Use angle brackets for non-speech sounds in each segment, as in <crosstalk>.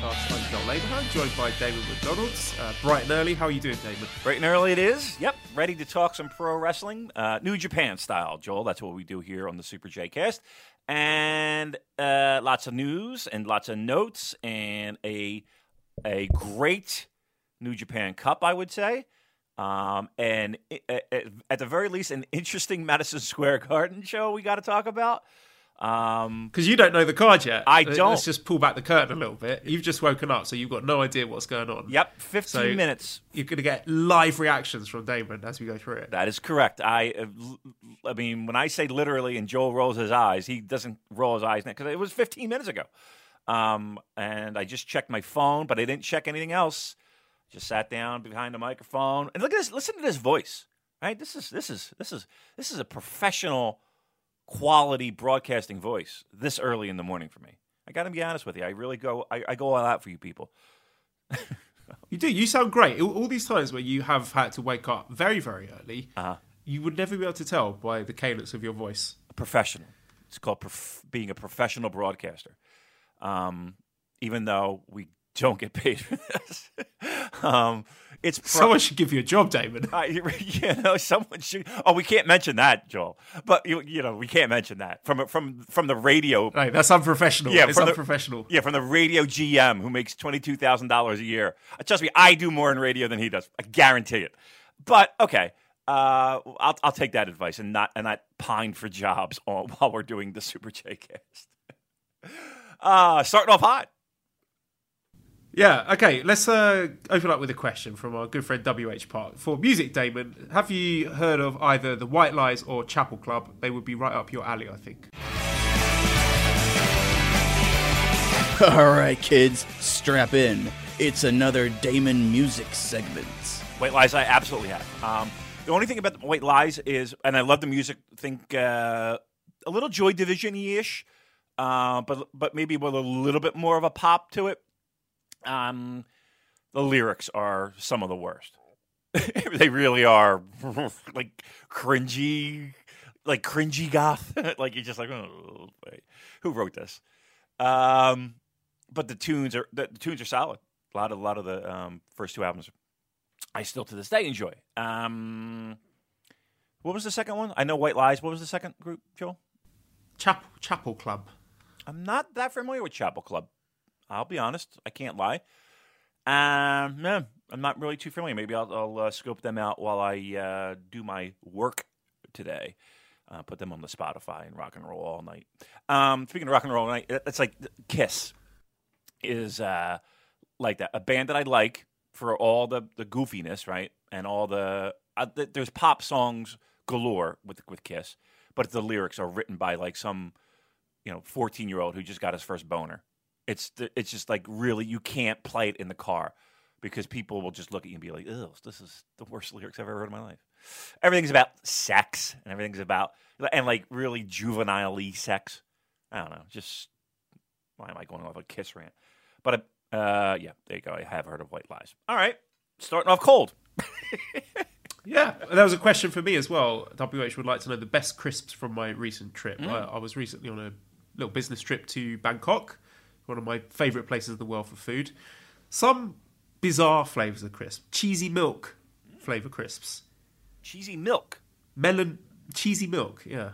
the Super J cast. I'm Joel Abraham, joined by Damon McDonald's. Uh, bright and early. How are you doing, Damon? Bright and early it is. Yep, ready to talk some pro wrestling, uh, New Japan style, Joel. That's what we do here on the Super J Cast, and uh, lots of news and lots of notes and a a great New Japan Cup, I would say, um, and i- i- at the very least, an interesting <laughs> Madison Square Garden show we got to talk about. Um, Because you don't know the card yet. I don't. Let's just pull back the curtain a little bit. You've just woken up, so you've got no idea what's going on. yep, fifteen So- minutes You're going to get live reactions from Damon as we go through it. That is correct. I, uh, I mean, when I say literally, and Joel rolls his eyes, he doesn't roll his eyes because it was 15 minutes ago. Um, and I just checked my phone, but I didn't check anything else. Just sat down behind the microphone and look at this. Listen to this voice. Right. This is this is this is this is a professional, quality broadcasting voice. This early in the morning for me. I got to be honest with you. I really go. I, I go all out for you people. You do. You sound great. All, these times where you have had to wake up very, very early, Uh-huh. you would never be able to tell by the cadence of your voice. professional. It's called prof- being a professional broadcaster. Um, even though we don't get paid for this, <laughs> um, it's pro- Someone should give you a job, Damon. <laughs> I, you know, someone should. Oh, we can't mention that, Joel. But you, you know, we can't mention that from from from the radio. No, that's unprofessional. Yeah, it's from the- unprofessional. Yeah, from the radio GM who makes twenty two thousand dollars a year. Uh, Trust me, I do more in radio than he does. I guarantee it. But okay, uh, I'll I'll take that advice and not and not pine for jobs <laughs> while we're doing the Super J cast. Uh, starting off hot. Yeah, okay, let's uh, open up with a question from our good friend WH Park. For music, Damon, have you heard of either the White Lies or Chapel Club? They would be right up your alley, I think. <laughs> All right, kids, strap in. It's another Damon music segment. White Lies, I absolutely have. Um, the only thing about the White Lies is, and I love the music. Think uh, a little Joy Division ish, uh, but but maybe with a little bit more of a pop to it. Um, the lyrics are some of the worst. <laughs> they really are <laughs> like cringy, like cringy goth. <laughs> like you're just like, oh, wait, who wrote this? Um, but the tunes are the, the tunes are solid. A lot of a lot of the um, first two albums I still to this day enjoy. Um, what was the second one? I know White Lies. What was the second group, Joel? Chapel, Chapel Club. I'm not that familiar with Chapel Club. I'll be honest. I can't lie. Um, no, I'm not really too familiar. Maybe I'll, I'll uh, scope them out while I uh, do my work today. Uh, put them on the Spotify and rock and roll all night. Um, speaking of rock and roll all night, it's like Kiss is uh, like that. A band that I like for all the, the goofiness, right, and all the uh, th- there's pop songs galore with with Kiss, but the lyrics are written by like some you know 14 year old who just got his first boner. It's it's just like really you can't play it in the car because people will just look at you and be like, "Oh, this is the worst lyrics I've ever heard in my life." Everything's about sex and everything's about and like really juvenile sex. I don't know. Just why am I going off a kiss rant? But uh, yeah, there you go. I have heard of White Lies. All right, starting off cold. <laughs> Yeah, there was a question for me as well. WH would like to know the best crisps from my recent trip. I, I was recently on a little business trip to Bangkok, one of my favourite places in the world for food. Some bizarre flavours of crisp. Cheesy milk flavour crisps. Cheesy milk. Melon, cheesy milk, yeah.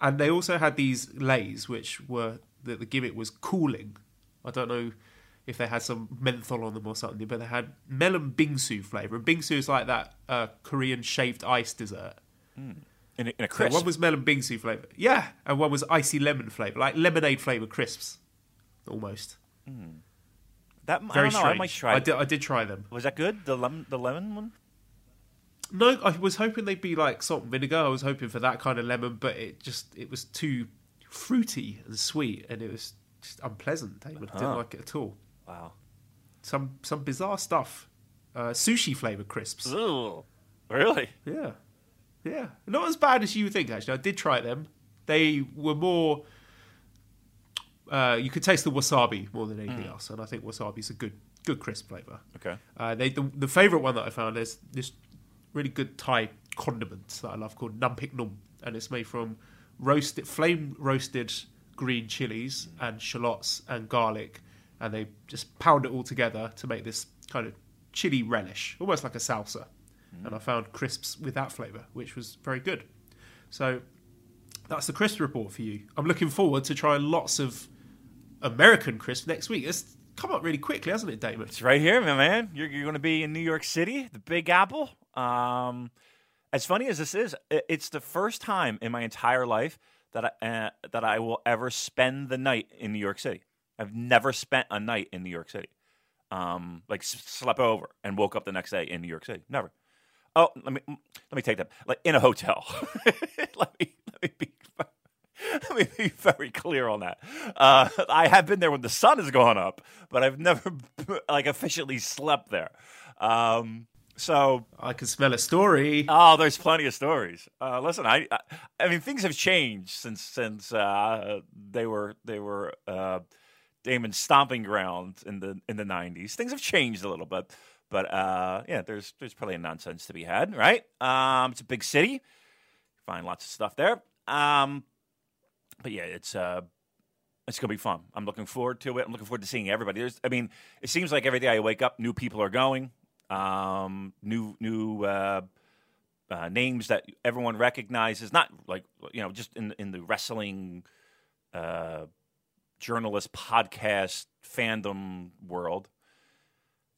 And they also had these Lay's, which were, the, the gimmick was cooling. I don't know if they had some menthol on them or something, but they had melon bingsu flavour. And bingsu is like that uh, Korean shaved ice dessert. In a, in a So one was melon bingsu flavour. Yeah. And one was icy lemon flavour, like lemonade flavour crisps. Almost. that, I don't know. strange. I might try. I did, I did try them. Was that good? The lemon, the lemon one. No, I was hoping they'd be like salt and vinegar. I was hoping for that kind of lemon, but it just it was too fruity and sweet, and it was just unpleasant. Damon Huh. didn't like it at all. Wow. Some some bizarre stuff. Uh, sushi flavored crisps. Ooh. Really? Yeah, yeah, not as bad as you would think. Actually, I did try them. They were more. Uh, you could taste the wasabi more than anything else, and I think wasabi is a good good crisp flavor. Okay. Uh, they the, the favorite one that I found is this really good Thai condiment that I love called nam phrik num, and it's made from roasted flame roasted green chilies and shallots and garlic, and they just pound it all together to make this kind of chili relish, almost like a salsa. And I found crisps with that flavor, which was very good. So that's the crisp report for you. I'm looking forward to trying lots of American crisp next week. It's come up really quickly, hasn't it, Damon? It's right here, my man. You're, you're going to be in New York City, the Big Apple. Um, as funny as this is, it's the first time in my entire life that I uh, that I will ever spend the night in New York City. I've never spent a night in New York City. Um, like slept over and woke up the next day in New York City. Never. Oh, let me let me take that. Like in a hotel. <laughs> let me let me be <laughs> let me be very clear on that. Uh, I have been there when the sun has gone up, but I've never <laughs> like officially slept there. Um, so I can smell a story. Oh, there's plenty of stories. Uh, listen, I, I, I mean, things have changed since since uh, they were they were uh, Damon's stomping ground in the in the '90s. Things have changed a little bit, but uh, yeah, there's there's plenty of nonsense to be had, right? Um, it's a big city, find lots of stuff there. Um, but yeah, it's uh, it's gonna be fun. I'm looking forward to it. I'm looking forward to seeing everybody. There's, I mean, it seems like every day I wake up, new people are going, um, new new uh, uh, names that everyone recognizes. Not like you know, just in in the wrestling uh, journalist podcast fandom world.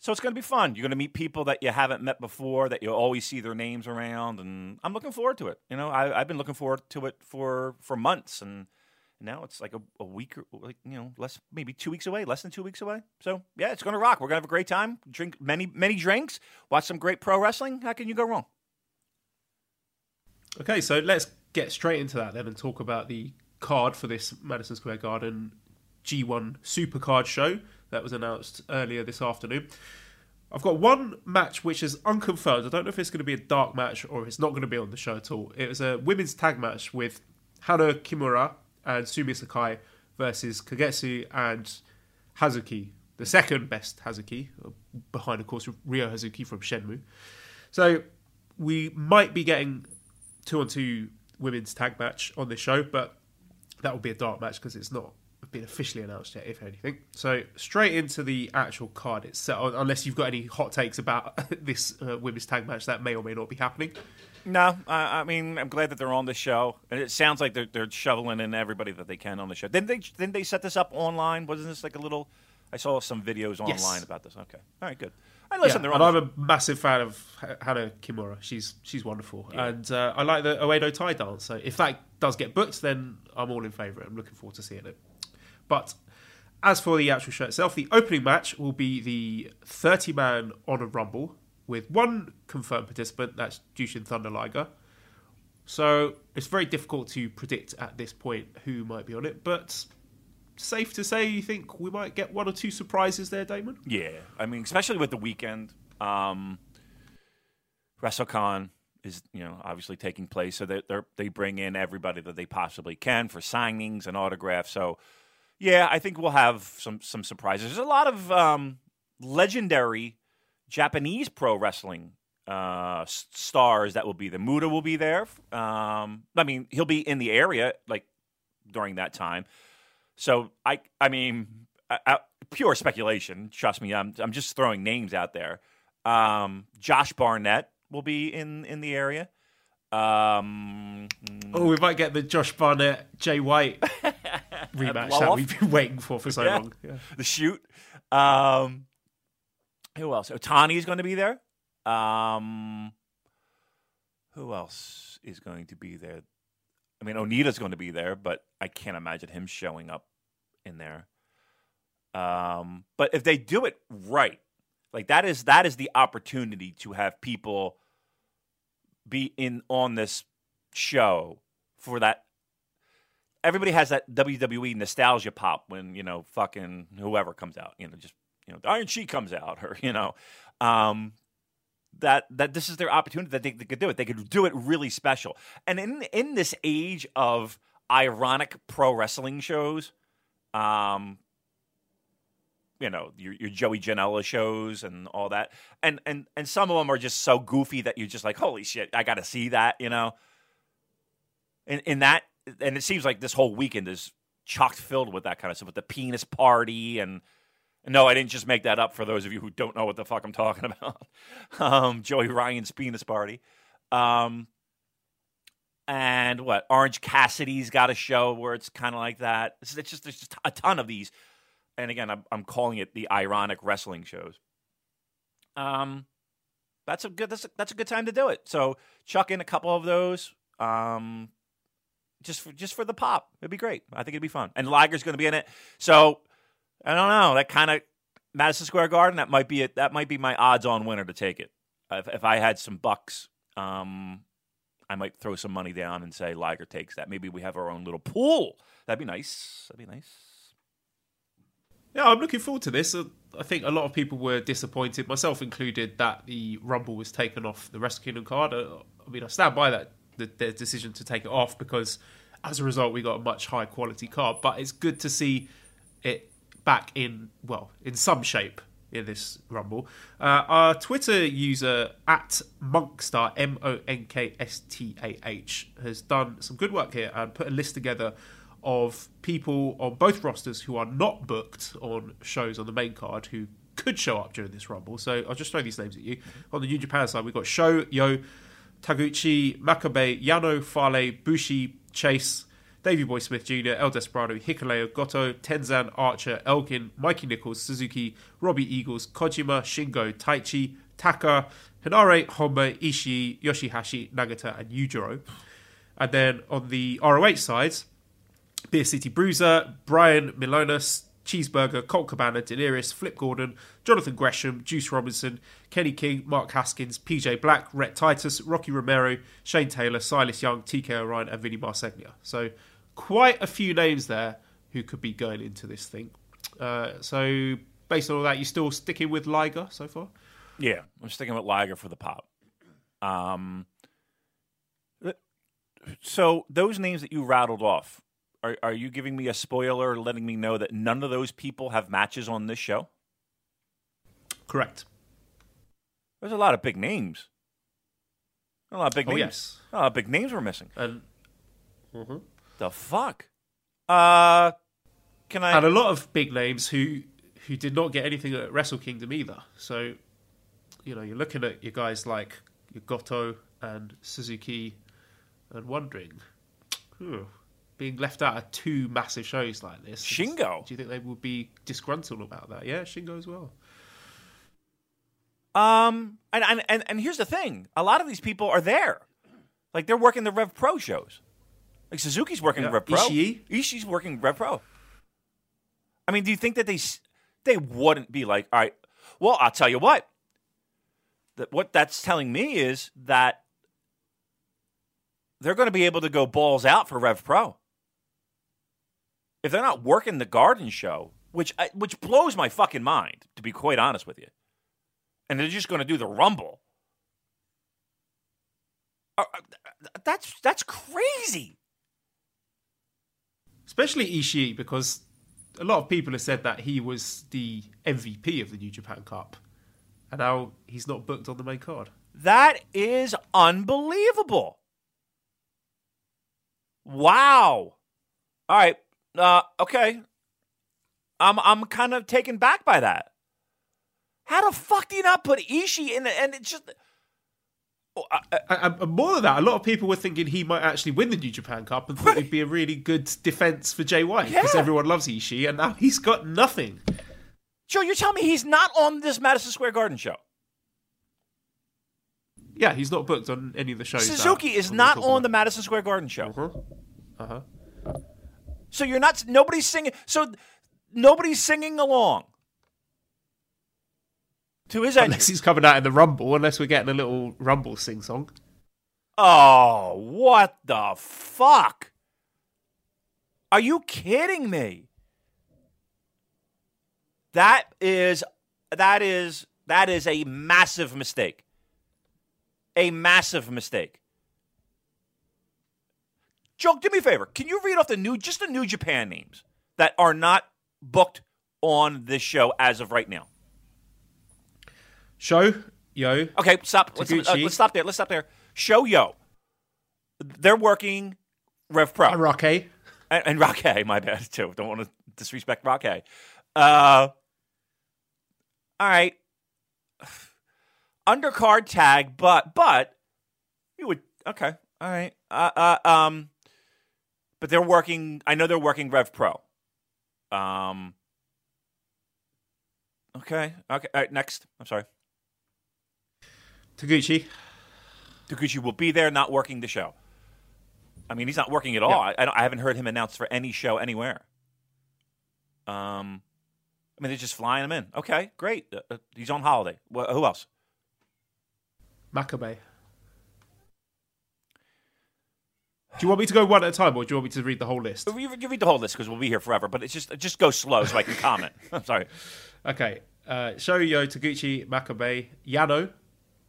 So it's going to be fun. You're going to meet people that you haven't met before, that you always see their names around, and I'm looking forward to it. You know, I, I've been looking forward to it for for months, and now it's like a, a week, or like you know, less maybe two weeks away, less than two weeks away. So yeah, it's going to rock. We're going to have a great time. Drink many many drinks, watch some great pro wrestling. How can you go wrong? Okay, so let's get straight into that then and talk about the card for this Madison Square Garden G1 Supercard show that was announced earlier this afternoon. I've got one match which is unconfirmed. I don't know if it's going to be a dark match or if it's not going to be on the show at all. It was a women's tag match with Hana Kimura and Sumi Sakai versus Kagetsu and Hazuki, the second best Hazuki, behind, of course, Ryo Hazuki from Shenmue. So we might be getting two on two women's tag match on this show, but that will be a dark match because it's not been officially announced yet, if anything. So straight into the actual card itself, unless you've got any hot takes about <laughs> this uh, women's tag match that may or may not be happening. No, I, I mean I'm glad that they're on the show, and it sounds like they're they're shoveling in everybody that they can on the show. Didn't they? Didn't they set this up online? Wasn't this like a little? I saw some videos online Yes. about this. Okay, all right, good. And listen, Yeah, and. I'm a massive fan of H- Hana Kimura. She's she's wonderful, and uh, I like the Oedo Tai dance. So if that does get booked, then I'm all in favour. I'm looking forward to seeing it. But as for the actual show itself, the opening match will be the 30 man Honor Rumble with one confirmed participant. That's Jushin Thunder Liger. So it's very difficult to predict at this point who might be on it, but safe to say you think we might get one or two surprises there, Damon. Yeah, I mean, especially with the weekend, um, WrestleCon is you know obviously taking place, so they they they bring in everybody that they possibly can for signings and autographs. So yeah, I think we'll have some some surprises. There's a lot of um, legendary Japanese pro wrestling uh, stars that will be there. Muta will be there. Um, I mean, he'll be in the area like during that time. So I, I mean, I, I, pure speculation. Trust me, I'm, I'm just throwing names out there. Um, Josh Barnett will be in in the area. Um, Oh, we might get the Josh Barnett Jay White <laughs> <laughs> rematch that off? we've been waiting for for so Yeah. long. Yeah. the shoot. Um, who else? Otani is going to be there. Um, who else is going to be there? I mean, Onita's going to be there, but I can't imagine him showing up in there. Um, but if they do it right, like that is that is the opportunity to have people be in on this show for that. Everybody has that WWE nostalgia pop when you know fucking whoever comes out. You know, just you know, the Iron Sheik comes out, <laughs> or you know, um, that that this is their opportunity that they, they could do it. They could do it really special. And in in this age of ironic pro wrestling shows, um, you know, your, your Joey Janela shows and all that, and and and some of them are just so goofy that you're just like, holy shit, I got to see that, you know. In in that, and it seems like this whole weekend is chocked filled with that kind of stuff, with the penis party and. No, I didn't just make that up for those of you who don't know what the fuck I'm talking <laughs> about. um, Joey Ryan's penis party. Um, and what Orange Cassidy's got a show where it's kind of like that. It's, it's, just there's just a ton of these, and again, I'm, I'm calling it the ironic wrestling shows. Um, that's a good that's a, that's a good time to do it. So chuck in a couple of those. Um, just for, just for the pop, it'd be great. I think it'd be fun. And Liger's going to be in it, so I don't know. That kind of Madison Square Garden. That might be it. That might be my odds-on winner to take it. If, if I had some bucks, um, I might throw some money down and say Liger takes that. Maybe we have our own little pool. That'd be nice. That'd be nice. Yeah, I'm looking forward to this. I think a lot of people were disappointed, myself included, that the Rumble was taken off the Wrestle Kingdom card. Uh, I mean, I stand by that the, the decision to take it off because as a result, we got a much higher quality card. But it's good to see it back in well in some shape in this rumble. Uh, our Twitter user at Monkstah M O N K S T A H has done some good work here and put a list together of people on both rosters who are not booked on shows on the main card who could show up during this rumble. So I'll just throw these names at you. On the New Japan side, we've got Sho Yoh, Taguchi, Makabe, Yano, Fale, Bushi, Chase, Davey Boy Smith Jr., El Desperado, Hikuleo, Goto, Tenzan, Archer, Elgin, Mikey Nichols, Suzuki, Robbie Eagles, Kojima, Shingo, Taichi, Taka, Hinare, Honma, Ishii, Yoshihashi, Nagata, and Yujiro. And then on the ROH sides, Beer City Bruiser, Brian Milonas, Cheeseburger, Colt Cabana, Delirious, Flip Gordon, Jonathan Gresham, Juice Robinson, Kenny King, Mark Haskins, PJ Black, Rhett Titus, Rocky Romero, Shane Taylor, Silas Young, TK O'Ryan, and Vinny Marseglia. So quite a few names there who could be going into this thing. Uh, so based on all that, you're still sticking with Liger so far? Yeah, I'm sticking with Liger for the pop. Um, so those names that you rattled off, are, are you giving me a spoiler, letting me know that none of those people have matches on this show? Correct. There's a lot of big names. A lot of big Oh, names. yes. A lot of big names we're missing. And mm-hmm. The fuck? Uh, can I? and a lot of big names who who did not get anything at Wrestle Kingdom either. So, you know, you're looking at your guys like your Goto and Suzuki, and wondering, hmm, being left out of two massive shows like this. Shingo. Do you think they would be disgruntled about that? Yeah, Shingo as well. Um, and, and and and here's the thing: a lot of these people are there, like they're working the Rev Pro shows. Like Suzuki's working Yeah. Rev Pro. Ishii. Ishii's working Rev Pro. I mean, do you think that they they wouldn't be like, all right? Well, I'll tell you what. That what that's telling me is that they're going to be able to go balls out for Rev Pro. If they're not working the Garden Show, which I, which blows my fucking mind, to be quite honest with you and they're just going to do the rumble. Uh, uh, That's that's crazy. Especially Ishii, because a lot of people have said that he was the MVP of the New Japan Cup, and now he's not booked on the main card. That is unbelievable. Wow. All right. Uh, okay. I'm I'm kind of taken back by that. How the fuck do you not put Ishii in? And it's just. Oh, I- I- And, more than that, a lot of people were thinking he might actually win the New Japan Cup and thought it'd be a really good defense for Jay White because Yeah. everyone loves Ishii, and now he's got nothing. Joe, you're telling me he's not on this Madison Square Garden show? Yeah, he's not booked on any of the shows. Suzuki is not on the. Madison Square Garden show. Uh huh. So you're not nobody's singing. So nobody's singing along to his. Unless he's coming out in the Rumble, unless we're getting a little Rumble sing song. Oh, what the fuck? Are you kidding me? That is that is that is a massive mistake. A massive mistake. Joe, do me a favor. Can you read off the new just the new Japan names that are not booked on this show as of right now? Sho Yoh. Okay, stop. Let's, uh, let's stop there. Let's stop there. Sho Yoh. They're working Rev Pro. Arake. and, and Rocky, my bad <laughs> too. Don't want to disrespect Rocky. Uh, all right, <sighs> undercard tag, but but you would okay, all right. Uh, uh, um, but they're working. I know they're working Rev Pro. Um. Okay. Okay. All right. Next. I'm sorry. Taguchi. Taguchi will be there, not working the show. I mean, he's not working at all. Yeah. I, I, don't, I haven't heard him announced for any show anywhere. Um, I mean, they're just flying him in. Okay, great. Uh, uh, he's on holiday. Wh- who else? Makabe. Do you want me to go one at a time, or do you want me to read the whole list? You, you read the whole list because we'll be here forever. But it's just just go slow so I can comment. <laughs> I'm sorry. Okay. Uh, Sho Yoh, Taguchi, Makabe, Yano.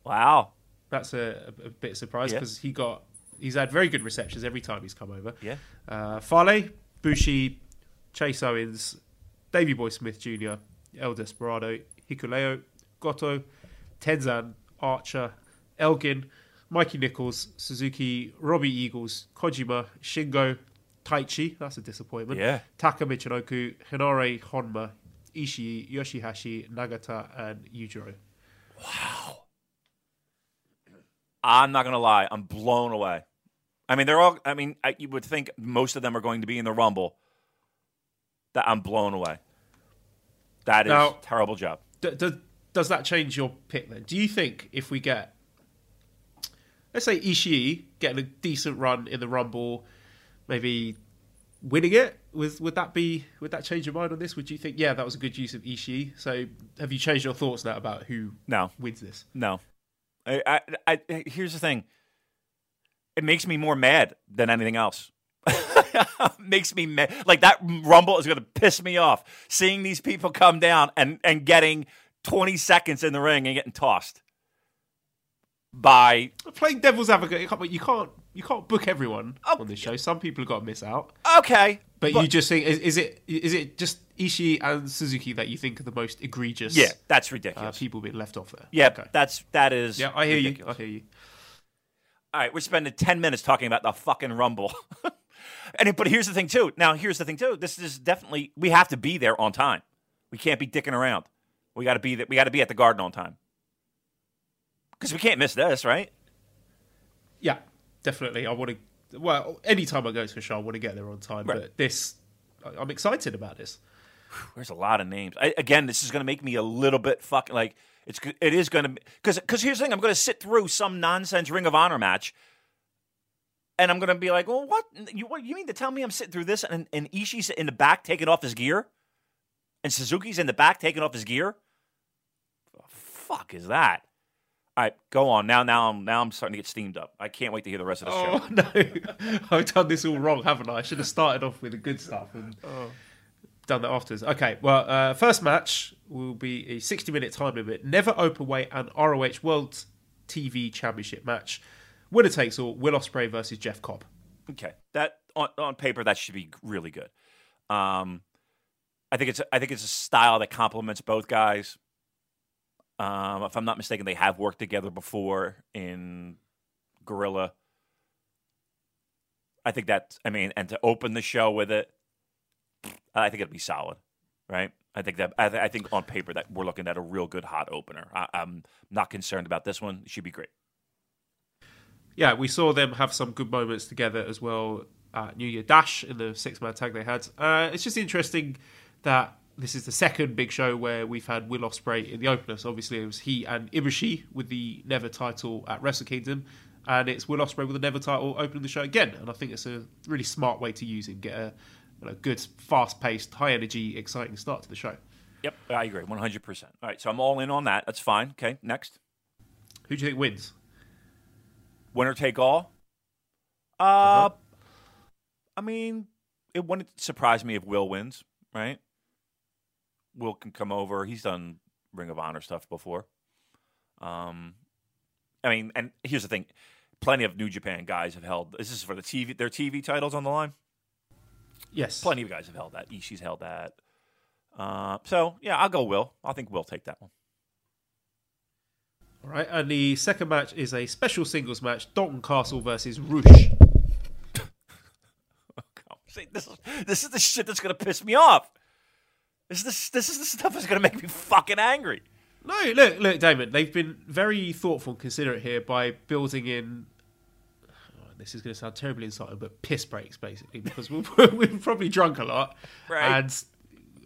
Wow. That's a, a, bit of surprise Yeah. because he got he's had very good receptions every time he's come over. Yeah. Uh, Fale, Bushi, Chase Owens, Davey Boy Smith Jr., El Desperado, Hikuleo, Goto, Tenzan, Archer, Elgin, Mikey Nichols, Suzuki, Robbie Eagles, Kojima, Shingo, Taichi, that's a disappointment. Yeah. Taka Michinoku, Hinare Honma, Ishii, Yoshihashi, Nagata, and Yujiro. Wow. I'm not gonna lie. I'm blown away. I mean, they're all. I mean, I, you would think most of them are going to be in the Rumble. That I'm blown away. That is Now- terrible job. D- d- does that change your pick then? Do you think if we get, let's say Ishii getting a decent run in the Rumble, maybe winning it, would would that be would that change your mind on this? Would you think, yeah, that was a good use of Ishii? So have you changed your thoughts now about who No, wins this? no. I, I, I, here's the thing. It makes me more mad than anything else. <laughs> makes me mad. Like that rumble is going to piss me off. Seeing these people come down and and getting 20 seconds in the ring and getting tossed by Playing devil's advocate, you can't you can't, you can't book everyone Oh, on this show. Some people have got to miss out. okay, But, you just think is, is it is it just Ishii and Suzuki that you think are the most egregious? yeah, that's uh, ridiculous. people being left off there. yeah, Okay. that's that is Yeah, I hear ridiculous. you. I hear you. All right, we're spending 10 minutes talking about the fucking Rumble. <laughs> and but here's the thing too. Now, here's the thing too. This is definitely we have to be there on time. We can't be dicking around. We got to be that we got to be at the garden on time. Cuz we can't miss this, right? Yeah, definitely. I want to. Well, anytime I go to a show, I want to get there on time. Right. But this, I'm excited about this. There's a lot of names. I, again, this is going to make me a little bit fucking like it's it is going to because because here's the thing. I'm going to sit through some nonsense Ring of Honor match, and I'm going to be like, well, what you what you mean to tell me I'm sitting through this and and Ishii's in the back taking off his gear, and Suzuki's in the back taking off his gear. The fuck is that? All right, go on now. Now I'm now I'm starting to get steamed up. I can't wait to hear the rest of the show. Oh <laughs> no, I've done this all wrong, haven't I? I should have started off with the good stuff and done that afterwards. Okay, well, uh, first match will be a 60 minute time limit, never open weight and ROH World TV Championship match. Winner takes all. Will Ospreay versus Jeff Cobb. Okay, that on, on paper that should be really good. Um, I think it's I think it's a style that complements both guys. Um, if I'm not mistaken, they have worked together before in Guerrilla. I think that I mean, and to open the show with it, I think it'll be solid, right? I think that I, th- I think on paper that we're looking at a real good hot opener. I, I'm not concerned about this one; it should be great. yeah, we saw them have some good moments together as well at New Year Dash in the six man tag they had. Uh, it's just interesting that this is the second big show where we've had Will Ospreay in the opener. So obviously it was he and Ibushi with the Never title at Wrestle Kingdom, and it's Will Ospreay with the Never title opening the show again. And I think it's a really smart way to use him, get a you know, good, fast paced, high energy, exciting start to the show. Yep, I agree, 100. percent All right, so I'm all in on that. That's fine. Okay, next. Who do you think wins? winner take all. Uh, I mean, it wouldn't surprise me if Will wins, right? Will can come over. He's done Ring of Honor stuff before. Um, I mean, and here's the thing: plenty of New Japan guys have held. This is for the TV, their TV titles on the line. Yes. Plenty of guys have held that. Ishii's held that. Uh, so yeah, I'll go Will. I think Will take that one. All right. And the second match is a special singles match: Dalton Castle versus Roosh. <laughs> See, this is this is the shit that's gonna piss me off. This is this this is the stuff that's gonna make me fucking angry. No, look, look, Damon. They've been very thoughtful and considerate here by building in. oh, this is going to sound terribly insulting, but piss breaks basically because we've, <laughs> we've probably drunk a lot, Right. and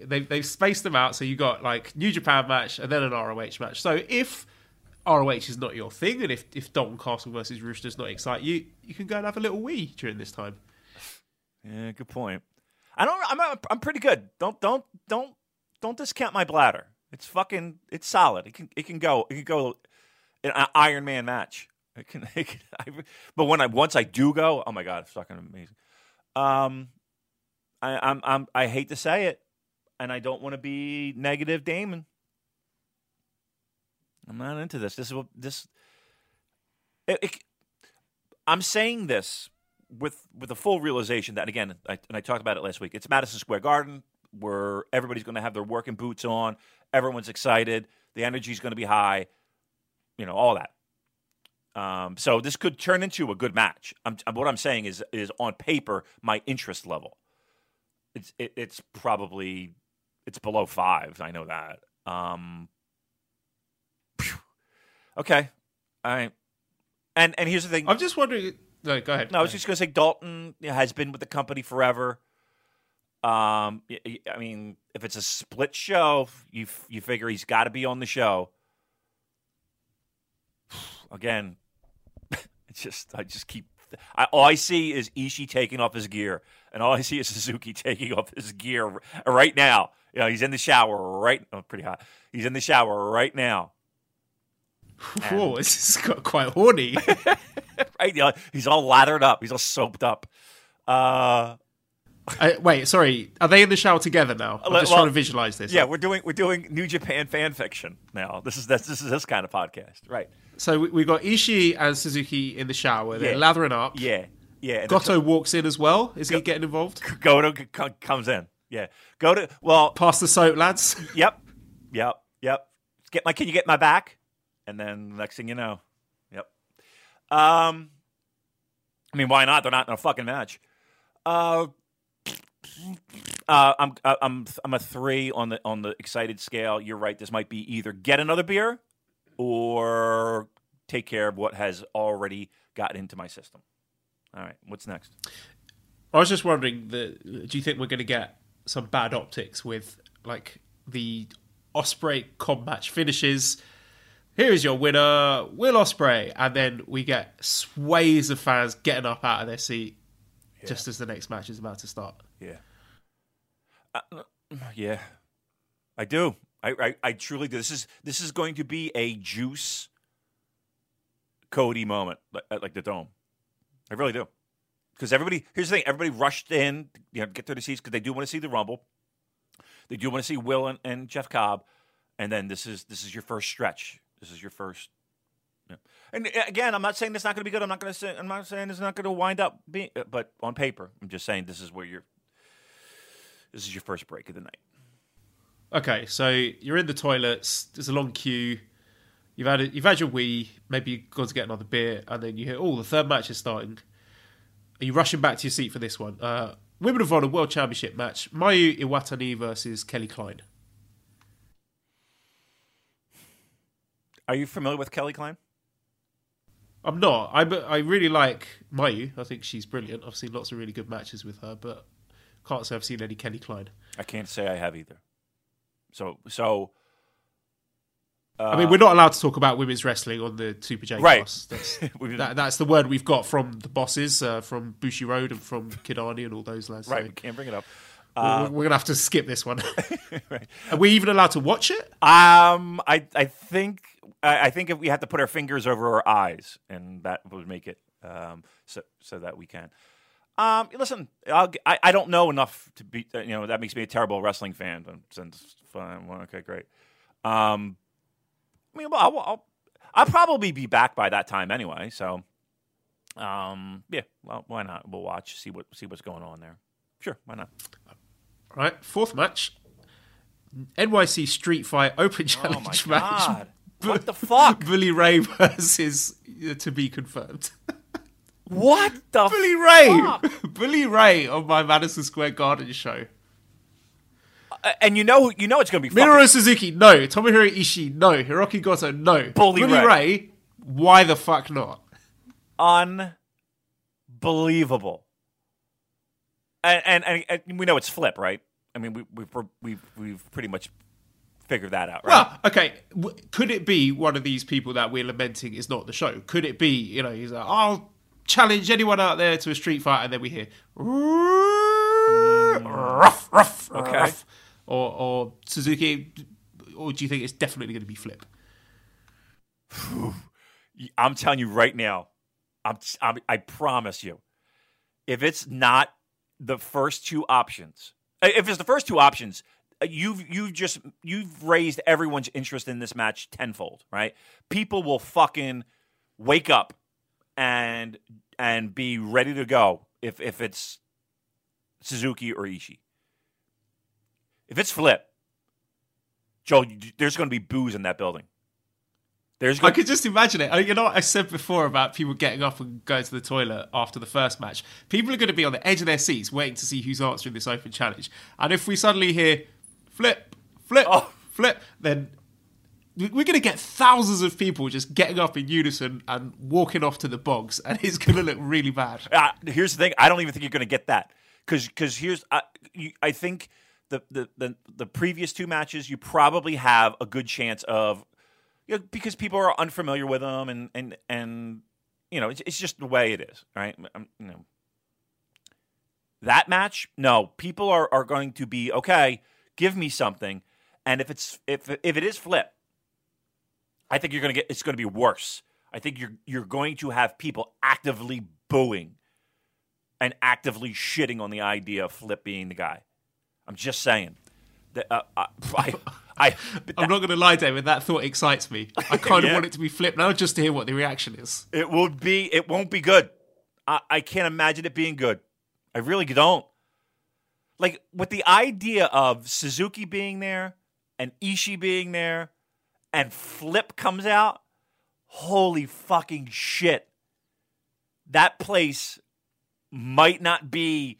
they've they've spaced them out. So you got like New Japan match and then an ROH match. So if ROH is not your thing, and if if Dalton Castle versus Roosh does not excite you, you can go and have a little wee during this time. Yeah, good point. I don't. I'm I'm pretty good. Don't don't don't don't discount my bladder. It's fucking. It's solid. It can it can go. It can go. An Iron Man match. It can. <laughs> It can I, but when I once I do go, oh my god, it's fucking amazing. Um, I, I'm I'm I hate to say it, and I don't want to be negative, Damon. I'm not into this. This is what this. It, it, I'm saying this with with the full realization that again, I, and I talked about it last week. It's Madison Square Garden, where everybody's going to have their working boots on. Everyone's excited. The energy's going to be high. You know all that. Um, so this could turn into a good match. I'm, what I'm saying is is on paper, my interest level. It's it, it's probably it's below five. I know that. Um, okay, right. And and here's the thing. I'm just wondering. No, go ahead. No, I was just going to say Dalton has been with the company forever. Um, I mean, if it's a split show, you you figure he's got to be on the show. <sighs> Again, <laughs> it's just I just keep. I, all I see is Ishii taking off his gear, and all I see is Suzuki <laughs> taking off his gear right now. You know, he's in the shower right. Oh, pretty hot. He's in the shower right now. Whoa, <laughs> this is got quite horny. <laughs> Right, Yeah, he's all lathered up. He's all soaped up. Uh, Uh, wait, sorry. Are they in the shower together now? I'm just well, trying to visualize this. Yeah, we're doing we're doing New Japan fan fiction now. This is this, this is this kind of podcast, right? So we, we got Ishii and Suzuki in the shower. They're Yeah. lathering up. Yeah, yeah. Goto walks in as well. Is he getting involved? Goto c- comes in. Yeah, go to well. Pass the soap, lads. Yep, yep, yep. Get my. Can you get my back? And then next thing you know, yep. Um, I mean, why not? They're not in a fucking match. Uh, uh, I'm I'm I'm a three on the on the excited scale. You're right. This might be either get another beer or take care of what has already gotten into my system. All right, what's next? I was just wondering, do you think we're going to get some bad optics with like the Ospreay Cobb match finishes? Here is your winner, Will Ospreay, and then we get sways of fans getting up out of their seat just as the next match is about to start. Yeah. Uh, yeah. I do. I, I I truly do. This is this is going to be a juice Cody moment, like, like the dome. I really do. Because everybody, here's the thing: everybody rushed in, you know, get to the seats because they do want to see the Rumble. They do want to see Will and, and Jeff Cobb, and then this is this is your first stretch. This is your first. yeah. And uh, again, I'm not saying it's not going to be good. I'm not going to say. I'm not saying it's not going to wind up being. uh, But on paper, I'm just saying this is where you're. This is your first break of the night. Okay, so you're in the toilets. There's a long queue. You've had a, you've had your wee. Maybe you've gone to get another beer, and then you hear, "Oh, the third match is starting." Are you rushing back to your seat for this one? Uh, Women of Honor World Championship match: Mayu Iwatani versus Kelly Klein. Are you familiar with Kelly Klein? I'm not. I I really like Mayu. I think she's brilliant. I've seen lots of really good matches with her, but can't say I've seen any Kelly Klein. I can't say I have either. So so. I mean, we're not allowed to talk about women's wrestling on the Super J Right. That's, <laughs> that, that's the word we've got from the bosses, uh, from Bushiroad and from Kidani and all those lads. right, So we can't bring it up. we're, we're gonna have to skip this one. <laughs> Right. Are we even allowed to watch it? Um, I I think I, I think if we have to put our fingers over our eyes, and that would make it um so so that we can. Um, listen, I'll, I I don't know enough to be. You know, that makes me a terrible wrestling fan. Since fine, well, okay, great. Um, I mean, well, I'll, I'll I'll probably be back by that time anyway. So, um, yeah, well, why not? We'll watch, see what see what's going on there. Sure, why not? All right, fourth match. NYC Street Fight Open Oh my Challenge <laughs> match. god! What the fuck? <laughs> Bully Ray versus uh, to be confirmed. <laughs> What the Bully Ray, fuck? <laughs> Bully Ray on my Madison Square Garden show. Uh, And you know, you know, it's gonna be fucking Minoru Suzuki, no. Tomohiro Ishii, no. Hiroki Goto, no. Bully Ray. Ray, why the fuck not? unbelievable. And, and and and we know it's flip, right? I mean, we, we've we've we've pretty much figured that out, right? Well, okay. W- could it be one of these people that we're lamenting is not the show? Could it be, you know, he's like, I'll challenge anyone out there to a street fight, and then we hear mm. rough, rough, Okay. rough. Or, or Suzuki, or do you think it's definitely going to be flip? <sighs> I'm telling you right now, I'm, I'm I promise you, if it's not the first two options, if it's the first two options, you've you've just you've raised everyone's interest in this match tenfold, right? People will fucking wake up and and be ready to go if if it's Suzuki or Ishii. If it's flip, Joe, there's going to be booze in that building. There's I could just imagine it. You know what I said before about people getting up and going to the toilet after the first match? People are going to be on the edge of their seats waiting to see who's answering this open challenge. And if we suddenly hear flip, flip, Oh. flip, then we- we're going to get thousands of people just getting up in unison and walking off to the bogs. And it's going to look really bad. Uh, here's the thing. I don't even think you're going to get that because because here's I, you, I think the, the the the previous two matches you probably have a good chance of you know, because people are unfamiliar with them and and and you know it's, it's just the way it is, right? Um, you know that match, no, people are are going to be okay. Give me something, and if it's if if it is flip, I think you're going to get it's going to be worse. I think you're you're going to have people actively booing and actively shitting on the idea of Flip being the guy. I'm just saying. That, uh, I, I, I, <laughs> I'm not going to lie, Damon. That thought excites me. I <laughs> kind of Yeah. want it to be flipped now just to hear what the reaction is. it will be. It won't be good. I, I can't imagine it being good. I really don't. Like with the idea of Suzuki being there and Ishii being there, and Flip comes out. Holy fucking shit! That place might not be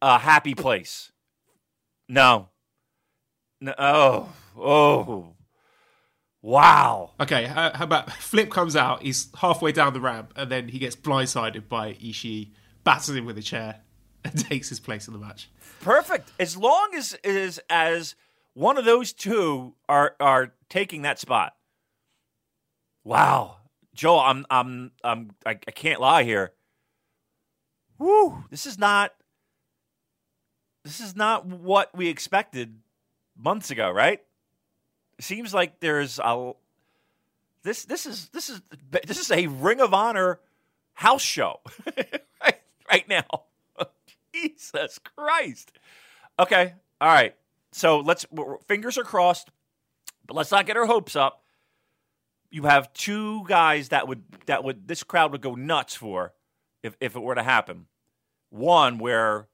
a happy place. No. No. Oh. Oh. Wow. Okay, how, how about <laughs> Flip comes out, he's halfway down the ramp, and then he gets blindsided by Ishii, batters him with a chair, and <laughs> takes his place in the match. Perfect. As long as as as one of those two are are taking that spot. Wow. Joel, I'm I'm I'm I, I can't lie here. Woo, this is not this is not what we expected months ago, right? Seems like there's a this this is this is this is a Ring of Honor house show <laughs> right, right now. Jesus Christ. Okay, all right. So let's fingers are crossed, but let's not get our hopes up. You have two guys that would that would this crowd would go nuts for if if it were to happen. One where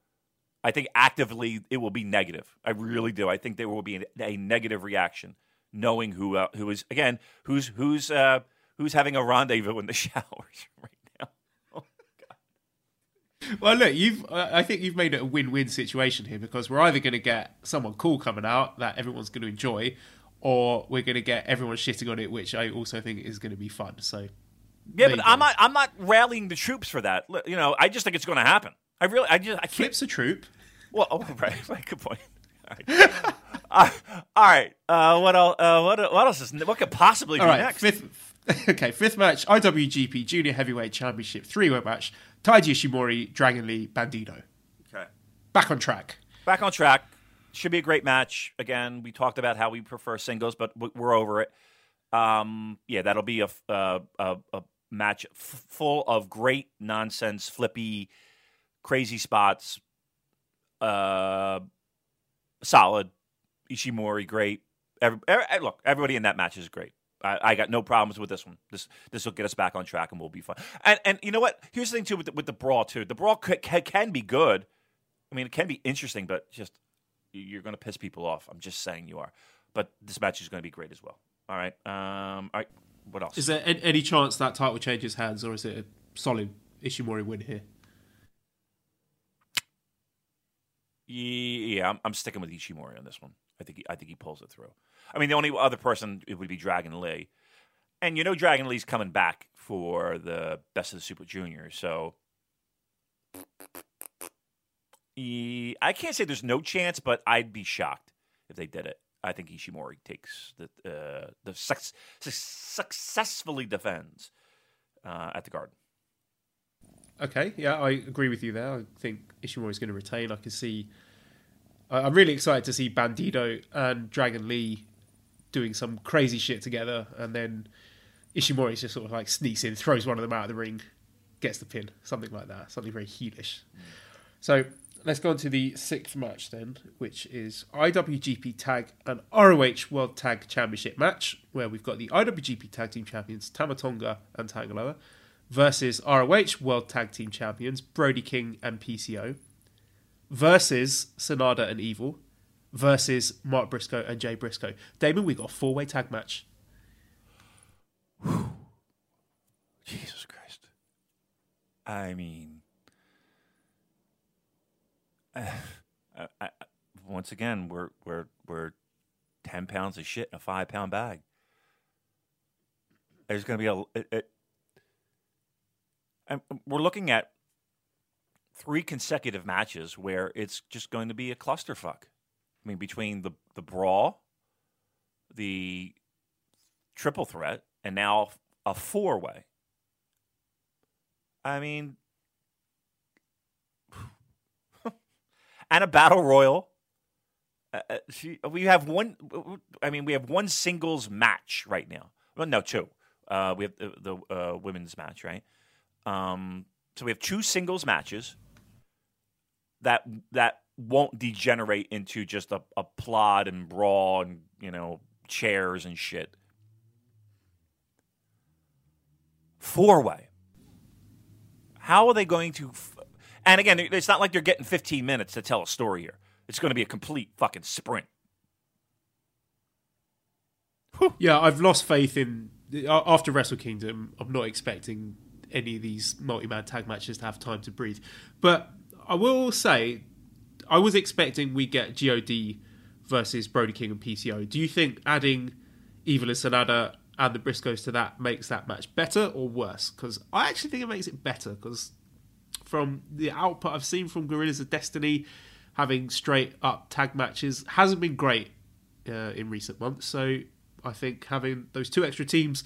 I think actively it will be negative. I really do. I think there will be a, a negative reaction, knowing who uh, who is again who's who's uh, who's having a rendezvous in the <laughs> showers right. Well, look, you've I think you've made it a win-win situation here because we're either going to get someone cool coming out that everyone's going to enjoy, or we're going to get everyone shitting on it, which I also think is going to be fun. So, Yeah, but I'm not I'm not rallying the troops for that. You know, I just think it's going to happen. I really I just I can't. Flip's a troop. Well, oh, <laughs> right, right, good point. All right, uh, <laughs> all right. Uh, what else? Uh, what what else is what could possibly All be right, next? fifth. <laughs> Okay, fifth match: IWGP Junior Heavyweight Championship three-way match. Taiji Ishimori, Dragon Lee, Bandido. Okay. Back on track. back on track. Should be a great match. Again, we talked about how we prefer singles, but we're over it. Um, yeah, that'll be a, uh, a, a match f- full of great nonsense, flippy crazy spots, uh, solid. Ishimori, great. Every, every, look, everybody in that match is great. I, I, got no problems with this one. This this will get us back on track and we'll be fine. And and you know what? Here's the thing too with the, with the brawl too. The brawl can, can be good. I mean, it can be interesting, but just you're going to piss people off. I'm just saying you are. But this match is going to be great as well. All right. Um, all right. What else? Is there any chance that title changes hands, or is it a solid Ishimori win here? Yeah, I'm, I'm sticking with Ishimori on this one. I think he, I think he pulls it through. I mean, the only other person it would be Dragon Lee, and you know Dragon Lee's coming back for the Best of the Super Juniors, so I can't say there's no chance, but I'd be shocked if they did it. I think Ishimori takes the uh, the su- successfully defends uh, at the Garden. Okay, yeah, I agree with you there. I think Ishimori is going to retain. I can see. I'm really excited to see Bandido and Dragon Lee doing some crazy shit together, and then Ishimori just sort of like sneaks in, throws one of them out of the ring, gets the pin, something like that, something very heelish. So let's go on to the sixth match then, which is IWGP Tag and ROH World Tag Championship match, where we've got the IWGP Tag Team Champions Tama Tonga and Tanga Loa versus ROH World Tag Team Champions Brody King and PCO versus Sanada and Evil versus Mark Briscoe and Jay Briscoe. Damon, we got a four way tag match. <sighs> Jesus Christ. I mean, uh, <sighs> I, I, once again, we're we're we're ten pounds of shit in a five pound bag. There's going to be a. It, it, we're looking at three consecutive matches where it's just going to be a clusterfuck. I mean, between the the brawl, the triple threat, and now a four way. I mean, <sighs> and a battle royal. Uh, uh we have one. I mean, we have one singles match right now. Well, no, two. Uh, we have the, the uh, women's match, right? Um, so we have two singles matches that that won't degenerate into just a, a plot and brawl and you know chairs and shit. Four way. How are they going to? F- and again, it's not like they're getting 15 minutes to tell a story here. It's going to be a complete fucking sprint. Yeah, I've lost faith in after Wrestle Kingdom. I'm not expecting any of these multi-man tag matches to have time to breathe. But I will say, I was expecting we get God versus Brody King and PCO. Do you think adding Evil and Sanada and the Briscoes to that makes that match better or worse? Because I actually think it makes it better because from the output I've seen from Guerrillas of Destiny, having straight up tag matches hasn't been great uh, in recent months. So I think having those two extra teams,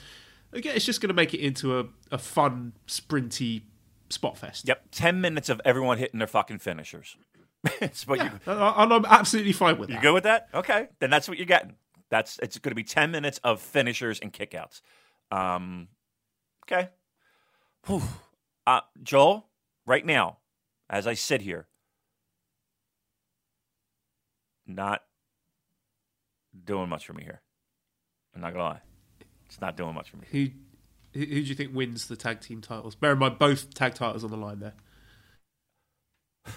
again, it's just going to make it into a, a fun, sprinty spot fest. Yep, ten minutes of everyone hitting their fucking finishers. <laughs> it's what yeah, you, and I'm absolutely fine with that. You good with that? Okay, then that's what you're getting. That's it's going to be ten minutes of finishers and kickouts. Um, okay. Whew. Uh, Joel, right now, as I sit here, not doing much for me here. I'm not gonna lie, it's not doing much for me. Who, who, who do you think wins the tag team titles? Bear in mind, both tag titles on the line there. <laughs>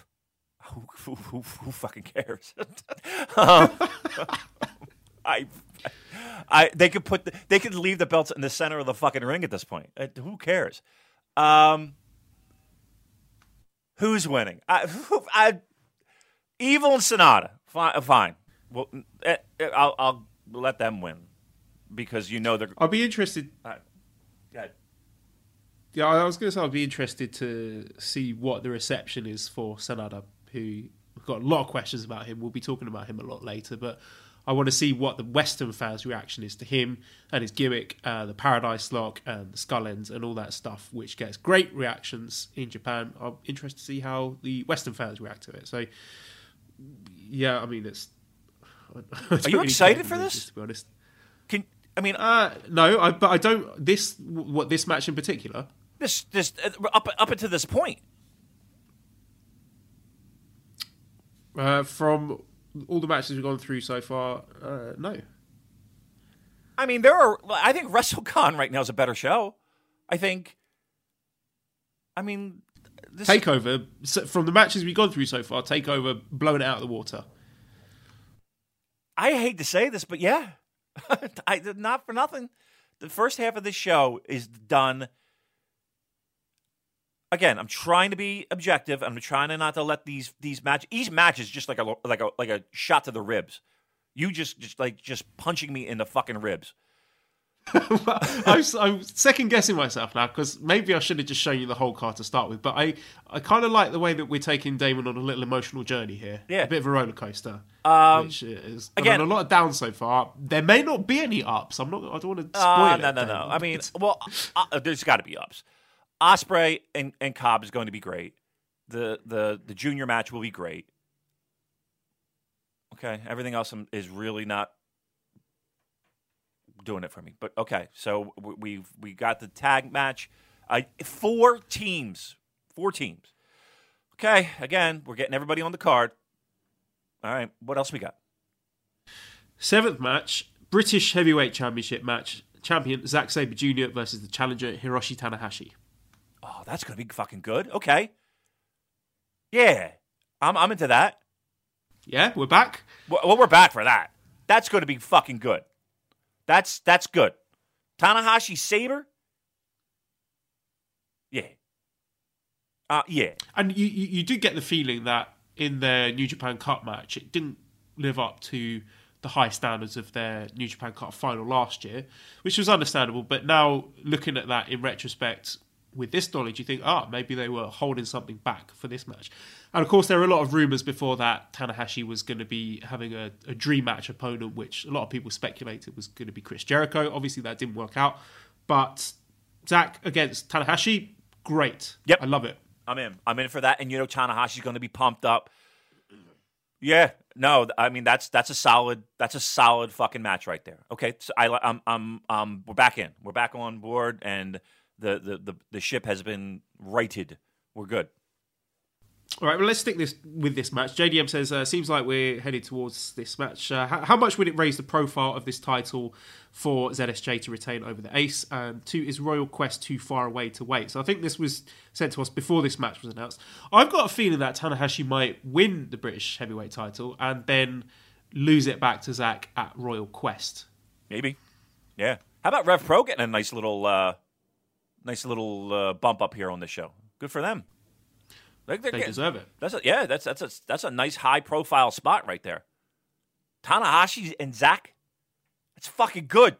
who, who, who, who fucking cares? <laughs> um, <laughs> I, I, they could put, the, they could leave the belts in the center of the fucking ring at this point. Uh, who cares? Um, Who's winning? I, I, Evil and Sanada. Fine. fine. Well, eh, eh, I'll, I'll let them win because you know they're. I'll be interested. Uh, yeah. Yeah, I was going to say I'd be interested to see what the reception is for Sanada, who we've got a lot of questions about him. We'll be talking about him a lot later, but I want to see what the Western fans' reaction is to him and his gimmick, uh, the Paradise Lock and the Skull Ends and all that stuff, which gets great reactions in Japan. I'm interested to see how the Western fans react to it. So, yeah, I mean, it's. <laughs> Are you really excited for this? To be honest, can I mean, uh, no, I, but I don't. This what this match in particular. This this uh, up up until this point. Uh, from all the matches we've gone through so far, uh, no. I mean, there are. I think WrestleCon right now is a better show. I think. I mean, this, Takeover from the matches we've gone through so far. Takeover blown it out of the water. I hate to say this, but yeah, <laughs> I not for nothing. The first half of this show is done. Again, I'm trying to be objective. I'm trying to not to let these these match each match is just like a like a like a shot to the ribs. You just just like just punching me in the fucking ribs. <laughs> I'm, I'm second guessing myself now because maybe I should have just shown you the whole card to start with. But I, I kind of like the way that we're taking Damon on a little emotional journey here. Yeah. a bit of a roller coaster. Um, which is again- a lot of downs so far. There may not be any ups. I'm not. I don't want to spoil Uh, it. no, no, no. I mean, well, uh, there's got to be ups. Ospreay and, and Cobb is going to be great. The the the junior match will be great. Okay, everything else is really not doing it for me. But okay, so we've we got the tag match. Uh, four teams, four teams. Okay, again, we're getting everybody on the card. All right, what else we got? seventh match, British Heavyweight Championship match. Champion Zack Sabre Jr. versus the challenger Hiroshi Tanahashi. Oh, that's gonna be fucking good. Okay, yeah, I'm I'm into that. Yeah, we're back. Well, well, we're back for that. That's going to be fucking good. That's that's good. Tanahashi Sabre. Yeah. Uh yeah. And you, you, you do get the feeling that in their New Japan Cup match, it didn't live up to the high standards of their New Japan Cup final last year, which was understandable. But now, looking at that in retrospect, with this knowledge, you think, ah, maybe they were holding something back for this match. And of course, there were a lot of rumours before that Tanahashi was going to be having a, a dream match opponent, which a lot of people speculated was going to be Chris Jericho. Obviously, that didn't work out. But Zack against Tanahashi, great. Yep. I love it. I'm in. I'm in for that and you know Tanahashi's going to be pumped up. Yeah. No, I mean that's that's a solid that's a solid fucking match right there. Okay, so I I'm I'm um we're back in. We're back on board and the the the, the ship has been righted. We're good. All right, well, let's stick this with this match. JDM says, uh, seems like we're headed towards this match. Uh, how, how much would it raise the profile of this title for ZSJ to retain over the Ace? And two, is Royal Quest too far away to wait? So I think this was sent to us before this match was announced. I've got a feeling that Tanahashi might win the British heavyweight title and then lose it back to Zack at Royal Quest. Maybe. Yeah. How about Rev Pro getting a nice little uh nice little uh, bump up here on the show? Good for them. They, they're getting- deserve it. That's a, yeah, that's that's a that's a nice high profile spot right there. Tanahashi and Zack, that's fucking good.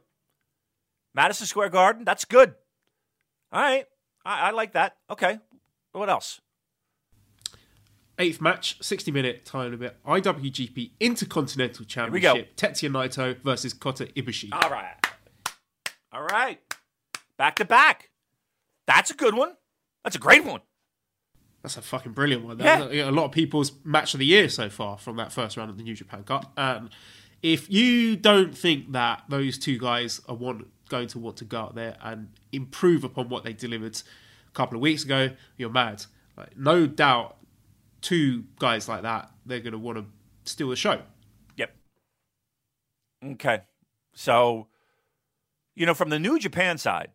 Madison Square Garden, that's good. All right, I, I like that. Okay, what else? Eighth match, 60 minute time limit, IWGP Intercontinental. Championship, Tetsuya Naito versus Kota Ibushi. All right, all right, back to back. That's a good one. That's a great one. That's a fucking brilliant one. Yeah. That's a lot of people's match of the year so far from that first round of the New Japan Cup. And if you don't think that those two guys are want, going to want to go out there and improve upon what they delivered a couple of weeks ago, you're mad. Like, no doubt, two guys like that, they're going to want to steal the show. Yep. Okay. So, you know, from the New Japan side,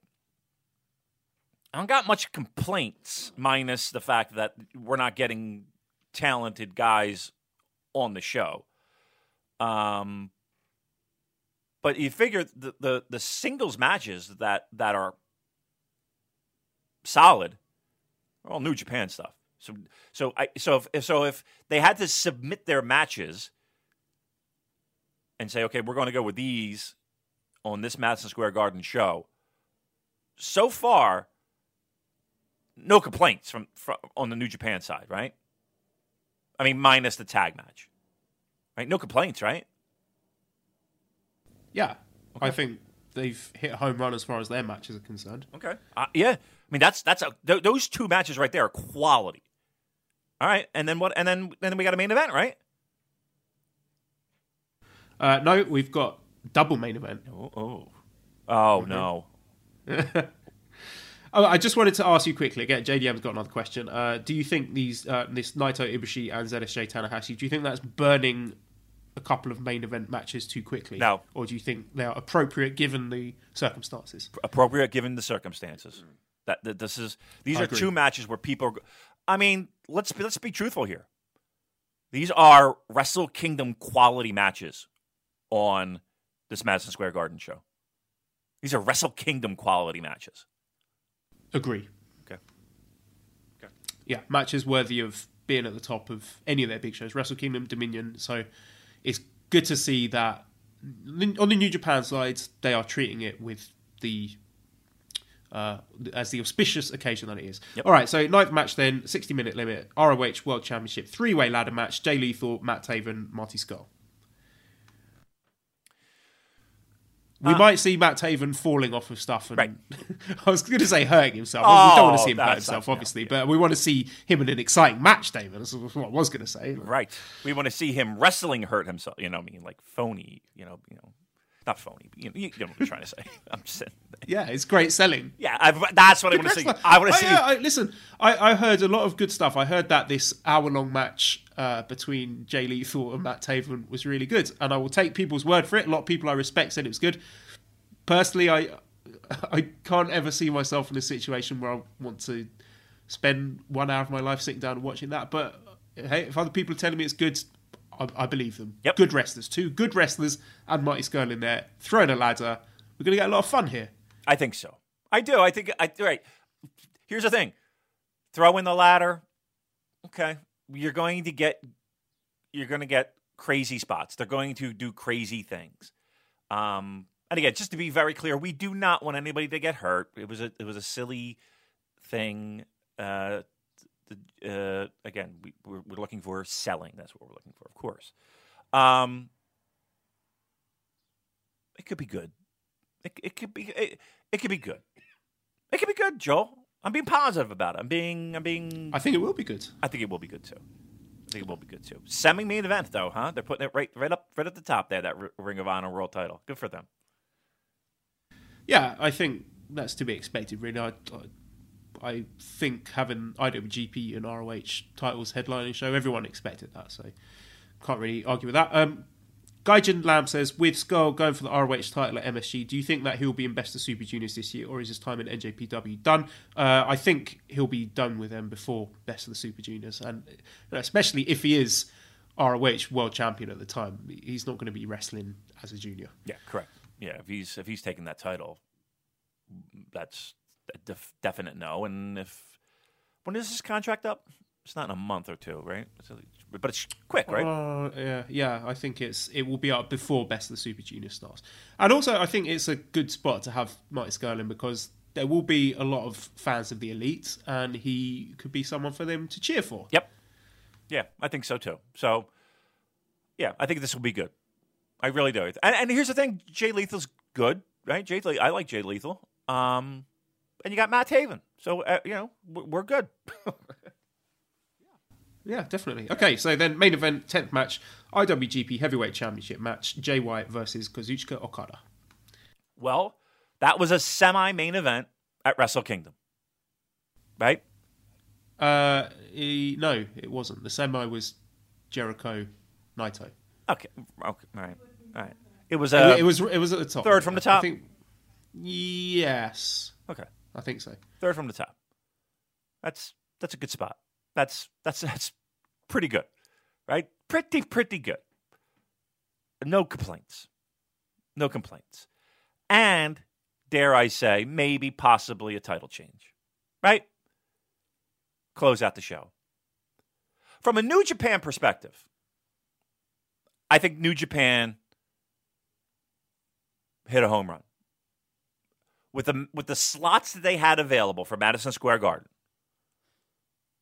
I don't got much complaints, minus the fact that we're not getting talented guys on the show. Um, but you figure the, the, the singles matches that, that are solid are all New Japan stuff. So so I so if so if they had to submit their matches and say, okay, we're going to go with these on this Madison Square Garden show. So far, no complaints from, from on the New Japan side, right? I mean, minus the tag match, right? No complaints, right? Yeah. I think they've hit a home run as far as their matches are concerned. Okay. Uh, yeah. I mean, that's that's a, th- those two matches right there are quality. All right, and then what? And then then we got a main event, right? Uh, no, we've got double main event. Oh, oh, oh no. <laughs> Oh, I just wanted to ask you quickly. Again, JDM's got another question. Uh, do you think these uh, this Naito Ibushi and ZSJ Tanahashi? Do you think that's burning a couple of main event matches too quickly? No. Or do you think they are appropriate given the circumstances? appropriate given the circumstances. That, that this is these I are agree. two matches where people. Are, I mean, let's be, let's be truthful here. These are Wrestle Kingdom quality matches on this Madison Square Garden show. These are Wrestle Kingdom quality matches. Agree. Okay. Okay. Yeah, matches worthy of being at the top of any of their big shows. Wrestle Kingdom, Dominion. So it's good to see that on the New Japan side, they are treating it with the uh, as the auspicious occasion that it is. Yep. All right, so ninth match then, 60 minute limit, ROH World Championship, three way ladder match, Jay Lethal, Matt Taven, Marty Scurll. We Uh, might see Matt Taven falling off of stuff, and Right. <laughs> I was going to say hurting himself. we don't want to Oh, see him hurt himself, obviously, yeah. but we want to see him in an exciting match, David. That's what I was going to say. Right. We want to see him wrestling hurt himself. You know, what I mean, like phony. You know, you know, not phony. But you, know, you know what I'm trying to say. <laughs> I'm just saying. Yeah, it's great selling. Yeah, I've, that's what I want to see. I want to see. yeah, I, listen, I, I heard a lot of good stuff. I heard that this hour-long match uh, between Jay Lethal and Matt Taven was really good, and I will take people's word for it. A lot of people I respect said it was good. Personally, I I can't ever see myself in a situation where I want to spend one hour of my life sitting down and watching that. But hey, if other people are telling me it's good, I, I believe them. Yep. Good wrestlers, two good wrestlers, and Marty Scurll in there throwing a ladder. We're going to get a lot of fun here. I think so. I do. I think. I right. Here's the thing: throw in the ladder. Okay, you're going to get. You're going to get crazy spots. They're going to do crazy things. Um, and again, just to be very clear, we do not want anybody to get hurt. It was a. It was a silly thing. Uh, the, uh, again, we, we're, we're looking for selling. That's what we're looking for, of course. Um, it could be good. It, it could be. It, it could be good. It could be good, Joel. I'm being positive about it. I'm being. I'm being. I think it will be good. I think it will be good too. I think it will be good too. Semi main event though, huh? They're putting it right, right up, right at the top there. That Ring of Honor World Title. Good for them. Yeah, I think that's to be expected. Really, I, I, I think having IWGP and ROH titles headlining show, everyone expected that, so can't really argue with that. Um, Gaijin Lamb says, with Scurll going for the ROH title at MSG, do you think that he'll be in Best of the Super Juniors this year, or is his time in NJPW done? Uh, I think he'll be done with them before Best of the Super Juniors, and especially if he is ROH World Champion at the time, he's not going to be wrestling as a junior. Yeah, correct. Yeah, if he's if he's taking that title, that's def- definite no. And if when is his contract up? It's not in a month or two, right? A- but it's quick, right? Uh, yeah, yeah. I think it's it will be up before Best of the Super Junior starts, and also I think it's a good spot to have Marty Skirling because there will be a lot of fans of the Elite, and he could be someone for them to cheer for. Yep. Yeah, I think so too. So, yeah, I think this will be good. I really do. And, and here's the thing: Jay Lethal's good, right? Jay, I like Jay Lethal. Um, and you got Matt Taven. so uh, you know we're, good. <laughs> Yeah, definitely. Okay, so then main event, tenth match, IWGP Heavyweight Championship match, Jay White versus Kazuchika Okada. well, that was a semi-main event at Wrestle Kingdom, right? Uh, he, no, it wasn't. The semi was Jericho Naito. Okay, okay, all right, all right. It was a it was it was at the top. third from the top? I think. Yes, okay. I think so. Third from the top. That's that's a good spot. That's that's <laughs> that's pretty good, right? Pretty pretty good. No complaints. No complaints. And dare I say, maybe possibly a title change, right? Close out the show. From a New Japan perspective, I think New Japan hit a home run with the with the slots that they had available for Madison Square Garden.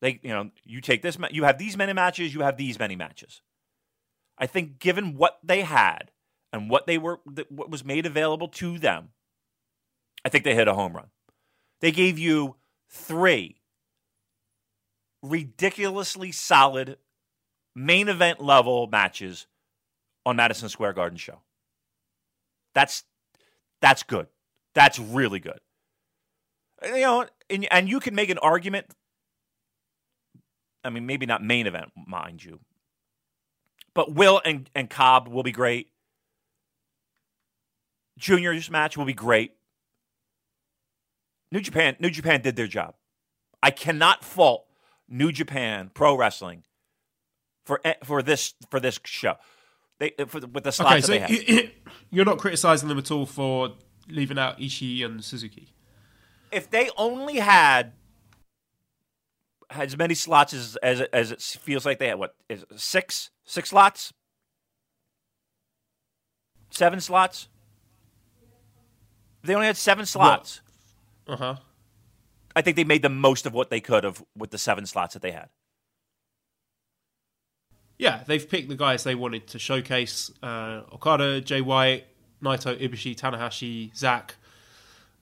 They, you know, you take this, you have these many matches, you have these many matches. I think, given what they had and what they were, what was made available to them, I think they hit a home run. They gave you three ridiculously solid main event level matches on Madison Square Garden show. That's that's good. That's really good. You know, and, and you can make an argument. I mean, maybe not main event, mind you, but Will and, and Cobb will be great. Junior's match will be great. New Japan, New Japan did their job. I cannot fault New Japan Pro Wrestling for eh, for this for this show. They for, with the slots Okay, that so they had. you're not criticizing them at all for leaving out Ishii and Suzuki. if they only had as many slots as as it, as it feels like they had, what is it, six six slots, seven slots. If they only had seven slots. Uh huh. I think they made the most of what they could of with the seven slots that they had. Yeah, they've picked the guys they wanted to showcase: uh, Okada, Jay White, Naito, Ibushi, Tanahashi, Zack,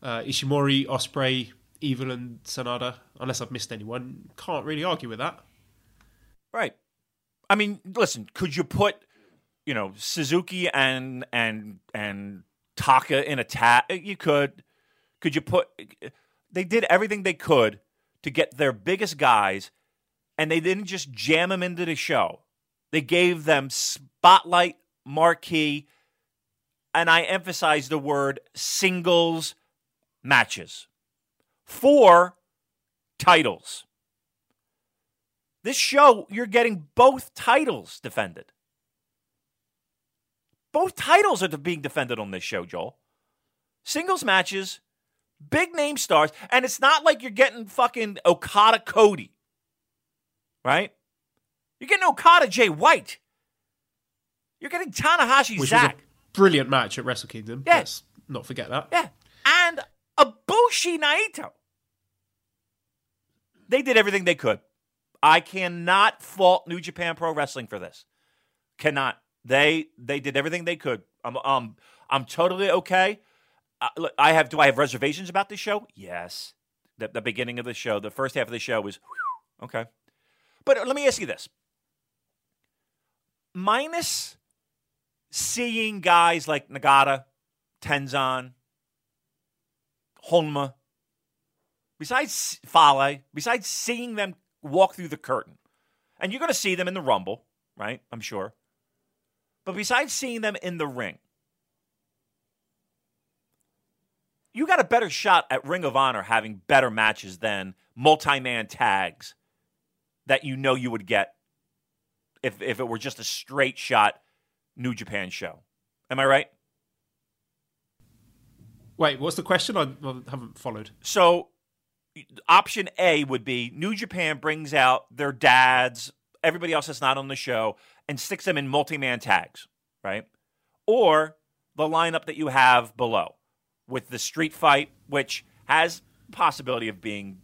uh, Ishimori, Ospreay, Evil, and Sanada. Unless I've missed anyone, can't really argue with that. Right. I mean, listen, could you put, you know, Suzuki and and and Taka in a tag? You could. Could you put they did everything they could to get their biggest guys and they didn't just jam them into the show. They gave them spotlight marquee and I emphasize the word singles matches. Four titles. This show, you're getting both titles defended. Both titles are being defended on this show, Joel. Singles matches, big name stars, and it's not like you're getting fucking Okada Cody, right? You're getting Okada Jay White. You're getting Tanahashi Which Zack. Was a brilliant match at Wrestle Kingdom. Yeah. Let's not forget that. Yeah. And Ibushi Naito. They did everything they could. I cannot fault New Japan Pro Wrestling for this. Cannot. They they did everything they could. I'm um I'm totally okay. Uh, look, I have do I have reservations about this show? Yes. The, the beginning of the show, the first half of the show was whew, okay. But let me ask you this. Minus seeing guys like Nagata, Tenzan, Honma, besides Fale, besides seeing them walk through the curtain, and you're going to see them in the Rumble, right? I'm sure. But besides seeing them in the ring, you got a better shot at Ring of Honor having better matches than multi man tags that you know you would get if, if it were just a straight shot New Japan show. Am I right? Wait, what's the question? I, haven't followed. So, option A would be New Japan brings out their dads, everybody else that's not on the show, and sticks them in multi man tags, right? Or the lineup that you have below with the street fight, which has possibility of being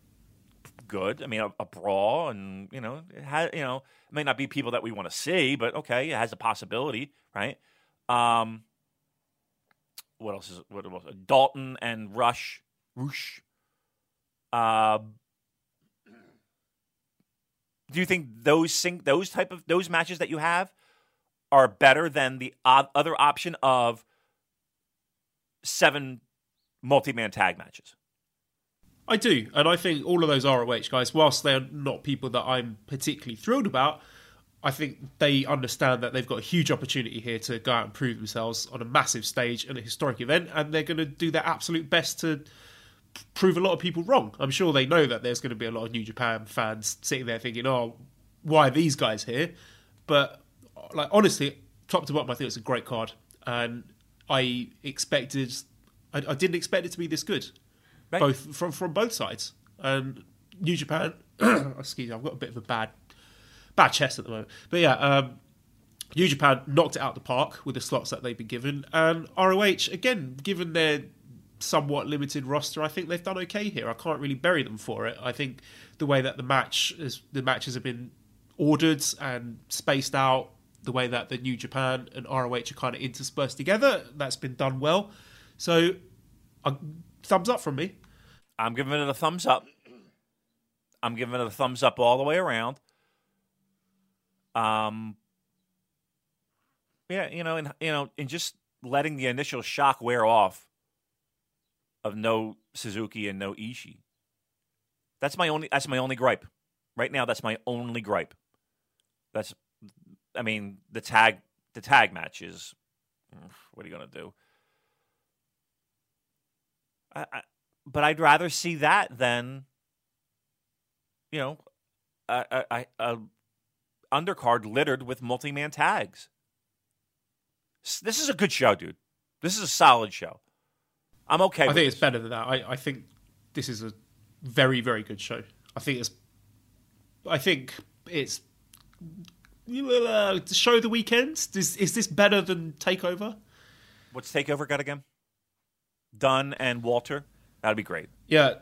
good. I mean, a, a brawl, and you know, it has, you know, it may not be people that we want to see, but okay, it has a possibility, right? Um, what else is what else? Dalton and Rush, Rush. Uh, do you think those sing, those type of those matches that you have are better than the other option of seven multi-man tag matches? I do, and I think all of those ROH guys, whilst they're not people that I'm particularly thrilled about, I think they understand that they've got a huge opportunity here to go out and prove themselves on a massive stage and a historic event, and they're going to do their absolute best to prove a lot of people wrong. I'm sure they know that there's going to be a lot of New Japan fans sitting there thinking, "Oh, why are these guys here?" But like honestly, top to bottom, I think it's a great card, and I expected, I, I didn't expect it to be this good, Right. both from from both sides. And New Japan, <clears throat> excuse me, I've got a bit of a bad bad chest at the moment, but yeah. Um, New Japan knocked it out the park with the slots that they've been given, and ROH again, given their somewhat limited roster, I think they've done okay here. I can't really bury them for it. I think the way that the match is, the matches have been ordered and spaced out, the way that the New Japan and ROH are kind of interspersed together, that's been done well. So, a thumbs up from me. I'm giving it a thumbs up. I'm giving it a thumbs up all the way around. Um, yeah, you know, and you know, and just letting the initial shock wear off of no Suzuki and no Ishii. That's my only. That's my only gripe. Right now, that's my only gripe. That's. I mean, the tag. The tag match is. What are you gonna do? I, I, but I'd rather see that than. You know, a, a, a undercard littered with multi-man tags. This is a good show, dude. This is a solid show. I'm okay. I think this. it's better than that. I, I think this is a very very good show. I think it's. I think it's. Uh, show the weekend. Is is this better than Takeover? What's Takeover got again? Dunne and Walter. That'd be great. Yeah.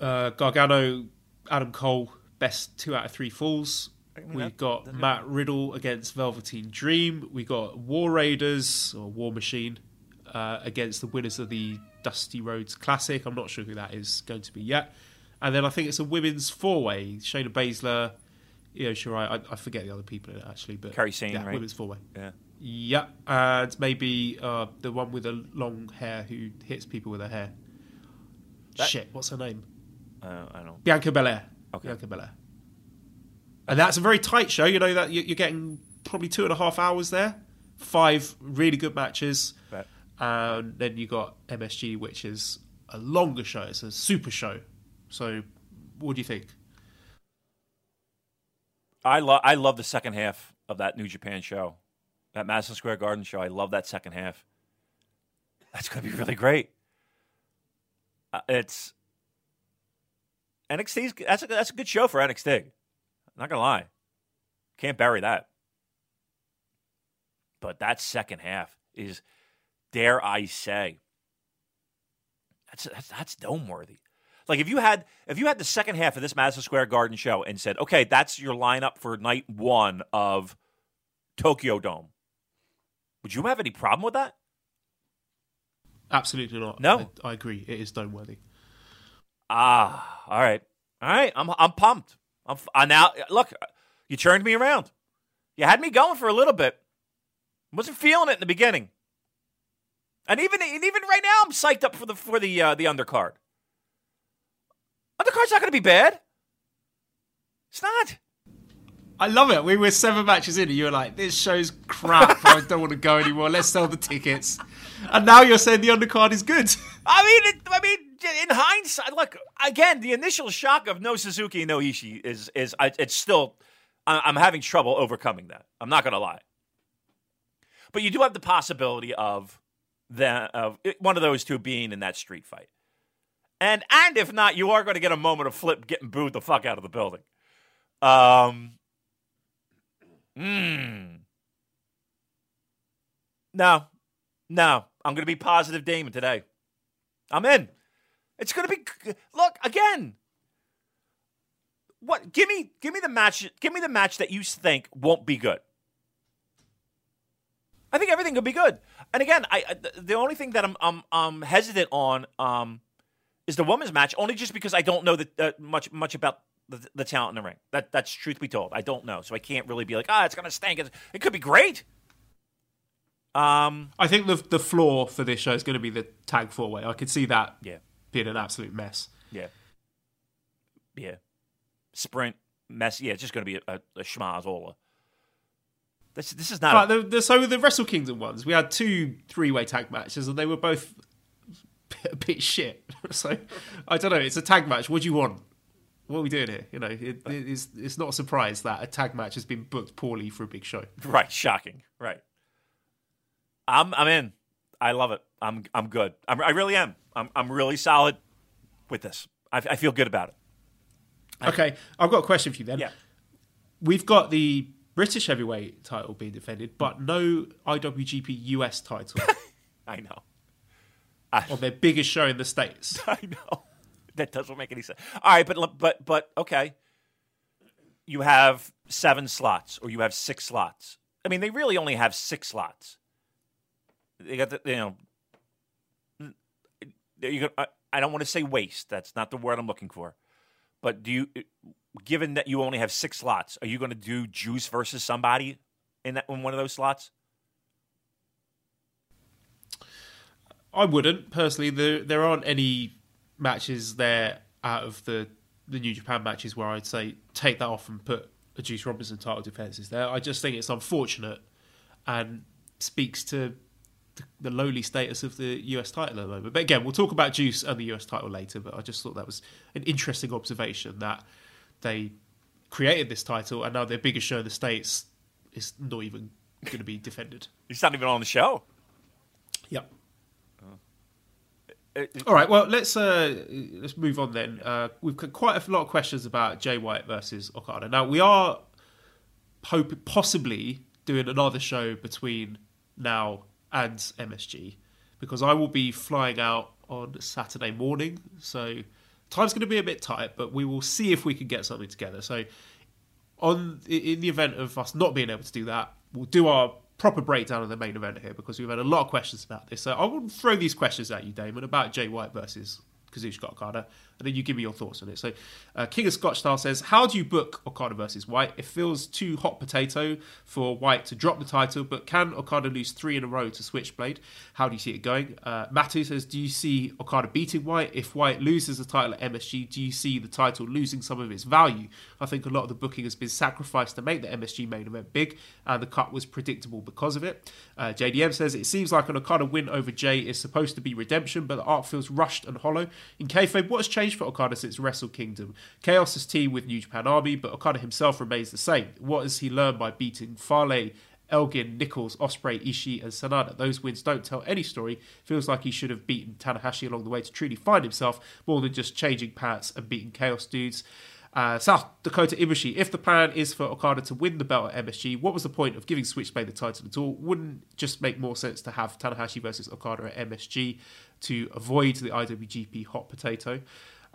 Uh, Gargano, Adam Cole, best two out of three falls. mean, We've that- got Matt Riddle against Velveteen Dream. We got War Raiders or War Machine uh, against the winners of the Dusty Rhodes Classic. I'm not sure who that is going to be yet. And then I think it's a women's four way. Shayna Baszler, Io Shirai. I, I forget the other people in it actually, but Kairi Sane, yeah, right? women's four way. Yeah. Yeah, and maybe uh, the one with the long hair who hits people with her hair. That- Shit, what's her name? Uh, I don't. Know. Bianca Belair. Okay. Bianca Belair. And that's a very tight show. You know that you- you're getting probably two and a half hours there. Five really good matches, Right. and then you got MSG, which is a longer show. It's a super show. So, what do you think? I love. I love the second half of that New Japan show, that Madison Square Garden show. I love that second half. That's going to be really great. Uh, it's NXT's. That's a, that's a good show for NXT. not gonna lie, can't bury that. But that second half is, dare I say, that's that's, that's dome worthy. Like if you had if you had the second half of this Madison Square Garden show and said, okay, that's your lineup for night one of Tokyo Dome, would you have any problem with that? Absolutely not. No. I, I agree. It is dome worthy. Ah, all right, all right. I'm I'm pumped. I'm I now look. You turned me around. You had me going for a little bit. Wasn't feeling it in the beginning, and even and even right now, I'm psyched up for the for the uh, the undercard. Undercard's not going to be bad. It's not. I love it. We were seven matches in, and you were like, "This show's crap. I don't want to go anymore. Let's sell the tickets." And now you're saying the undercard is good. <laughs> I mean, it, I mean, in hindsight, look again. The initial shock of no Suzuki and no Ishii is is I, it's still. I'm having trouble overcoming that. I'm not going to lie. But you do have the possibility of the of one of those two being in that street fight, and and if not, you are going to get a moment of Flip getting booed the fuck out of the building. Um. Hmm. No, no, I'm going to be positive Damon today. I'm in. It's going to be look again. What? Give me, give me the match. Give me the match that you think won't be good. I think everything could be good. And again, I, I the only thing that I'm I'm, I'm hesitant on um, is the women's match, only just because I don't know that uh, much much about the, the talent in the ring. That that's truth be told, I don't know, so I can't really be like, ah, it's going to stink. It, it could be great. Um, I think the the floor for this show is going to be the tag four way. I could see that yeah. being an absolute mess. Yeah. Yeah. Sprint mess. Yeah, it's just going to be a, a, a schmazola. This this is not. A, the, the, so the Wrestle Kingdom ones, we had two three way tag matches, and they were both <laughs> a bit shit. <laughs> So I don't know. It's a tag match. What do you want? What are we doing here? You know, it, it is, it's not a surprise that a tag match has been booked poorly for a big show. right. Shocking. Right. I'm I'm in. I love it. I'm I'm good. I'm, I really am. I'm I'm really solid with this. I, I feel good about it. Okay, I've got a question for you then. Yeah. We've got the British heavyweight title being defended, but no IWGP US title <laughs> I know. on their biggest show in the States. <laughs> I know. <laughs> That doesn't make any sense. All right, but but but okay. You have seven slots, or you have six slots. I mean, they really only have six slots. They got the you know. You I, I don't want to say waste. That's not the word I'm looking for. But do you, given that you only have six slots, are you going to do Juice versus somebody in that in one of those slots? I wouldn't personally. There there aren't any matches there out of the the New Japan matches where I'd say take that off and put a Juice Robinson title defenses there. I just think it's unfortunate and speaks to the, the lowly status of the US title at the moment. But again, we'll talk about Juice and the US title later. But I just thought that was an interesting observation that they created this title and now their biggest show in the states is not even going to be defended. He's not even on the show. Yep. Uh, All right. Well, let's uh, let's move on then. Uh, we've got quite a lot of questions about Jay White versus Okada. Now we are hope possibly doing another show between now and MSG because I will be flying out on Saturday morning. So time's going to be a bit tight, but we will see if we can get something together. So on in the event of us not being able to do that, we'll do our proper breakdown of the main event here because we've had a lot of questions about this. So I will throw these questions at you, Damon, about Jay White versus Kazuchika Okada, and then you give me your thoughts on it. So, uh, King of Scotch Style says, "How do you book Okada versus White? It feels too hot potato for White to drop the title, but can Okada lose three in a row to Switchblade? How do you see it going?" Uh, Matu says, "Do you see Okada beating White? If White loses the title at MSG, do you see the title losing some of its value? I think a lot of the booking has been sacrificed to make the MSG main event big, and the cut was predictable because of it." Uh, JDM says, "It seems like an Okada win over Jay is supposed to be redemption, but the art feels rushed and hollow." In kayfabe, what has changed for Okada since Wrestle Kingdom? Chaos teamed with New Japan Army, but Okada himself remains the same. What has he learned by beating Fale, Elgin, Nicholls, Ospreay, Ishii, and Sanada? Those wins don't tell any story. Feels like he should have beaten Tanahashi along the way to truly find himself, more than just changing pants and beating Chaos dudes. Uh, South Dakota Ibushi. If the plan is for Okada to win the belt at MSG, what was the point of giving Switchblade the title at all? Wouldn't just make more sense to have Tanahashi versus Okada at MSG to avoid the IWGP hot potato?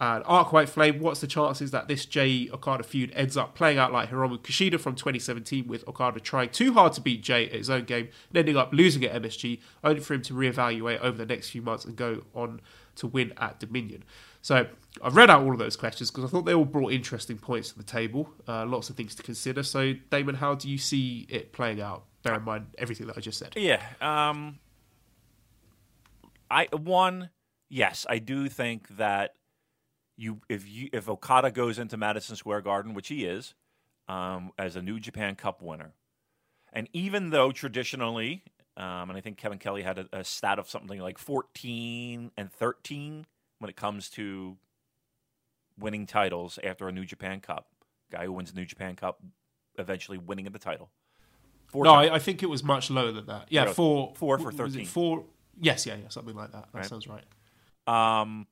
And Arc White Flame, what's the chances that this Jay Okada feud ends up playing out like Hiromu Kushida from 2017 with Okada trying too hard to beat Jay at his own game and ending up losing at MSG, only for him to reevaluate over the next few months and go on to win at Dominion? So I've read out all of those questions because I thought they all brought interesting points to the table, uh, lots of things to consider. So Damon, how do you see it playing out? Bear in mind everything that I just said. Yeah. Um, I one yes, I do think that you if you if Okada goes into Madison Square Garden, which he is, um, as a New Japan Cup winner, and even though traditionally, um, and I think Kevin Kelly had a, a stat of something like fourteen and thirteen when it comes to winning titles after a New Japan Cup, guy who wins the New Japan Cup eventually winning the title. Four No. I, I think it was much lower than that. Yeah, four, Four for 13. Four, yes, yeah, yeah, something like that. That Right. sounds right. Um,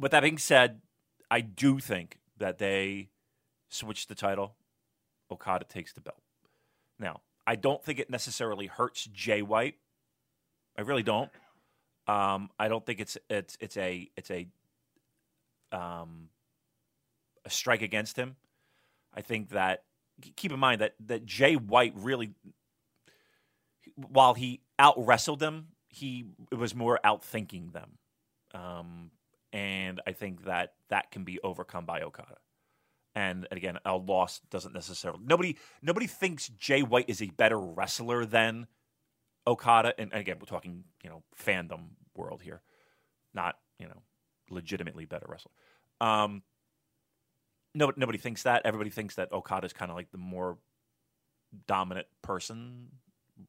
with that being said, I do think that they switch the title. Okada takes the belt. Now, I don't think it necessarily hurts Jay White. I really don't. Um, I don't think it's it's it's a it's a um, a strike against him. I think that keep in mind that that Jay White really, while he out wrestled them, he was more out thinking them, um, and I think that that can be overcome by Okada. And again, a loss doesn't necessarily nobody nobody thinks Jay White is a better wrestler than Okada. And again, we're talking you know fandom world here, not you know legitimately better wrestler. Um, no, nobody thinks that. Everybody thinks that Okada is kind of like the more dominant person,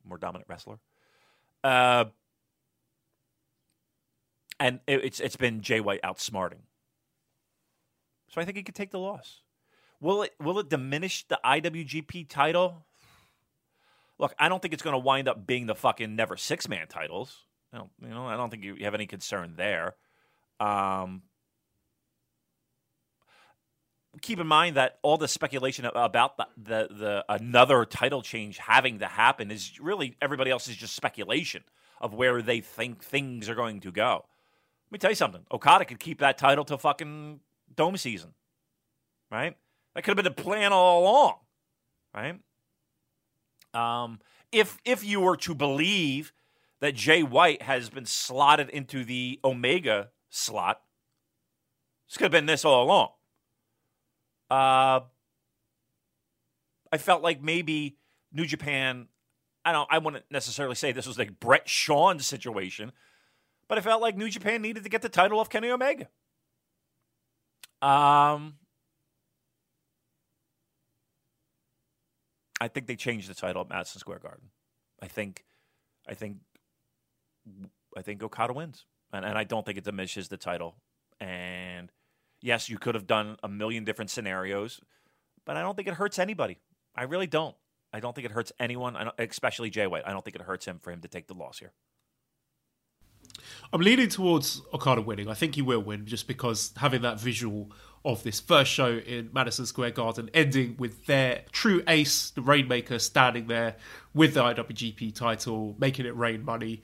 more dominant wrestler. Uh, and it, it's it's been Jay White outsmarting. So I think he could take the loss. Will it will it diminish the IWGP title? Look, I don't think it's going to wind up being the fucking never six man titles. I don't, you know, I don't think you have any concern there. Um, keep in mind that all the speculation about the, the the another title change having to happen is really everybody else is just speculation of where they think things are going to go. Let me tell you something. Okada could keep that title till fucking dome season, right? That could have been the plan all along, right? Um, if if you were to believe that Jay White has been slotted into the Omega slot, this could have been this all along. Uh, I felt like maybe New Japan. I don't. I wouldn't necessarily say this was like Bret Shawn's situation, but I felt like New Japan needed to get the title off Kenny Omega. Um, I think they changed the title at Madison Square Garden. I think, I think, I think Okada wins, and and I don't think it diminishes the title. And yes, you could have done a million different scenarios, but I don't think it hurts anybody. I really don't. I don't think it hurts anyone, especially Jay White. I don't think it hurts him for him to take the loss here. I'm leaning towards Okada winning. I think he will win just because having that visual of this first show in Madison Square Garden ending with their true ace, the Rainmaker, standing there with the IWGP title, making it rain money,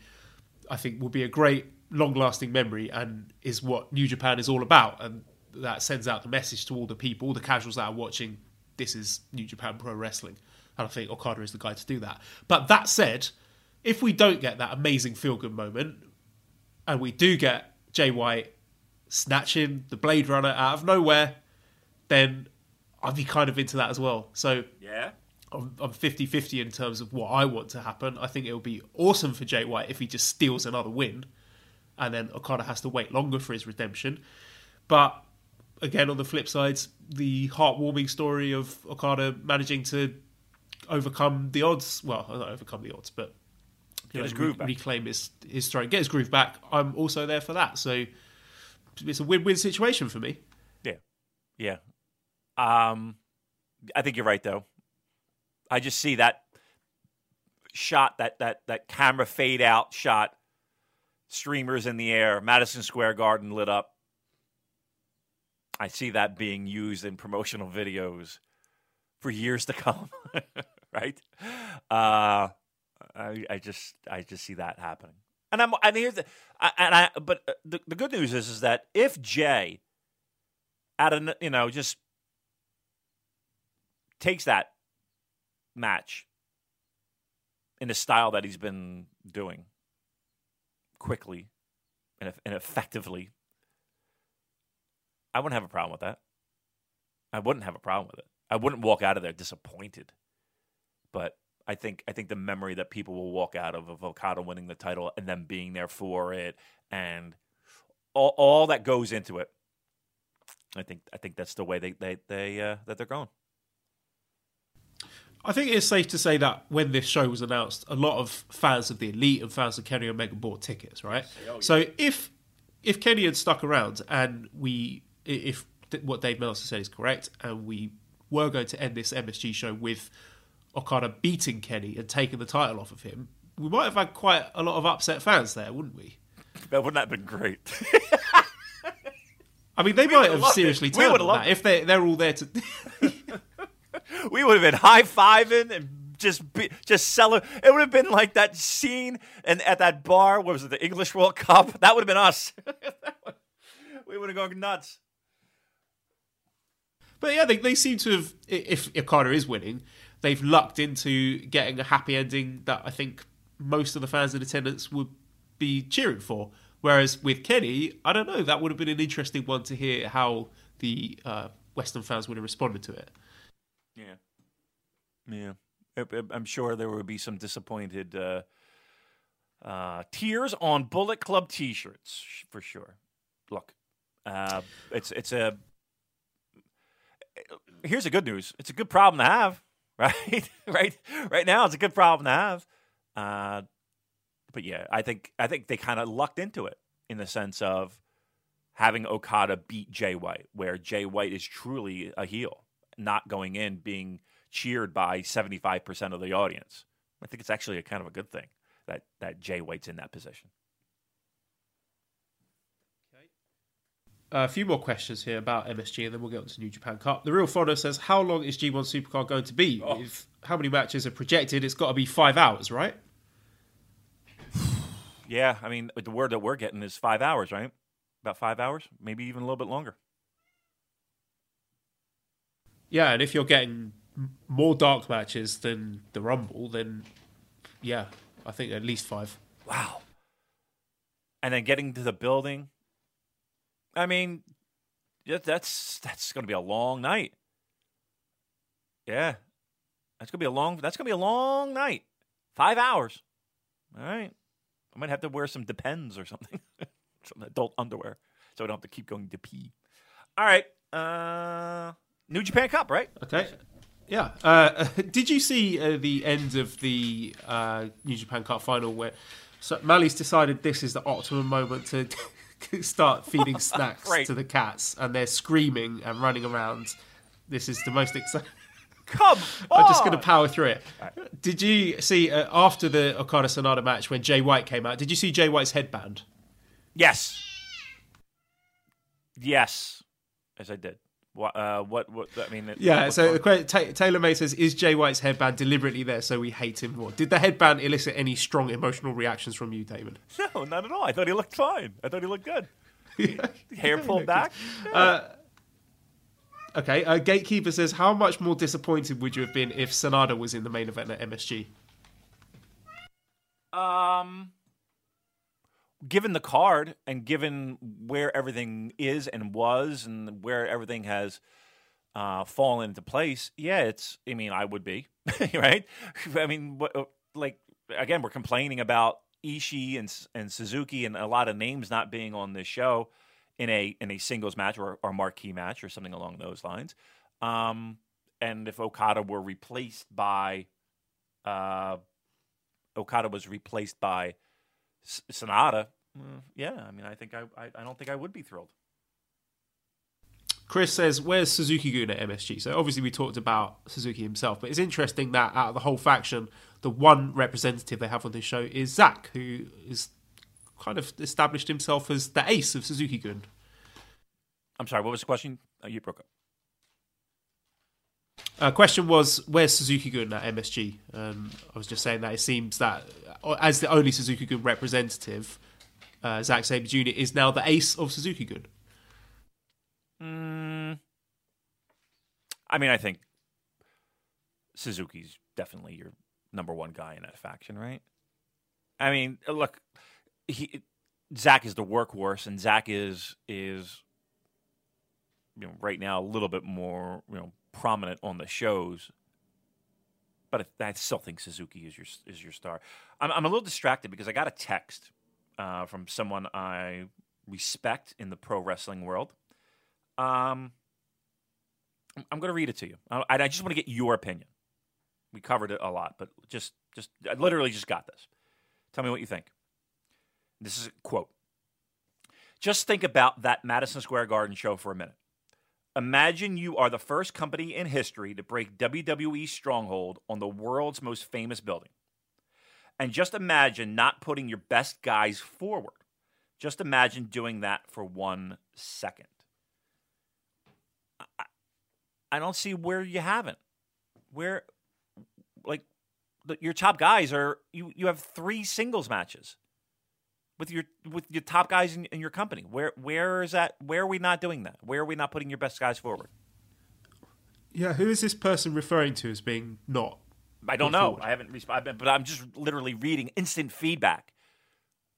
I think will be a great, long lasting memory and is what New Japan is all about. And that sends out the message to all the people, all the casuals that are watching this is New Japan Pro Wrestling. And I think Okada is the guy to do that. But that said, if we don't get that amazing feel good moment, and we do get Jay White snatching the Blade Runner out of nowhere, then I'd be kind of into that as well. So yeah, I'm 50 50 in terms of what I want to happen. I think it would be awesome for Jay White if he just steals another win and then Okada has to wait longer for his redemption. But again, on the flip side, the heartwarming story of Okada managing to overcome the odds well, not overcome the odds, but get his groove back. reclaim his his throne, get his groove back. I'm also there for that. So it's a win-win situation for me. Yeah, yeah. Um, I think you're right though. I just see that shot, that that that camera fade out shot, streamers in the air, Madison Square Garden lit up. I see that being used in promotional videos for years to come, <laughs> right? Uh, I, I just I just see that happening. And I'm and here's the and I but uh, the, the good news is is that if Jay at a you know just takes that match in the style that he's been doing quickly and, and effectively, I wouldn't have a problem with that. I wouldn't have a problem with it. I wouldn't walk out of there disappointed. But I think I think the memory that people will walk out of of Okada winning the title and them being there for it and all, all that goes into it. I think I think that's the way they they, they uh, that they're going. I think it's safe to say that when this show was announced, a lot of fans of the Elite and fans of Kenny Omega bought tickets, right? Oh, yeah. So if if Kenny had stuck around and we if what Dave Meltzer said is correct and we were going to end this MSG show with Okada beating Kenny and taking the title off of him, we might have had quite a lot of upset fans there, wouldn't we? That wouldn't that have been great. <laughs> I mean, they we might have seriously it. turned on that if they they're all there to. <laughs> we would have been high fiving and just be, just selling. It would have been like that scene and at that bar. What was it? The English World Cup. That would have been us. <laughs> we would have gone nuts. But yeah, they, they seem to have. If Okada is winning, they've lucked into getting a happy ending that I think most of the fans in attendance would be cheering for. Whereas with Kenny, I don't know. That would have been an interesting one to hear how the uh, Western fans would have responded to it. Yeah, yeah. I'm sure there would be some disappointed uh, uh, tears on Bullet Club T-shirts for sure. Look, uh, it's it's a here's the good news. It's a good problem to have, <laughs> right? <laughs> right, right now it's a good problem to have. Uh, but yeah, I think I think they kind of lucked into it in the sense of having Okada beat Jay White, where Jay White is truly a heel, not going in being cheered by seventy five percent of the audience. I think it's actually a kind of a good thing that that Jay White's in that position. A few more questions here about MSG, and then we'll get on to New Japan Cup. The Real Fodder says, "How long is G1 Supercard going to be? Oh. If, how many matches are projected? It's got to be five hours, right?" <sighs> Yeah, I mean, the word that we're getting is five hours, right? About five hours, maybe even a little bit longer. Yeah, and if you're getting more dark matches than the Rumble, then yeah, I think at least five. Wow. And then getting to the building, I mean, that's that's going to be a long night. Yeah, that's going to be a long. That's going to be a long night. Five hours. All right. I might have to wear some Depends or something, <laughs> some adult underwear, so I don't have to keep going to pee. All right, uh, New Japan Cup, right? Okay. Yeah. Uh, <laughs> did you see uh, the end of the uh, New Japan Cup final where so Mali's decided this is the optimum moment to <laughs> <laughs> start feeding <laughs> snacks Right. to the cats and they're screaming and running around. This is the most exciting. <laughs> Come I'm just going to power through it. Did you see uh, after the Okada Sanada match when Jay White came out? Did you see Jay White's headband? Yes, yes, as I did. What? Uh, what? What? I mean, Yeah. So the Ta Taylor May says, "Is Jay White's headband deliberately there so we hate him more?" Did the headband elicit any strong emotional reactions from you, Damon? <laughs> no, not at all. I thought he looked fine. I thought he looked good. <laughs> Hair pulled <laughs> back. Okay, uh, Gatekeeper says, "How much more disappointed would you have been if Sanada was in the main event at MSG?" Um, given the card and given where everything is and was and where everything has uh, fallen into place, yeah, it's. I mean, I would be <laughs> right. I mean, what, uh, like again, we're complaining about Ishii and and Suzuki and a lot of names not being on this show in a in a singles match or, or marquee match or something along those lines. Um, and if Okada were replaced by uh, Okada was replaced by Sanada, mm, yeah, I mean, I think I, I, I don't think I would be thrilled. Chris says, "Where's Suzuki Gun at MSG?" So obviously we talked about Suzuki himself, but it's interesting that out of the whole faction, the one representative they have on this show is Zack, who is kind of established himself as the ace of Suzuki Gun. I'm sorry, what was the question? Oh, you broke up. Uh, question was, where's Suzuki Gun at MSG? Um, I was just saying that it seems that uh, as the only Suzuki Gun representative, uh, Zack Sabre Jr. is now the ace of Suzuki Gun. Mm, I mean, I think Suzuki's definitely your number one guy in that faction, right? I mean, look, he Zack is the workhorse, and Zack is is you know right now a little bit more you know prominent on the shows. But I still think Suzuki is your is your star. I'm I'm a little distracted because I got a text uh, from someone I respect in the pro wrestling world. Um, I'm- going to read it to you. I, I just want to get your opinion. We covered it a lot, but just, just, I literally just got this. Tell me what you think. This is a quote. Just think about that Madison Square Garden show for a minute. Imagine you are the first company in history to break WWE's stronghold on the world's most famous building. And just imagine not putting your best guys forward. Just imagine doing that for one second. I, I don't see where you haven't. Where, like, the, your top guys are you. You have three singles matches with your with your top guys in, in your company. Where where is that? Where are we not doing that? Where are we not putting your best guys forward? Yeah, who is this person referring to as being not? I don't know. forward. I haven't, responded, but I'm just literally reading instant feedback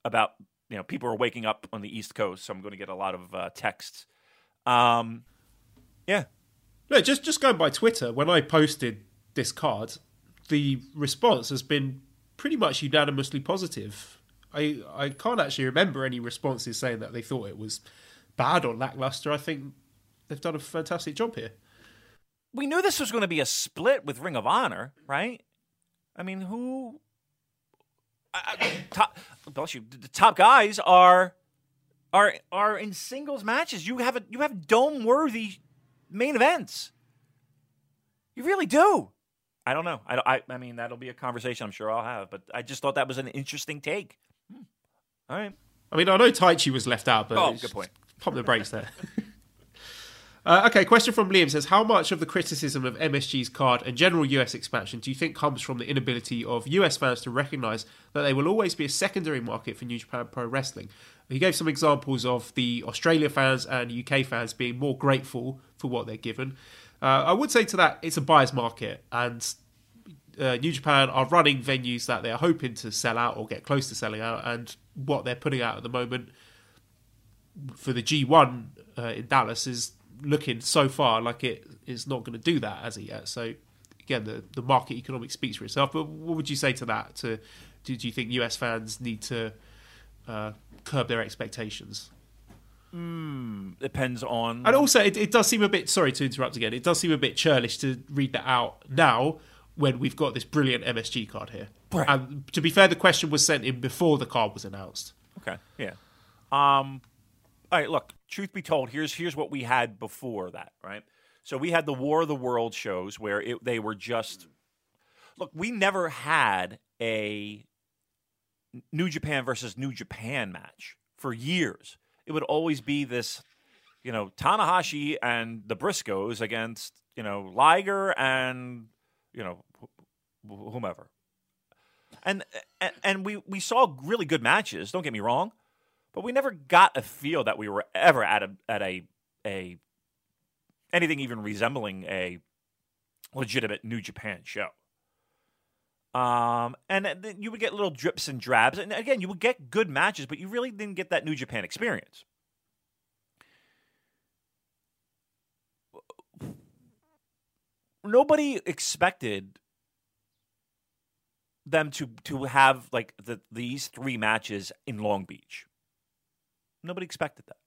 about you know people are waking up on the East Coast, so I'm going to get a lot of uh, texts. Um, yeah, No, just just going by Twitter. When I posted this card, the response has been pretty much unanimously positive. I I can't actually remember any responses saying that they thought it was bad or lackluster. I think they've done a fantastic job here. We knew this was going to be a split with Ring of Honor, right? I mean, who? I, I, top, bless you. The top guys are are are in singles matches. You have a, you have dome worthy main events. You really do. I don't know. I, I I mean, that'll be a conversation I'm sure I'll have. But I just thought that was an interesting take. Hmm. All right. I mean, I know Taichi was left out, but Oh, good point. Pump the brakes there. <laughs> Uh, okay, question from Liam says How much of the criticism of MSG's card and general US expansion do you think comes from the inability of US fans to recognise that they will always be a secondary market for New Japan Pro Wrestling? He gave some examples of the Australia fans and UK fans being more grateful for what they're given. Uh, I would say to that, it's a buyer's market, and uh, New Japan are running venues that they're hoping to sell out or get close to selling out, and what they're putting out at the moment for the G1 uh, in Dallas is looking so far like it is not going to do that as of yet. So again, the the market economics speaks for itself. But what would you say to that? To do, do you think US fans need to uh, curb their expectations. Depends on. And also, it, it does seem a bit. Sorry to interrupt again. It does seem a bit churlish to read that out now when we've got this brilliant MSG card here. Right. And to be fair, the question was sent in before the card was announced. Okay. Yeah. Um. All right. Look. Truth be told, here's here's what we had before that. Right. So we had the War of the World shows where it, they were just. Look, we never had a New Japan versus New Japan match for years. It would always be this, you know, Tanahashi and the Briscoes against you know Liger and you know wh- whomever. And and, and we, we saw really good matches. Don't get me wrong, but we never got a feel that we were ever at a at a a anything even resembling a legitimate New Japan show. Um, and you would get little drips and drabs, and again, you would get good matches, but you really didn't get that New Japan experience. Nobody expected them to to have like the, these three matches in Long Beach. Nobody expected that.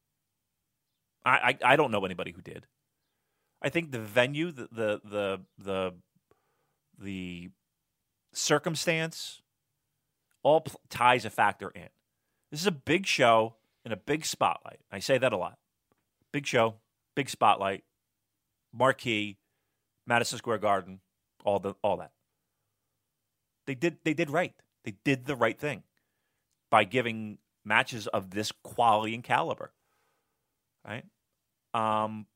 I, I I don't know anybody who did. I think the venue, the the the the, the circumstance, all pl- ties a factor in. This is a big show in a big spotlight. I say that a lot. Big show, big spotlight, marquee, Madison Square Garden, all the all that. They did they did right. They did the right thing by giving matches of this quality and caliber. Right? Um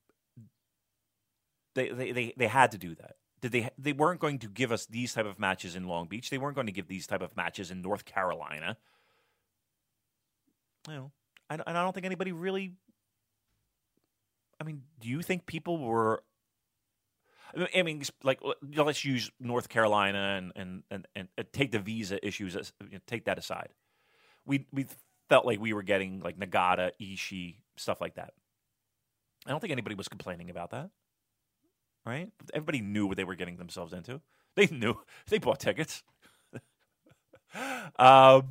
they they they, they had to do that. Did they they weren't going to give us these type of matches in Long Beach. They weren't going to give these type of matches in North Carolina. You know, I, and I don't think anybody really I mean, do you think people were I mean- like let's use North Carolina and and and, and uh, take the visa issues, you know, take that aside. We we felt like we were getting like Nagata, Ishii, stuff like that. I don't think anybody was complaining about that, right? Everybody knew what they were getting themselves into. They knew. <laughs> They bought tickets. <laughs> um,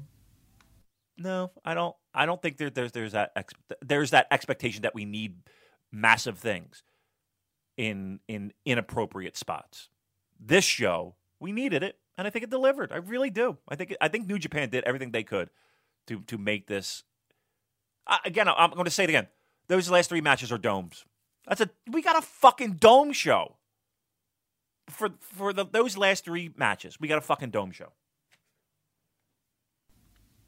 no, I don't. I don't think there, there's there's that ex, there's that expectation that we need massive things in in inappropriate spots. This show, we needed it, and I think it delivered. I really do. I think I think New Japan did everything they could to to make this. Uh, again, I'm going to say it again. Those last three matches are domes. That's a we got a fucking dome show for for the, those last three matches. We got a fucking dome show.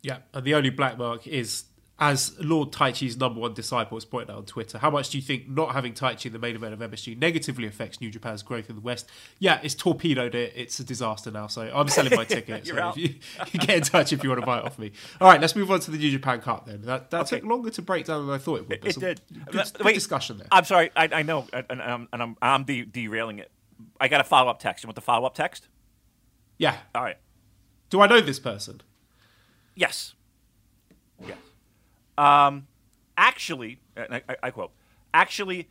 Yeah, the only black mark is, as Lord Taichi's number one disciple has pointed out on Twitter, how much do you think not having Taichi in the main event of MSG negatively affects New Japan's growth in the West? Yeah, it's torpedoed it. It's a disaster now, so I'm selling my <laughs> ticket. You're so out. if you, you get in touch if you want to buy it off me. All right, let's move on to the New Japan Cup then. That, that Okay. took longer to break down than I thought it would. It did. Good, Uh, good discussion there. I'm sorry. I, I know, and, and, I'm- and I'm I'm de- derailing it. I got a follow up text. You want the follow up text? Yeah. All right. Do I know this person? Yes. Yes. Um, actually, I, I, quote. Actually,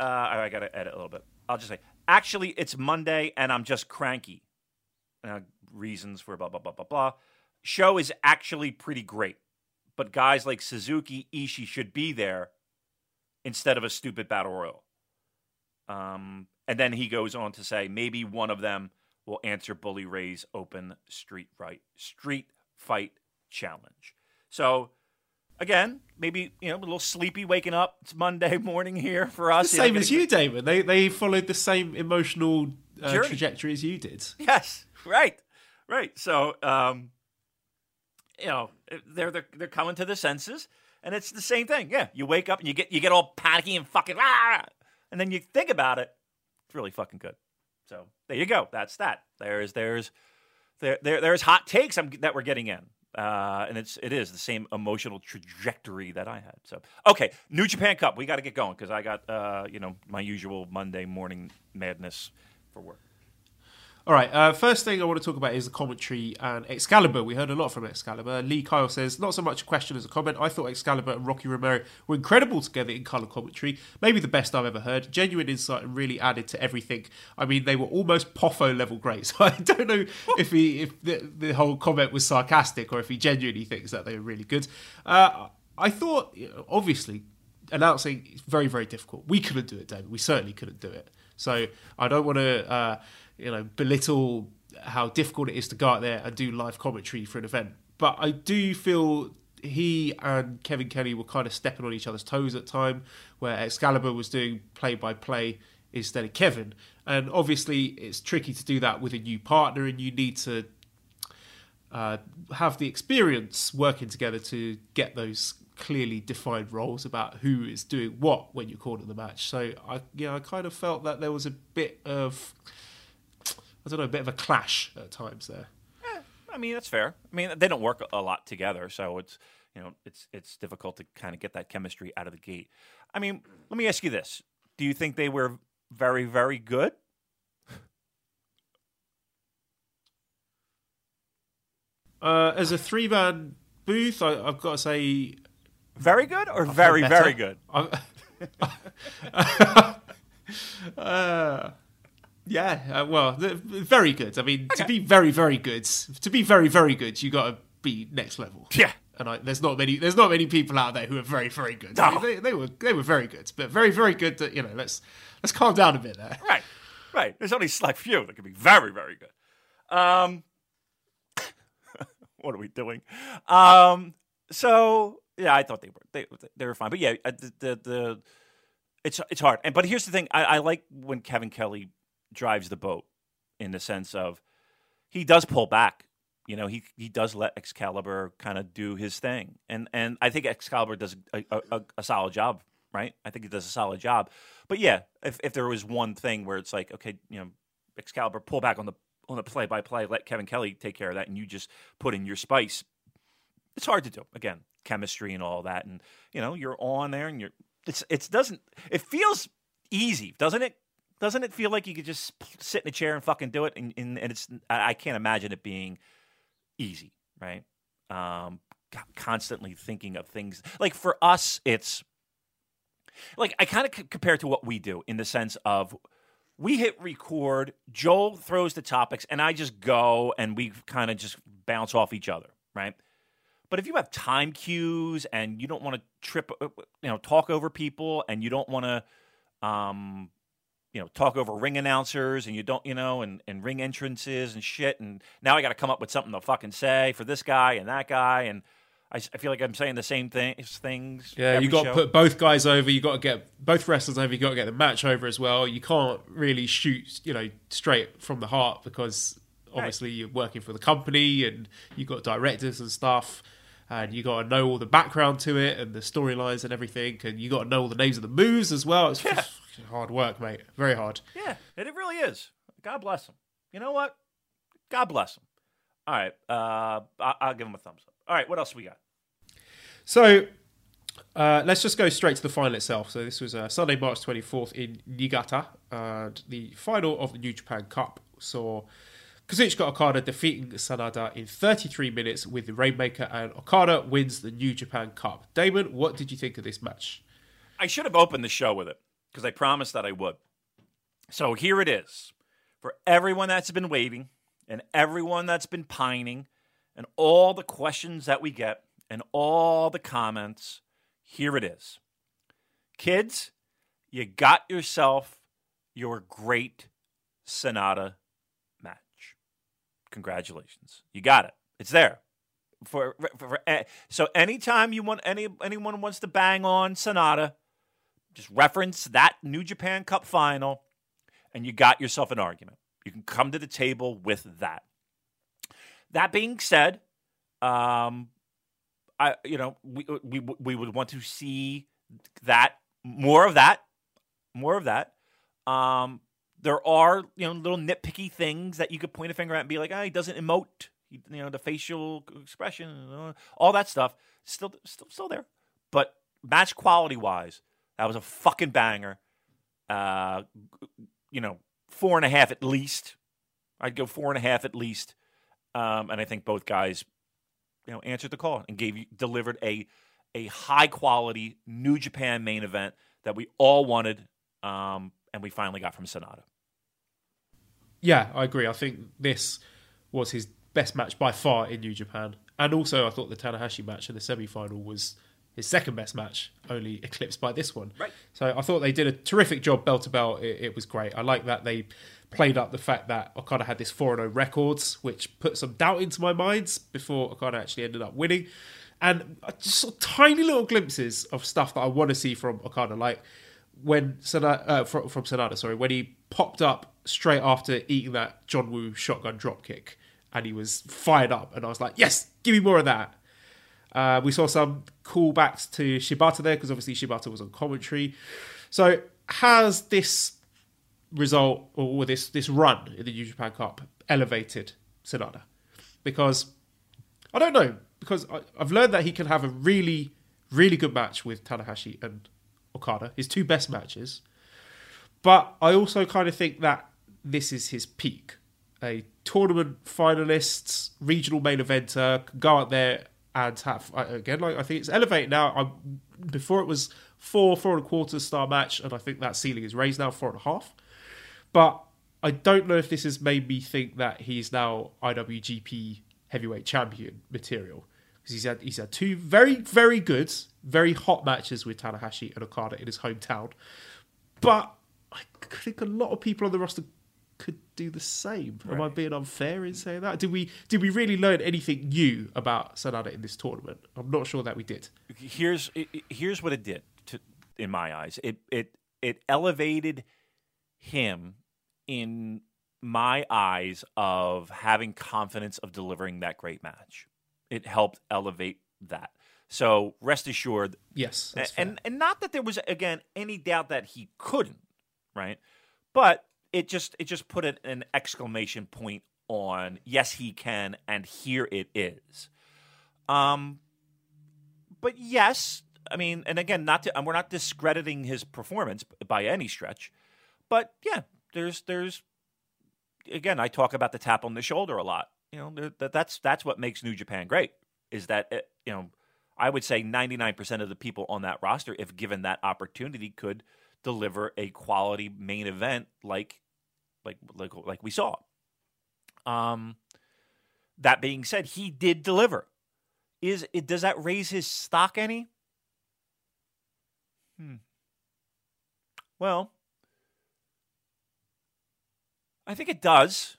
uh, I got to edit a little bit. I'll just say, actually, it's Monday and I'm just cranky. Uh, reasons for blah blah blah blah blah. Show is actually pretty great, but guys like Suzuki, Ishii should be there instead of a stupid battle royal. Um, and then he goes on to say maybe one of them will answer Bully Ray's open street right street fight challenge. So again, maybe you know a little sleepy waking up. It's Monday <laughs> morning here for us. The know, same as you, Damon. They they followed the same emotional uh, trajectory as you did. Yes, right, right. So, um, you know, they're, they're they're coming to the senses, and it's the same thing. Yeah, you wake up and you get you get all panicky and fucking, ah, and then you think about it. It's really fucking good. So there you go. That's that. There's there's there, there there's hot takes I'm, that we're getting in. Uh, and it's it is the same emotional trajectory that I had. So okay, New Japan Cup, we got to get going because I got uh, you know my usual Monday morning madness for work. All right. Uh, first thing I want to talk about is the commentary and Excalibur. We heard a lot from Excalibur. Lee Kyle says, not so much a question as a comment. I thought Excalibur and Rocky Romero were incredible together in colour commentary. Maybe the best I've ever heard. Genuine insight and really added to everything. I mean, they were almost Poffo level great. So <laughs> I don't know if he if the, the whole comment was sarcastic or if he genuinely thinks that they were really good. Uh, I thought, obviously, announcing is very very difficult. We couldn't do it, David. We certainly couldn't do it. So I don't want to. Uh, you know belittle how difficult it is to go out there and do live commentary for an event. But I do feel he and Kevin Kelly were kind of stepping on each other's toes at time, where Excalibur was doing play by play instead of Kevin. And obviously, it's tricky to do that with a new partner, and you need to uh, have the experience working together to get those clearly defined roles about who is doing what when you're calling the match. So I, yeah, I kind of felt that there was a bit of I don't know, a bit of a clash at times there. Yeah, I mean that's fair. I mean they don't work a lot together, so it's you know it's it's difficult to kind of get that chemistry out of the gate. I mean, let me ask you this: Do you think they were very very good? Uh, as a three man booth, I, have got to say, very good or very very good. uh, <laughs> yeah, uh, well, very good. I mean, okay. to be very, very good, to be very, very good, you got to be next level. Yeah, and I, there's not many, there's not many people out there who are very, very good. No. I mean, they, they, were, they were very good, but very, very good. To, you know, let's let's calm down a bit there. Right, right. There's only select few that can be very, very good. Um, <laughs> what are we doing? Um, so yeah, I thought they were they they were fine, but yeah, uh, the the, the it's it's hard. And but here's the thing: I, I like when Kevin Kelly drives the boat in the sense of he does pull back. You know, he he does let Excalibur kind of do his thing, and and I think Excalibur does a, a, a, solid job, right? I think he does a solid job. But yeah, if if there was one thing where it's like, okay, you know, Excalibur pull back on the on the play by play, let Kevin Kelly take care of that, and you just put in your spice. It's hard to do. Again, chemistry and all that, and you know, you're on there, and you're it's it doesn't it feels easy, doesn't it? doesn't it feel like you could just sit in a chair and fucking do it? And, and, and it's I can't imagine it being easy, right? Um, constantly thinking of things like for us, it's like I kind of c- compare to what we do in the sense of we hit record, Joel throws the topics, and I just go and we kind of just bounce off each other, right? But if you have time cues and you don't want to trip, uh, you know, talk over people, and you don't want to, um, you know, talk over ring announcers and you don't, you know, and, and ring entrances and shit. And now I got to come up with something to fucking say for this guy and that guy. And I, I feel like I'm saying the same thing, things. Yeah, you got to put both guys over. You got to get both wrestlers over. You got to get the match over as well. You can't really shoot, you know, straight from the heart because obviously right. you're working for the company and you've got directors and stuff and you got to know all the background to it and the storylines and everything, and you got to know all the names of the moves as well. It's yeah. Hard work, mate. Very hard. Yeah, and it really is. God bless him. You know what? God bless him. All right, uh, I- will give him a thumbs up. All right, what else we got? So uh, let's just go straight to the final itself. So this was uh, Sunday, March 24th in Niigata, and the final of the New Japan Cup saw Kazuchika Okada defeating Sanada in 33 minutes with the Rainmaker, and Okada wins the New Japan Cup. Damon, what did you think of this match? I should have opened the show with it because I promised that I would. So here it is for everyone that's been waiting and everyone that's been pining and all the questions that we get and all the comments. Here it is. Kids, you got yourself your great match. Congratulations. You got it. It's there. For, for, for, eh, so anytime you want any anyone wants to bang on Sanada, just reference that New Japan Cup final, and you got yourself an argument. You can come to the table with that. That being said, um, I you know we we we would want to see that more of that, more of that. Um, there are you know little nitpicky things that you could point a finger at and be like, ah, oh, he doesn't emote. He, you know the facial expression, all that stuff, still still still there. But match quality wise, that was a fucking banger. Uh, you know, four and a half at least. I'd go four and a half at least. Um, and I think both guys, you know, answered the call and gave you delivered a a high quality New Japan main event that we all wanted, um, and we finally got from Sanada. Yeah, I agree. I think this was his best match by far in New Japan, and also I thought the Tanahashi match in the semi final was his second best match, only eclipsed by this one. Right. So I thought they did a terrific job bell to bell. It, it was great. I like that they played up the fact that Okada had this 4 0 records, which put some doubt into my mind before Okada actually ended up winning. And just sort of tiny little glimpses of stuff that I want to see from Okada, like when uh, from, from Sanada, sorry, when he popped up straight after eating that John Woo shotgun dropkick, and he was fired up, and I was like, yes, give me more of that. Uh, we saw some callbacks to Shibata there because obviously Shibata was on commentary. So has this result or this this run in the New Japan Cup elevated Sanada? Because I don't know because I, I've learned that he can have a really really good match with Tanahashi and Okada, his two best matches. But I also kind of think that this is his peak. A tournament finalist, regional main eventer, can go out there and have again like I think it's elevated now. I, before it was four, four and a quarter star match, and I think that ceiling is raised now four and a half. But I don't know if this has made me think that he's now IWGP heavyweight champion material because he's had he's had two very very good, very hot matches with Tanahashi and Okada in his hometown. But I think a lot of people on the roster could do the same. Am I being unfair in saying that? Did we did we really learn anything new about Sanada in this tournament? I'm not sure that we did. Here's here's what it did to, in my eyes. It it it elevated him in my eyes of having confidence of delivering that great match. It helped elevate that. So rest assured, Yes, and, that's fair. and and not that there was again any doubt that he couldn't, right? But it just it just put an, exclamation point on yes he can and here it is. Um, but yes, I mean, and again, not to, and we're not discrediting his performance by any stretch, but yeah, there's there's again, I talk about the tap on the shoulder a lot. You know, that that's that's what makes New Japan great. Is that it, you know, I would say 99% of the people on that roster, if given that opportunity, could deliver a quality main event like like like like we saw. Um, that being said, he did deliver. Is it does that raise his stock any? Hmm. Well, I think it does.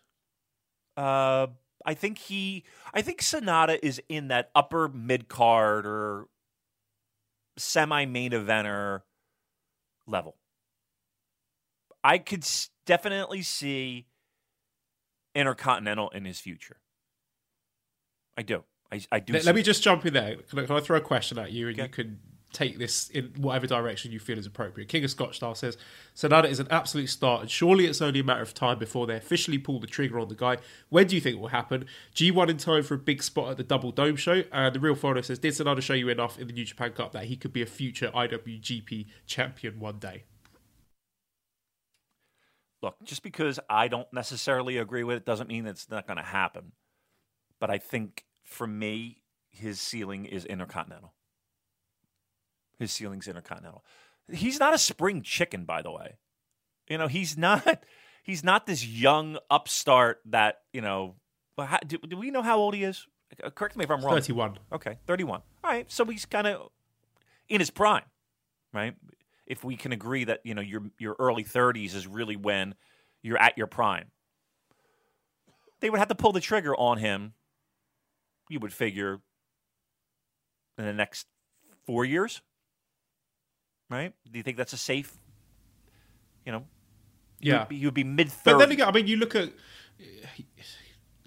Uh, I think he, I think Sanada is in that upper mid card or semi main eventer level. I could definitely see Intercontinental in his future. I do. I, I do. Let, see let me just jump in there. Can I, can I throw a question at you and you Okay. can take this in whatever direction you feel is appropriate? King of Scotch style says Sanada is an absolute start, and surely it's only a matter of time before they officially pull the trigger on the guy. When do you think it will happen? G1 in time for a big spot at the Double Dome show. And the real photo says, Did Sanada show you enough in the New Japan Cup that he could be a future IWGP champion one day? look, just because I don't necessarily agree with it doesn't mean it's not going to happen. But I think for me, his ceiling is intercontinental. His ceiling's intercontinental. He's not a spring chicken, by the way. You know, he's not. <laughs> He's not this young upstart that you know. how- Do, do we know how old he is? Uh, Correct me if I'm wrong. 31. Okay, 31. All right, so he's kind of in his prime, right? If we can agree that you know your your early 30s is really when you're at your prime, they would have to pull the trigger on him. You would figure in the next four years, right? Do you think that's a safe? You know, Yeah. would you would be mid But then 30s. again, I mean, you look at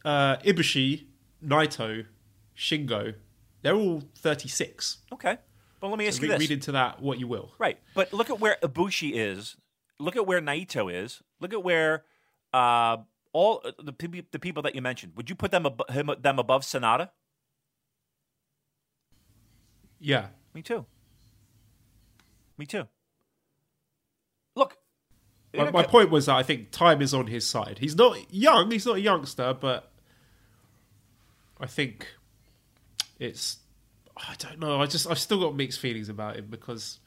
uh, Ibushi, Naito, Shingo, they're all 36. Okay, but let me ask Read, you this: read into that what you will. Right. But look at where Ibushi is. Look at where Naito is. Look at where uh, all the peop- the people that you mentioned. Would you put them ab- him, them above Sanada? Yeah. Me too. Me too. Look, My, my point was that I think time is on his side. He's not young. He's not a youngster, but I think it's. I don't know. I just I've still got mixed feelings about him because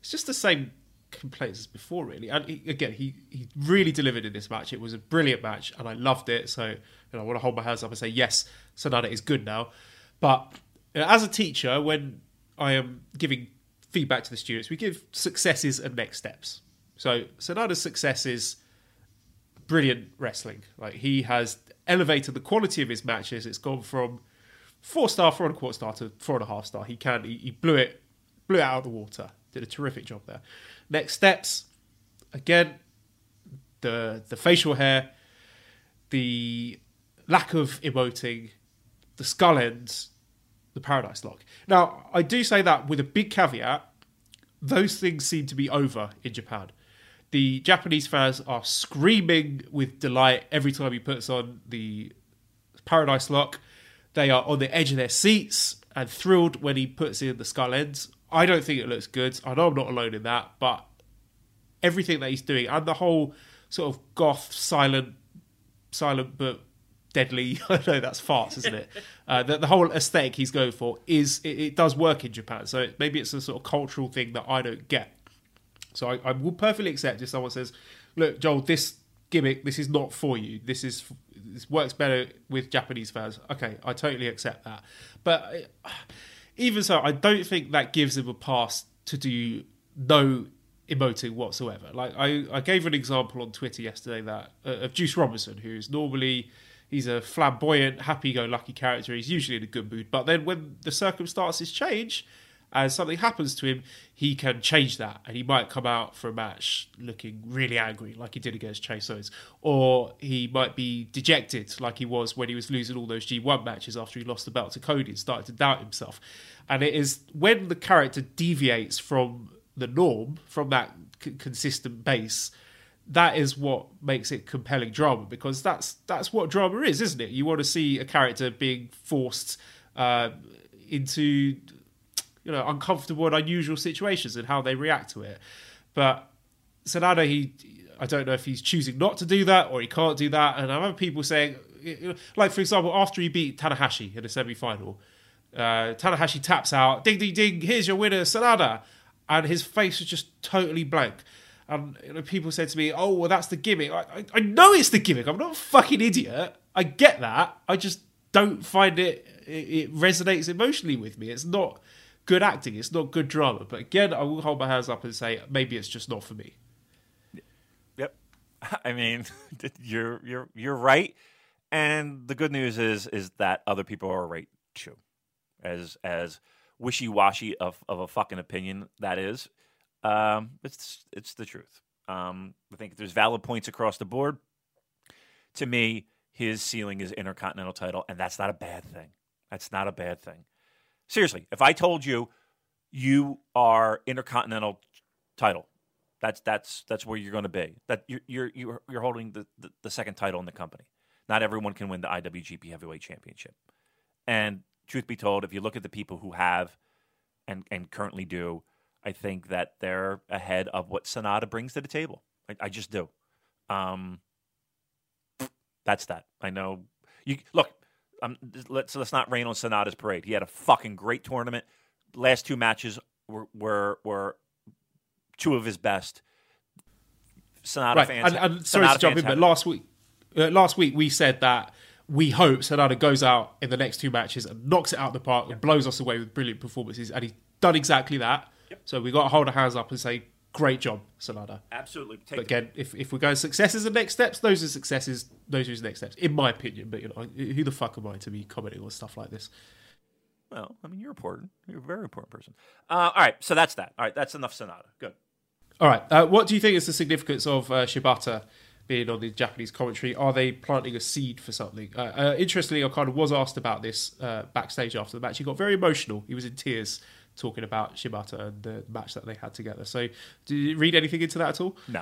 it's just the same complaints as before, really. And he, again, he he really delivered in this match. It was a brilliant match, and I loved it. So you know, I want to hold my hands up and say yes, Sanada is good now. But you know, as a teacher, when I am giving feedback to the students, we give successes and next steps. So Sanada's success is brilliant wrestling. Like he has elevated the quality of his matches. It's gone from four star, four and a quarter star to four and a half star. He can he, he blew it blew it out of the water. Did a terrific job there. Next steps, again, the the facial hair, the lack of emoting, the skull ends, the paradise lock. Now, I do say that with a big caveat. Those things seem to be over in Japan. The Japanese fans are screaming with delight every time he puts on the paradise lock. They are on the edge of their seats and thrilled when he puts in the skull ends. I don't think it looks good. I know I'm not alone in that, but everything that he's doing and the whole sort of goth, silent, silent but deadly. <laughs> I know that's farts, isn't it? <laughs> uh, the, the whole aesthetic he's going for is it, it does work in Japan. So it, maybe it's a sort of cultural thing that I don't get. So I, I will perfectly accept if someone says, "Look, Joel, this gimmick, this is not for you. This is this works better with Japanese fans." Okay, I totally accept that. But uh, even so, I don't think that gives him a pass to do no emoting whatsoever. Like I, I gave an example on Twitter yesterday that uh, of Juice Robinson, who's normally he's a flamboyant, happy-go-lucky character. He's usually in a good mood, but then when the circumstances change and something happens to him, he can change that, and he might come out for a match looking really angry, like he did against Chase Owens, or he might be dejected, like he was when he was losing all those G1 matches after he lost the belt to Cody and started to doubt himself. And it is when the character deviates from the norm, from that c- consistent base, that is what makes it compelling drama because that's that's what drama is, isn't it? You want to see a character being forced uh, into you know uncomfortable and unusual situations and how they react to it. But Sanada, he I don't know if he's choosing not to do that or he can't do that. And I have people saying, like for example, after he beat Tanahashi in the semi final, uh, Tanahashi taps out, ding ding ding, here's your winner, Sanada, and his face was just totally blank. And you know, people said to me, "Oh, well, that's the gimmick." I, I, I know it's the gimmick. I'm not a fucking idiot. I get that. I just don't find it, it. It resonates emotionally with me. It's not good acting. It's not good drama. But again, I will hold my hands up and say maybe it's just not for me. Yep. <laughs> I mean, <laughs> you're you're you're right. And the good news is is that other people are right too. As as wishy washy of, of a fucking opinion that is, um, it's it's the truth. Um, I think there's valid points across the board. To me, his ceiling is intercontinental title, and that's not a bad thing. That's not a bad thing. Seriously, if I told you you are intercontinental title, that's that's that's where you're going to be. That you're you're you're, holding the, the, the second title in the company. Not everyone can win the IWGP Heavyweight Championship. And truth be told, if you look at the people who have and and currently do, I think that they're ahead of what Sanada brings to the table. I, I just do. Um, that's that. I know. You look. Um, let's let's not rain on Sanada's parade. He had a fucking great tournament. Last two matches were were, were two of his best. Sanada right. fans. And, and sorry Sanada to jump in, but last week, uh, last week we said that we hope Sanada goes out in the next two matches and knocks it out of the park and blows us away with brilliant performances, and he's done exactly that. So we got to hold our hands up and say, "Great job, Sanada." absolutely. Take But again, if, if we're going successes and next steps, those are successes. Those are his next steps, in my opinion. But you know, who the fuck am I to be commenting on stuff like this? Well, I mean, you're important. You're a very important person. Uh, all right, so that's that. All right, that's enough Sanada. Good. All right. Uh, what do you think is the significance of uh, Shibata being on the Japanese commentary? Are they planting a seed for something? Uh, uh, interestingly, I kind of was asked about this uh, backstage after the match. He got very emotional. He was in tears talking about Shibata and the match that they had together. So, did you read anything into that at all? No,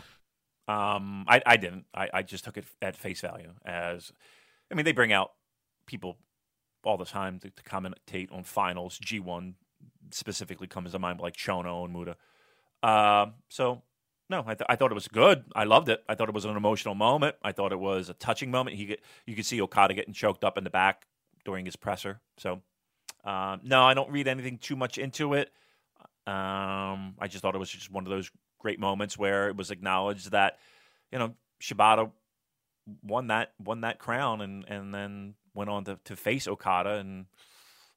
um, I, I didn't. I, I just took it at face value. As I mean, they bring out people all the time to, to commentate on finals. G one specifically comes to mind, like Chono and Muta. Um, so No, I, th- I thought it was good. I loved it. I thought it was an emotional moment. I thought it was a touching moment. He you could see Okada getting choked up in the back during his presser. So, um, no, I don't read anything too much into it. Um, I just thought it was just one of those great moments where it was acknowledged that you know Shibata won that won that crown and and then went on to, to face Okada and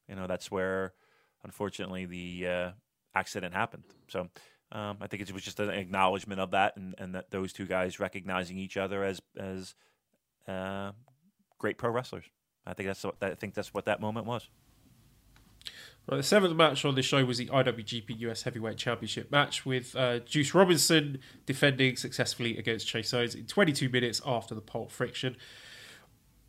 you know that's where unfortunately the uh, accident happened. So um, I think it was just an acknowledgement of that, and, and that those two guys recognizing each other as as uh, great pro wrestlers. I think that's what, I think that's what that moment was. Right, the seventh match on the show was the IWGP US Heavyweight Championship match with uh, Juice Robinson defending successfully against Chase Owens in 22 minutes after the Pulp Friction.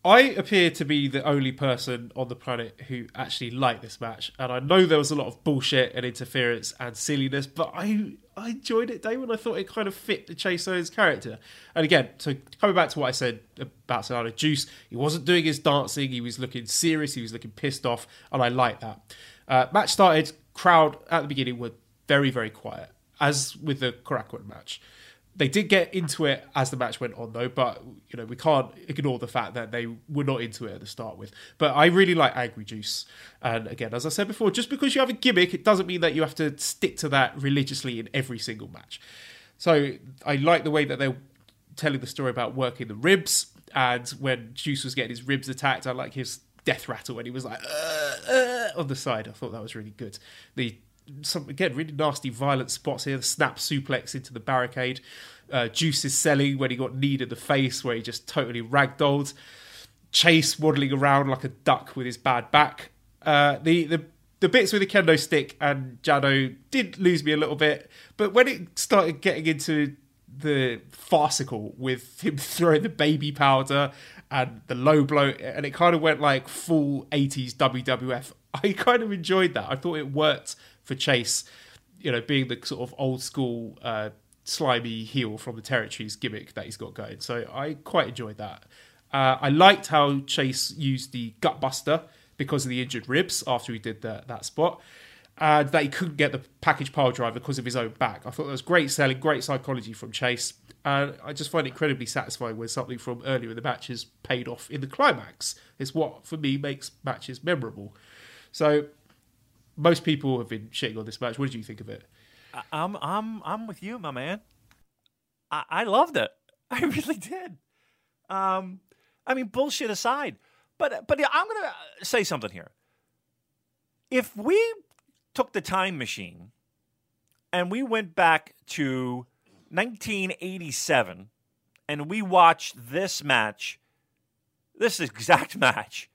I appear to be the only person on the planet who actually liked this match, and I know there was a lot of bullshit and interference and silliness, but I I enjoyed it, Day Damon. I thought it kind of fit the Chase Owens character. And again, so coming back to what I said about Sonata Juice, he wasn't doing his dancing, he was looking serious, he was looking pissed off, and I like that. Uh, match started, crowd at the beginning were very, very quiet, as with the Korakuen match. They did get into it as the match went on, though. But you know we can't ignore the fact that they were not into it at the start with. But I really like Angry Juice, and again, as I said before, just because you have a gimmick, it doesn't mean that you have to stick to that religiously in every single match. So I like the way that they're telling the story about working the ribs, and when Juice was getting his ribs attacked, I like his death rattle when he was like uh, uh, on the side. I thought that was really good. The some again really nasty violent spots here. The snap suplex into the barricade. Uh, Juice is selling when he got kneed in the face, where he just totally ragdolled. Chase waddling around like a duck with his bad back. Uh, the the the bits with the kendo stick and Jado did lose me a little bit, but when it started getting into the farcical with him <laughs> throwing the baby powder and the low blow, and it kind of went like full 80s WWF. I kind of enjoyed that. I thought it worked for Chase, you know, being the sort of old school uh, slimy heel from the territories gimmick that he's got going. So I quite enjoyed that. Uh, I liked how Chase used the gutbuster because of the injured ribs after he did the, that spot. And that he couldn't get the package pile driver because of his own back. I thought that was great selling, great psychology from Chase. And I just find it incredibly satisfying when something from earlier in the match is paid off in the climax. It's what, for me, makes matches memorable. So most people have been shitting on this match. What did you think of it? I'm I'm I'm with you, my man. I, I loved it. <laughs> I really did. Um, I mean, bullshit aside, but but I'm gonna say something here. If we took the time machine and we went back to 1987 and we watched this match, this <laughs> exact match,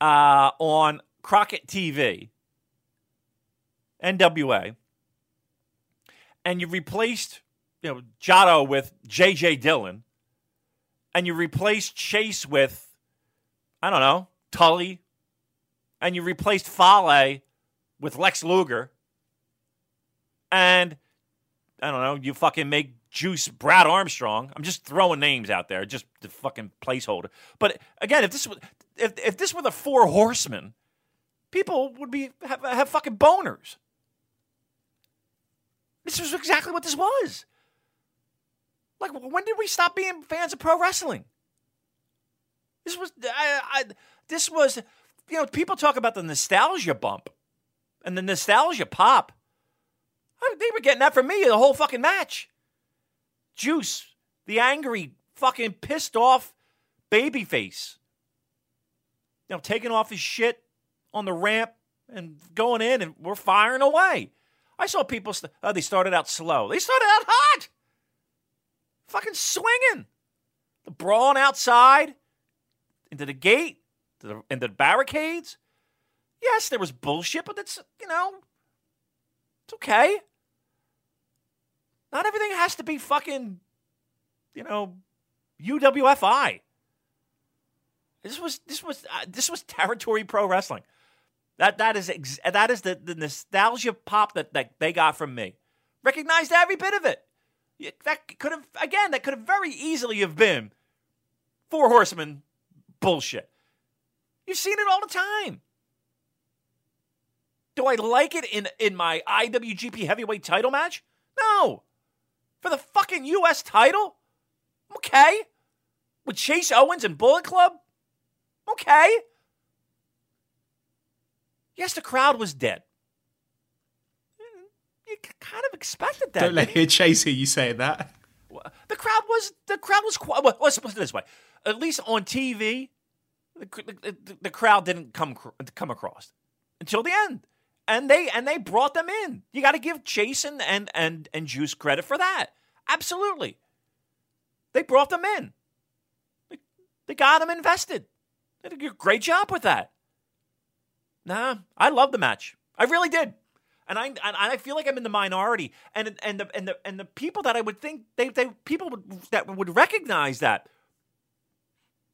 uh, on Crockett TV, NWA, and you replaced you know Jado with J.J. Dillon, and you replaced Chase with I don't know Tully, and you replaced Fale with Lex Luger, and I don't know you fucking make Juice Brad Armstrong. I'm just throwing names out there, just the fucking placeholder. But again, if this was if if this were the Four Horsemen, people would be have, have fucking boners. This was exactly what this was. Like, when did we stop being fans of pro wrestling? This was, I, I, this was, you know, people talk about the nostalgia bump and the nostalgia pop. They were getting that from me the whole fucking match. Juice, the angry, fucking pissed off baby face. You know, taking off his shit on the ramp and going in, and we're firing away. I saw people, st- oh, they started out slow. They started out hot. Fucking swinging. The brawling outside, into the gate, to the, into the barricades. Yes, there was bullshit, but it's, you know, it's okay. Not everything has to be fucking, you know, UWFI. This was this was uh, this was territory pro wrestling. That that is ex- that is the, the nostalgia pop that, that they got from me. Recognized every bit of it. That could have again. That could have very easily have been four horsemen bullshit. You've seen it all the time. Do I like it in in my IWGP Heavyweight Title match? No. for the fucking U.S. title. Okay, with Chase Owens and Bullet Club. Okay. Yes, the crowd was dead. You kind of expected that. Don't let hear Chase hear you saying that. The crowd was the crowd was quiet. Well, let's put it this way: at least on TV, the, the, the crowd didn't come come across until the end, and they and they brought them in. You got to give Jason and and and Juice credit for that. Absolutely, they brought them in. They, they got them invested. They did a great job with that. Nah, I love the match. I really did and I and I feel like I'm in the minority, and and the and the and the people that I would think they they people would, that would recognize that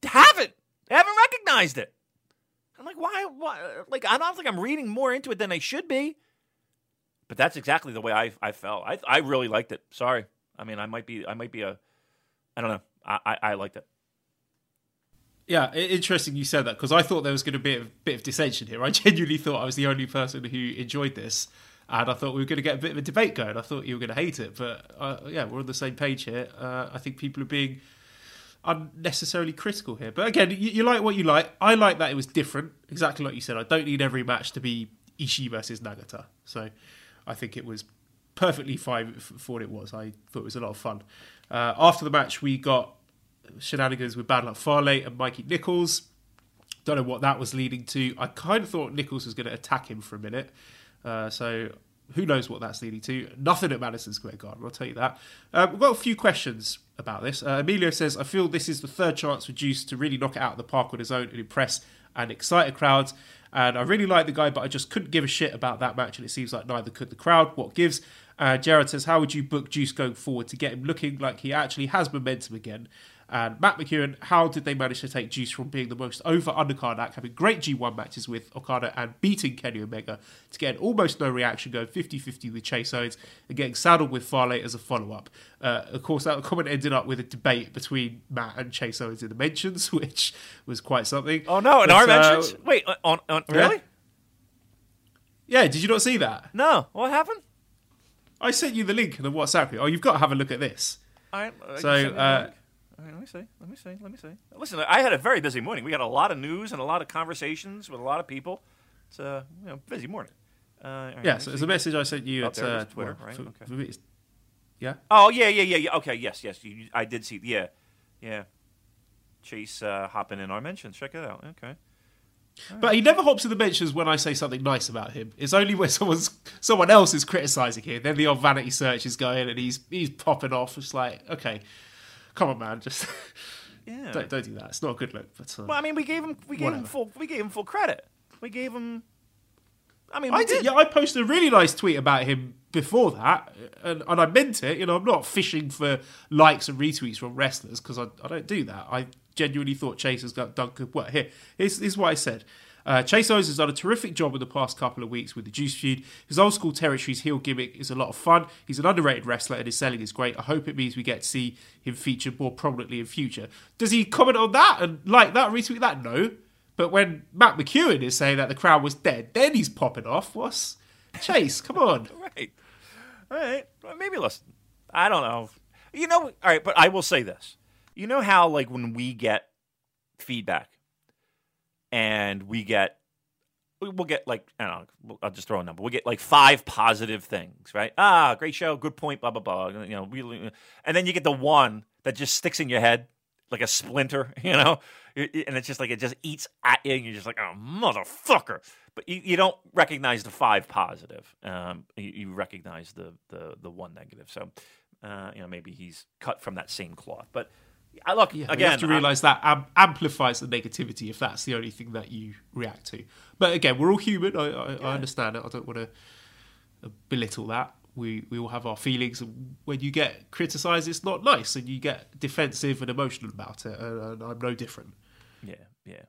haven't they haven't recognized it. I'm like, why? Why? Like, I don't think I'm reading more into it than I should be. But that's exactly the way I I felt. I I really liked it. Sorry, I mean, I might be I might be a I don't know. I I, I liked it. Yeah, interesting you said that because I thought there was going to be a bit of dissension here. I <laughs> genuinely thought I was the only person who enjoyed this, and I thought we were going to get a bit of a debate going. I thought you were going to hate it, but uh, yeah, we're on the same page here. Uh, I think people are being unnecessarily critical here. But again, you, you, like what you like. I like that it was different, exactly like you said. I don't need every match to be Ishii versus Nagata, so I think it was perfectly fine for what it was. I thought it was a lot of fun. Uh, after the match, we got shenanigans with Bad Luck Fale and Mikey Nicholls. Don't know what that was leading to. I kind of thought Nicholls was going to attack him for a minute. Uh, so who knows what that's leading to? Nothing at Madison Square Garden, I'll tell you that. Uh, we've got a few questions about this. Uh, Emilio says, I feel this is the third chance for Juice to really knock it out of the park on his own and impress and excite a crowd. And I really like the guy, but I just couldn't give a shit about that match, and it seems like neither could the crowd. What gives? Uh, Jared says, How would you book Juice going forward to get him looking like he actually has momentum again? And Matt McEwen, how did they manage to take Juice from being the most over undercard act, having great G1 matches with Okada and beating Kenny Omega, to getting almost no reaction, going 50 50 with Chase Owens, and getting saddled with Fale as a follow up? Uh, of course, that comment ended up with a debate between Matt and Chase Owens in the mentions, <laughs> which was quite something. Oh, no, in but, our uh, mentions? Wait, on, on really? Yeah. yeah, did you not see that? No, what happened? I sent you the link in the WhatsApp. Oh, you've got to have a look at this. I, uh, so, uh, me see. Let me see. Let me see. Listen, I had a very busy morning. We had a lot of news and a lot of conversations with a lot of people. It's a you know, busy morning. Uh, right, yeah, so it's a message I sent you oh, at uh, Twitter, well, right? For, okay. For yeah. Oh yeah, yeah, yeah, yeah. Okay, yes, yes. You, I did see. Yeah, yeah. Chase uh, hopping in our mentions. Check it out. Okay. But he never hops in the mentions when I say something nice about him. It's only when someone's someone else is criticizing him. Then the old vanity search is going and he's he's popping off. It's like, okay, come on, man, just <laughs> yeah, don't, don't do that. It's not a good look. But uh, well, I mean, we gave him we gave whatever. him full we gave him full credit. We gave him. I mean, I did. did. Yeah, I posted a really nice tweet about him before that, and, and I meant it. You know, I'm not fishing for likes and retweets from wrestlers because I, I don't do that. I genuinely thought Chase has got done good work. Here, here's, here's what I said. Uh, Chase Owens has done a terrific job in the past couple of weeks with the Juice feud. His old school territories heel gimmick is a lot of fun. He's an underrated wrestler and his selling is great. I hope it means we get to see him featured more prominently in future. Does he comment on that and like that, retweet that? No. But when Matt McEwen is saying that the crowd was dead, then he's popping off. What's Chase? Come on. <laughs> right. All right. Maybe listen. I don't know. You know, all right, but I will say this. You know how, like, when we get feedback and we get we'll get like I don't know, I'll just throw a number. We'll get like five positive things, right? Ah, great show, good point, blah blah blah. You know, really, and then you get the one that just sticks in your head like a splinter, <laughs> you know, and it's just like it just eats at you, and you're just like, oh motherfucker. But you, you don't recognize the five positive. Um, you, you recognize the the the one negative. So, uh, you know, maybe he's cut from that same cloth, but. I look yeah, again. You have to realize that am- amplifies the negativity if that's the only thing that you react to. But again, we're all human. I, I, yeah. I understand it. I don't want to uh, belittle that. We we all have our feelings, and when you get criticised, it's not nice, and you get defensive and emotional about it. And, and I'm no different. Yeah, yeah,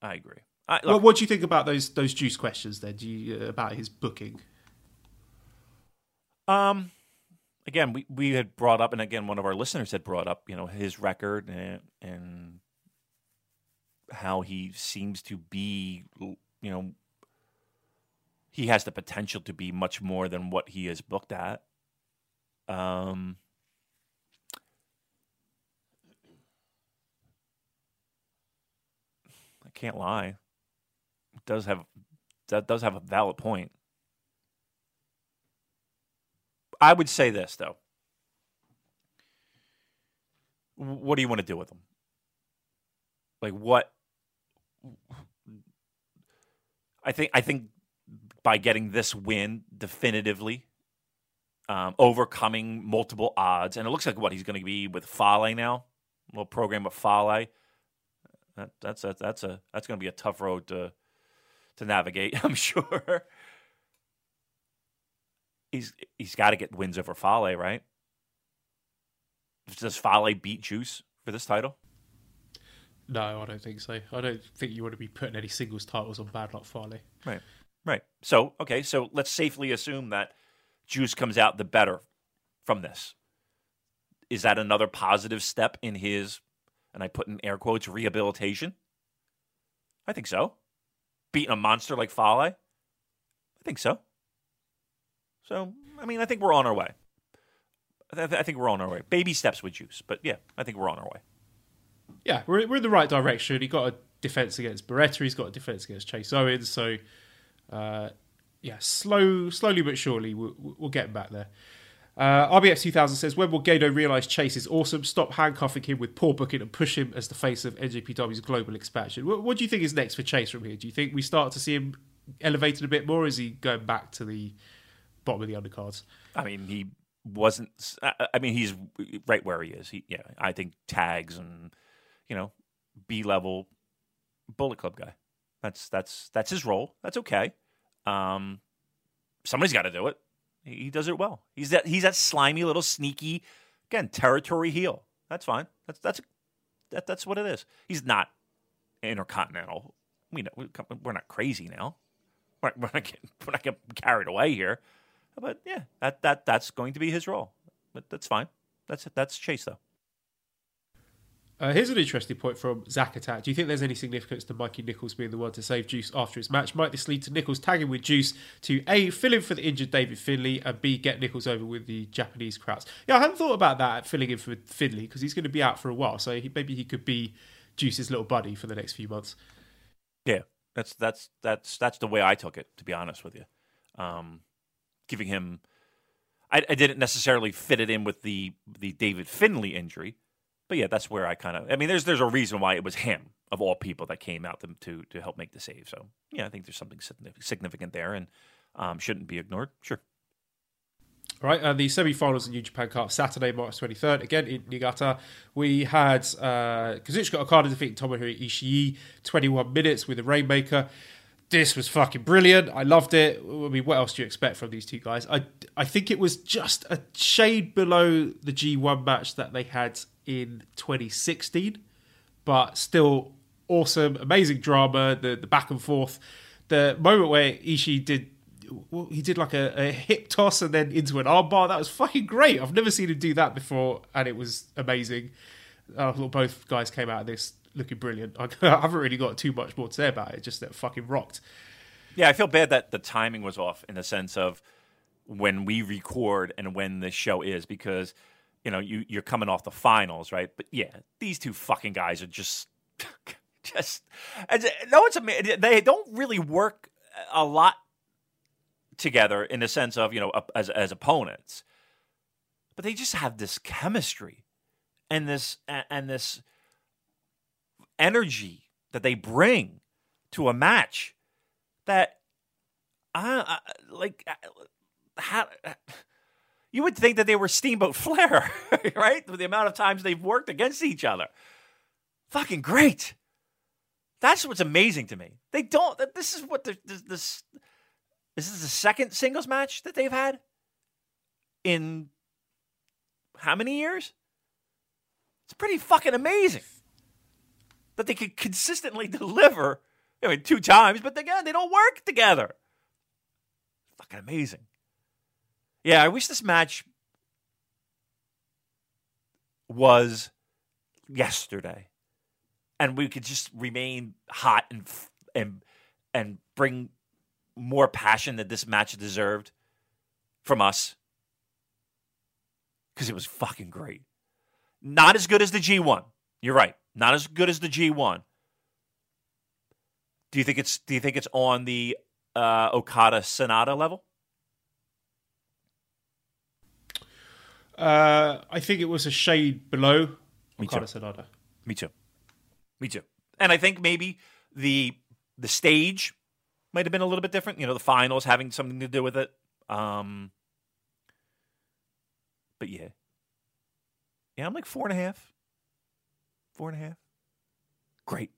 I agree. I, well, what do you think about those those juice questions then? Do you uh, about his booking? Um, again, we, we had brought up, and again, one of our listeners had brought up, you know, his record and, and how he seems to be, you know, he has the potential to be much more than what he is booked at. Um, I can't lie. It does have that does have a valid point. I would say this though. What do you want to do with them? Like what? I think I think by getting this win definitively, um, overcoming multiple odds, and it looks like what he's going to be with Fale now, a little program with Fale. That, that's that's a that's going to be a tough road to to navigate. <laughs> I'm sure. He's he's got to get wins over Fale, right? Does Fale beat Juice for this title? No, I don't think so. I don't think you want to be putting any singles titles on Bad Luck Fale. Right. Right. So, okay, so let's safely assume that Juice comes out the better from this. Is that another positive step in his, and I put in air quotes, rehabilitation? I think so. Beating a monster like Fale? I think so. So, I mean, I think we're on our way. I, th- I think we're on our way. Baby steps with Juice, but yeah, I think we're on our way. Yeah, we're, we're in the right direction. He got a defense against Beretta. He's got a defense against Chase Owens. So, uh, yeah, slow, slowly but surely, we'll, we'll get back there. Uh, RBX 2000 says, when will Gedo realise Chase is awesome? Stop handcuffing him with poor booking and push him as the face of NJPW's global expansion. What, what, do you think is next for Chase from here? Do you think we start to see him elevated a bit more? Or is he going back to the bottom of the undercards? I mean, he wasn't. I mean, he's right where he is. He, yeah, I think tags and you know, B level Bullet Club guy. That's that's that's his role. That's okay. Um, somebody's got to do it. He does it well. He's that he's that slimy little sneaky again territory heel. That's fine. That's that's that, that's what it is. He's not intercontinental. We know we're not crazy now. We're, we're not getting we're not getting carried away here. But yeah, that that that's going to be his role. But that's fine. That's that's Chase though. Uh, here's an interesting point from Zach Attack. Do you think there's any significance to Mikey Nicholls being the one to save Juice after his match? Might this lead to Nicholls tagging with Juice to A, fill in for the injured David Finlay, and B, get Nicholls over with the Japanese crowds? Yeah, I hadn't thought about that, filling in for Finlay, because he's going to be out for a while. So he, maybe he could be Juice's little buddy for the next few months. Yeah, that's that's that's that's the way I took it, to be honest with you. Um, giving him, I, I didn't necessarily fit it in with the the David Finlay injury but yeah, that's where I kind of. I mean, there's there's a reason why it was him of all people that came out to to, help make the save. So yeah, I think there's something significant there, and um, shouldn't be ignored. Sure. All right, and the semi-finals in New Japan Cup Saturday, March 23rd, again in Niigata. We had uh, Kazuchika Okada defeating Tomohiro Ishii, 21 minutes with a Rainmaker. This was fucking brilliant. I loved it. I mean, what else do you expect from these two guys? I, I think it was just a shade below the G1 match that they had in 2016, but still awesome, amazing drama, the the back and forth. The moment where Ishii did he did like a, a, hip toss and then into an armbar. That was fucking great. I've never seen him do that before, and it was amazing. Uh, thought both guys came out of this looking brilliant. <laughs> I, haven't really got too much more to say about it. Just that fucking rocked. Yeah, I feel bad that the timing was off in the sense of when we record and when the show is because you know, you you're coming off the finals, right? But yeah, these two fucking guys are just <laughs> just no, it's amazing. They don't really work a lot together in the sense of you know as as opponents, but they just have this chemistry and this and this energy that they bring to a match that I, I like how you would think that they were Steamboat <laughs> Flair, right? With the amount of times they've worked against each other. Fucking great. That's what's amazing to me. They don't. This is what the, this. This is the second singles match that they've had in how many years? It's pretty fucking amazing that they could consistently <laughs> deliver. I mean, two times, but again, they don't work together. Fucking amazing. Yeah, I wish this match was yesterday, and we could just remain hot and and and bring more passion that this match deserved from us because it was fucking great. Not as good as the G1. You're right. Not as good as the G1. Do you think it's Do you think it's on the uh, Okada Sanada level? Uh, I think it was a shade below Me Okada too. Sanada. Me too. Me too. And I think maybe the the stage might have been a little bit different. You know, the finals having something to do with it. Um, but yeah, yeah, I'm like four and a half. Four and a half. Great.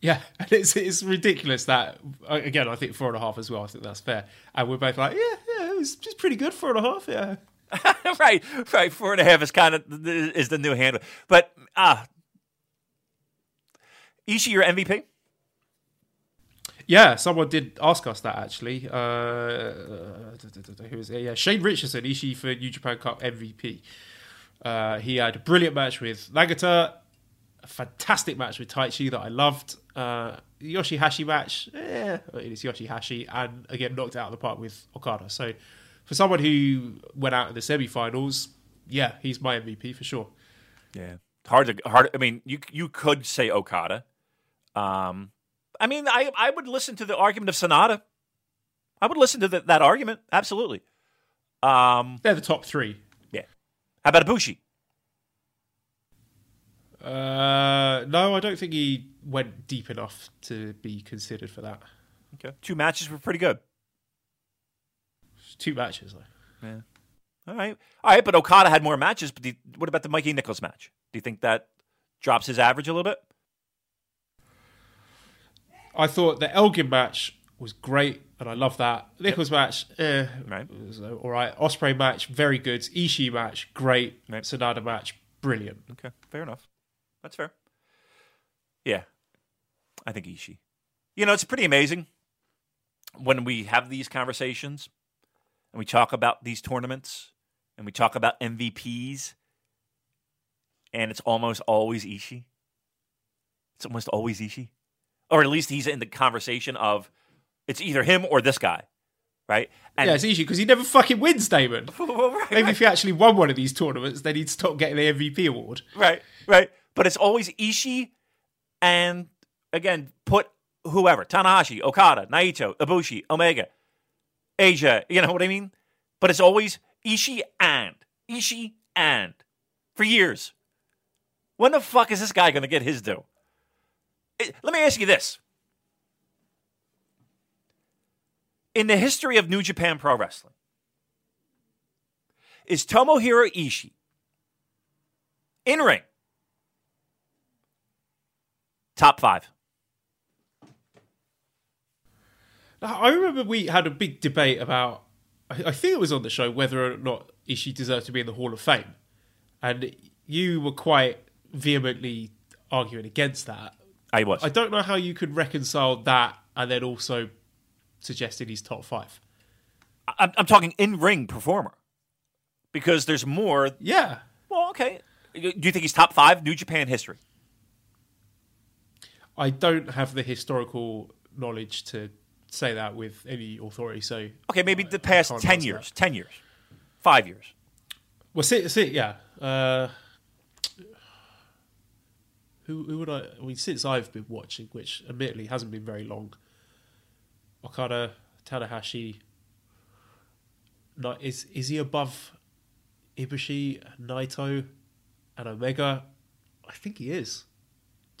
Yeah, <laughs> and it's it's ridiculous that uh, again. I think four and a half as well. I think that's fair. And we're both like, yeah, yeah, it was just pretty good. Four and a half. Yeah. <laughs> right, right. Four and a half is kind of is the new handle. But ah, Ishii, your MVP. Yeah, someone did ask us that actually. Uh, uh, who was it? Yeah, Shane Richardson, Ishii for New Japan Cup MVP. Uh, he had a brilliant match with Nagata, a fantastic match with Taichi that I loved. Uh, Yoshihashi match, yeah, it is Yoshihashi, and again knocked out of the park with Okada. So, for someone who went out in the semi-finals, yeah, he's my MVP for sure. Yeah, hard to hard. I mean, you you could say Okada. Um, I mean, I I would listen to the argument of Sanada. I would listen to the, that argument absolutely. Um, They're the top three. yeah. How about Ibushi? Uh, no, I don't think he went deep enough to be considered for that. Okay, two matches were pretty good. Two matches though. Yeah. All right, all right. But Okada had more matches. But you- what about the Mikey Nicholls match? Do you think that drops his average a little bit? I thought the Elgin match was great, and I love that. Nicholls match, eh, Right. uh, all right. Ospreay match, very good. Ishii match, great. Right. Sanada match, brilliant. Okay, fair enough. That's fair. Yeah, I think Ishii. You know, it's pretty amazing when we have these conversations and we talk about these tournaments and we talk about MVPs, and it's almost always Ishii. It's almost always Ishii, or at least he's in the conversation of it's either him or this guy, right? And yeah, it's Ishii because he never fucking wins, Damon. <laughs> Right, Maybe right. if he actually won one of these tournaments, then he'd stop getting the MVP award. Right, right. But it's always Ishii and again, put whoever, Tanahashi, Okada, Naito, Ibushi, Omega, Asia, you know what I mean? But it's always Ishii and Ishii and for years. When the fuck is this guy going to get his due? Eh, it- let me ask you this. In the history of New Japan Pro Wrestling, is Tomohiro Ishii in ring top five? I remember we had a big debate about, I I think it was on the show, whether or not Ishii deserved to be in the Hall of Fame. And you were quite vehemently arguing against that. I was. I don't know how you could reconcile that and then also suggesting he's top five. I'm, I'm talking in ring performer because there's more. Yeah. Well, okay. Do you think he's top five New Japan history? I don't have the historical knowledge to say that with any authority. So, Okay, maybe the past ten years, ten years, five years. well, see, see yeah. Uh, who, who would I? I mean, since I've been watching, which admittedly hasn't been very long, Okada, Tanahashi. Not is is he above Ibushi, Naito, and Omega? I think he is.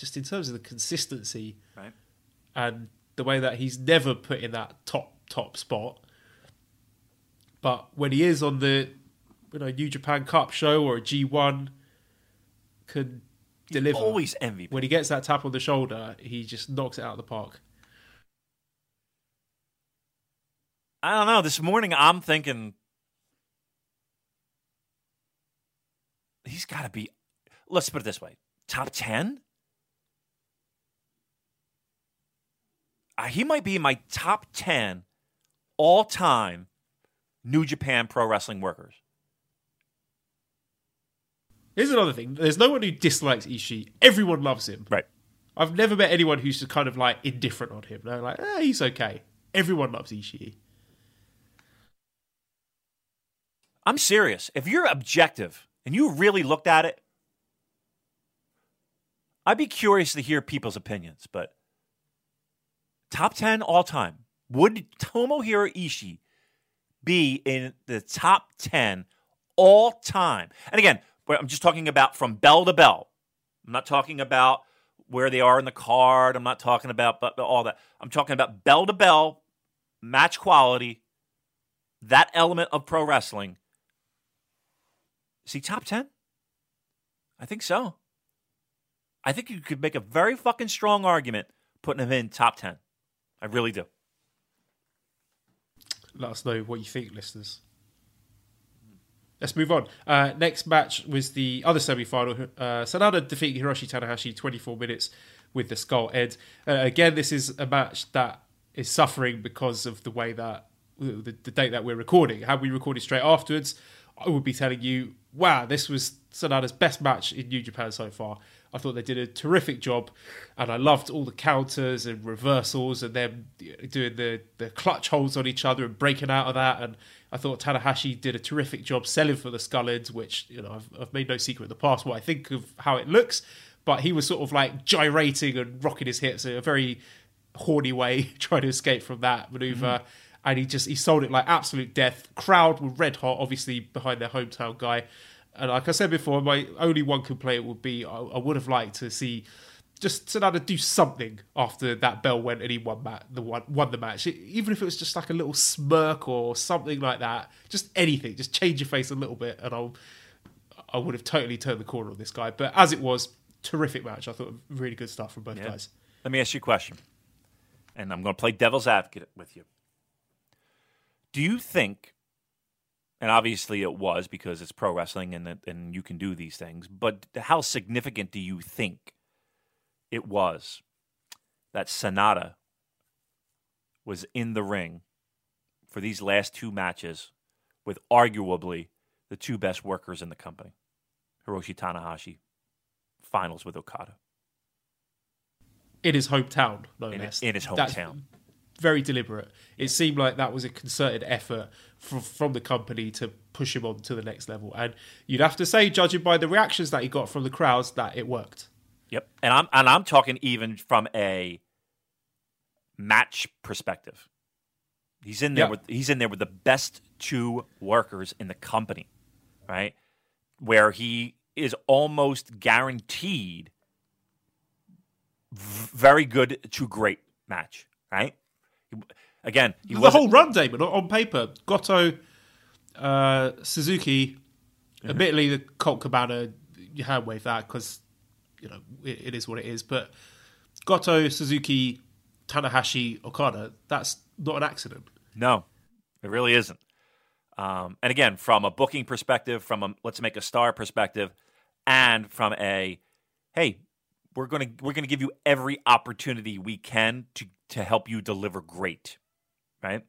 Just in terms of the consistency Right. and the way that he's never put in that top top spot. But when he is on the you know New Japan Cup show or a G one, can deliver. Always MVP. when he gets that tap on the shoulder, he just knocks it out of the park. I don't know. This morning, I'm thinking he's got to be. Let's put it this way: top ten. He might be in my top ten all-time New Japan Pro Wrestling workers. Here's another thing: there's no one who dislikes Ishii. Everyone loves him. Right. I've never met anyone who's just kind of like indifferent on him. They're like, eh, he's okay. Everyone loves Ishii. I'm serious. If you're objective and you really looked at it, I'd be curious to hear people's opinions. But top 10 all time. Would Tomohiro Ishii be in the top 10 all time? And again, I'm just talking about from bell to bell. I'm not talking about where they are in the card. I'm not talking about all that. I'm talking about bell to bell, match quality, that element of pro wrestling. See, top 10? I think so. I think you could make a very fucking strong argument putting him in top 10. I really do. Let us know what you think, listeners. Let's move on. Uh, next match was the other semi final. Uh, Sanada defeated Hiroshi Tanahashi 24 minutes with the Skull End. Uh, again, this is a match that is suffering because of the way that the, the date that we're recording. Had we recorded straight afterwards, I would be telling you, wow, this was Sanada's best match in New Japan so far. I thought they did a terrific job, and I loved all the counters and reversals and them doing the, the clutch holds on each other and breaking out of that. And I thought Tanahashi did a terrific job selling for the Skull Ends, which you know I've, I've made no secret in the past what I think of how it looks. But he was sort of like gyrating and rocking his hips in a very horny way, <laughs> trying to escape from that maneuver. Mm-hmm. And he just he sold it like absolute death. Crowd were red hot, obviously behind their hometown guy. And like I said before, my only one complaint would be I, I would have liked to see just Sanada do something after that bell went and he won, the won, won the match. even if it was just like a little smirk or something like that, just anything, just change your face a little bit, and I'll I would have totally turned the corner on this guy. But as it was, terrific match. I thought really good stuff from both yeah. guys. Let me ask you a question, and I'm going to play devil's advocate with you. Do you think and obviously it was because it's pro wrestling and and you can do these things. But how significant do you think it was that Sanada was in the ring for these last two matches with arguably the two best workers in the company, Hiroshi Tanahashi, finals with Okada. In his hometown, in, less. In his hometown. Very deliberate. It seemed like that was a concerted effort from, from the company to push him on to the next level. And you'd have to say, judging by the reactions that he got from the crowds, that it worked. Yep, and I'm and I'm talking even from a match perspective. He's in there yep. with he's in there with the best two workers in the company, right? Where he is almost guaranteed very good to great match, right? Again, he the whole run, David, on paper, Goto, uh, Suzuki. Admittedly, the Colt Cabana, you hand wave that because you know it, it is what it is. But Goto, Suzuki, Tanahashi, Okada, that's not an accident. No, it really isn't. Um, and again, from a booking perspective, from a let's make a star perspective, and from a hey, we're gonna we're gonna give you every opportunity we can to to help you deliver great right?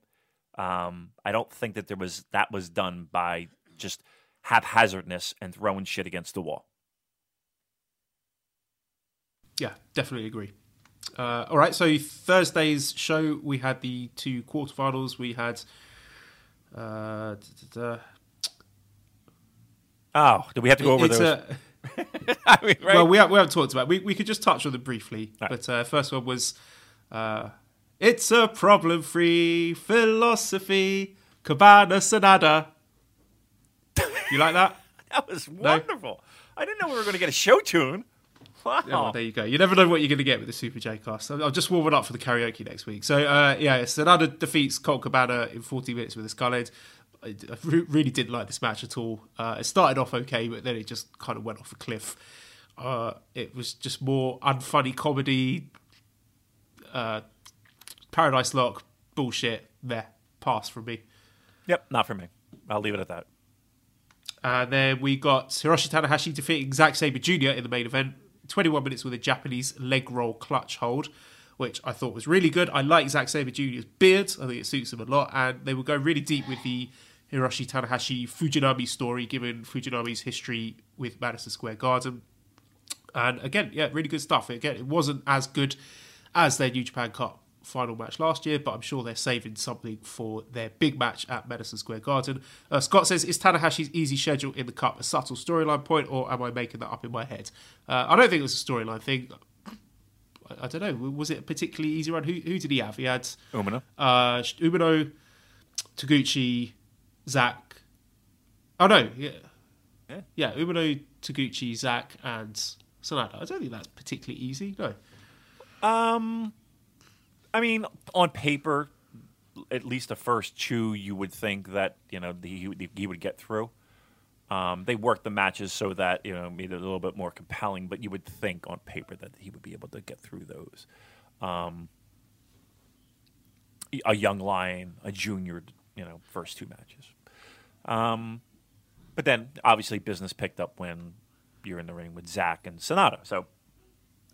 Um, I don't think that there was that was done by just haphazardness and throwing shit against the wall. Yeah, definitely agree. Uh, all right, so Thursday's show we had the two quarterfinals. We had. Uh, oh, do we have to go over it's those? A, <laughs> I mean, right? Well, we, have, we haven't talked about. It. We we could just touch on them briefly. Right. But uh, first one was uh, it's a problem free philosophy. Cabana Sanada. You like that? <laughs> that was wonderful. No? I didn't know we were going to get a show tune. Wow. Yeah, well, there you go. You never know what you're going to get with the Super J cast. I'll just warm it up for the karaoke next week. So, uh, yeah, Sanada defeats Colt Cabana in 40 minutes with a Skull End. I really didn't like this match at all. Uh, it started off okay, but then it just kind of went off a cliff. Uh, it was just more unfunny comedy, uh, Paradise Lock, bullshit. There, pass from me. Yep, not for me. I'll leave it at that. And then we got Hiroshi Tanahashi defeating Zack Sabre Jr. in the main event. 21 minutes with a Japanese leg roll clutch hold, which I thought was really good. I like Zack Sabre Jr.'s beard. I think it suits him a lot. And they will go really deep with the Hiroshi Tanahashi Fujinami story, given Fujinami's history with Madison Square Garden. And again, yeah, really good stuff. Again, it wasn't as good as their New Japan Cup final match last year, but I'm sure they're saving something for their big match at Madison Square Garden. Uh, Scott says, Is Tanahashi's easy schedule in the Cup a subtle storyline point, or am I making that up in my head? Uh, I don't think it was a storyline thing. I, I don't know. Was it a particularly easy run? Who who did he have? He had Umino. uh, Umino, Taguchi, Zack. Oh no, yeah, Yeah. yeah, Umino, Taguchi, Zack, and Sanada. I don't think that's particularly easy. No, Um, I mean, on paper, at least the first two, you would think that you know the, he, he would get through. Um, they worked the matches so that you know made it a little bit more compelling, but you would think on paper that he would be able to get through those. Um, a young lion, a junior, you know, first two matches. Um, but then obviously business picked up when you're in the ring with Zack and Sanada. So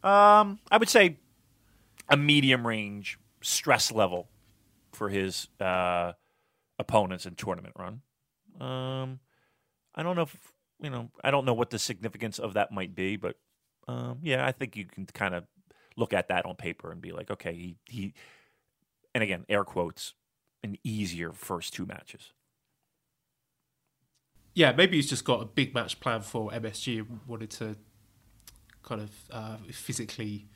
um, I would say a medium range stress level for his uh, opponents in tournament run. Um, I don't know if you know. I don't know what the significance of that might be, but um, yeah, I think you can kind of look at that on paper and be like, okay, he, he and again, air quotes, an easier first two matches. yeah, maybe he's just got a big match plan for MSG and wanted to kind of uh, physically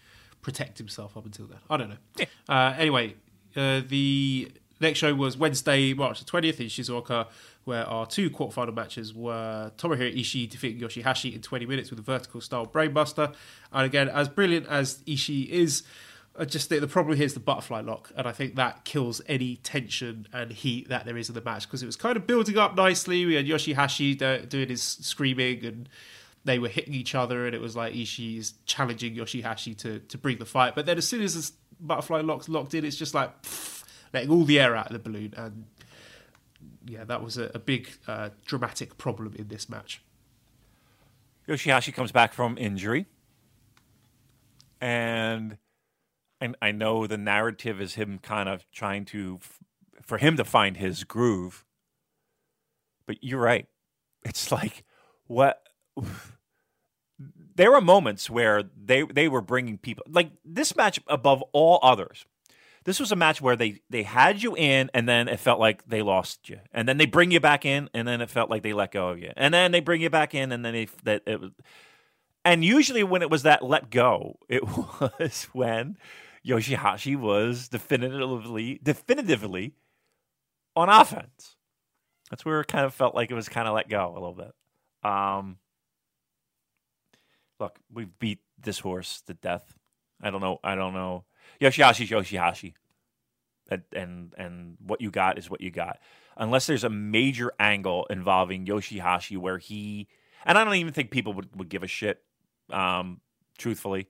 protect himself up until then. I don't know. Uh, anyway, uh, the next show was Wednesday, March the 20th in Shizuoka, where our two quarterfinal matches were Tomohiro Ishii defeating Yoshihashi in 20 minutes with a vertical style brainbuster. And again, as brilliant as Ishii is, I just think the problem here is the butterfly lock, and I think that kills any tension and heat that there is in the match because it was kind of building up nicely. We had Yoshihashi do- doing his screaming, and they were hitting each other, and it was like Ishii is challenging Yoshihashi to to bring the fight. But then as soon as this butterfly lock's locked in, it's just like pff, letting all the air out of the balloon, and yeah, that was a, a big uh, dramatic problem in this match. Yoshihashi comes back from injury, and I, I know the narrative is him kind of trying to, for him to find his groove. But you're right. It's like what. There were moments where they they were bringing people like this match above all others. This was a match where they they had you in, and then it felt like they lost you, and then they bring you back in, and then it felt like they let go of you, and then they bring you back in, and then they that it was, and usually when it was that let go, it <laughs> was when Yoshihashi was definitively definitively on offense. That's where it kind of felt like it was kind of let go a little bit. Um, look, we've beat this horse to death. I don't know. I don't know. Yoshihashi's Yoshihashi, and, and and what you got is what you got. Unless there's a major angle involving Yoshihashi where he, and I don't even think people would, would give a shit, um, truthfully.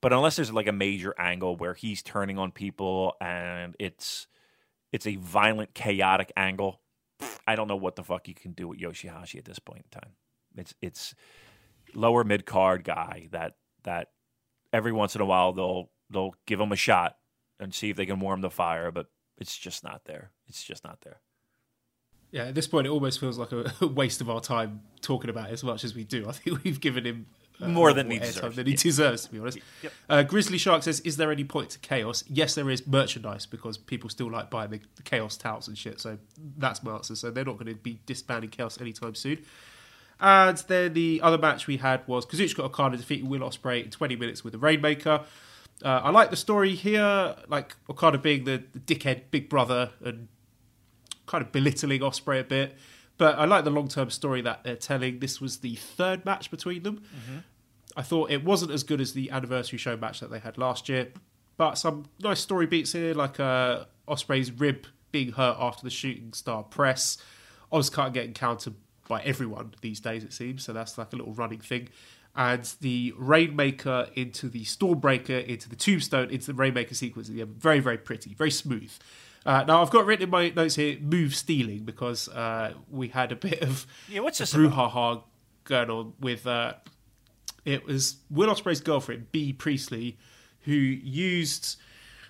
But unless there's like a major angle where he's turning on people and it's it's a violent, chaotic angle, I don't know what the fuck you can do with Yoshihashi at this point in time. It's it's lower mid card guy that that every once in a while they'll they'll give him a shot and see if they can warm the fire, but it's just not there. It's just not there. Yeah, at this point, it almost feels like a <laughs> waste of our time talking about as much as we do. I think we've given him More than he deserves. Than he deserves, to be honest. Yep. Uh, Grizzly Shark says, "Is there any point to chaos?" Yes, there is merchandise because people still like buying the, the chaos towels and shit. So that's my answer. So they're not going to be disbanding chaos anytime soon. And then the other match we had was Kazuchika Okada defeating Will Ospreay in 20 minutes with the Rainmaker. Uh, I like the story here, like Okada being the, the dickhead big brother and kind of belittling Ospreay a bit. But I like the long term story that they're telling. This was the third match between them. I thought it wasn't as good as the anniversary show match that they had last year, but some nice story beats here, like uh, Ospreay's rib being hurt after the shooting star press. OsCutter getting countered by everyone these days, it seems. So that's like a little running thing. And the Rainmaker into the Stormbreaker, into the Tombstone, into the Rainmaker sequence. Yeah, very, very pretty, very smooth. Uh, now, I've got written in my notes here move stealing because uh, we had a bit of Yeah, what's this about? brouhaha going on with. Uh, it was Will Ospreay's girlfriend, Bea Priestley, who used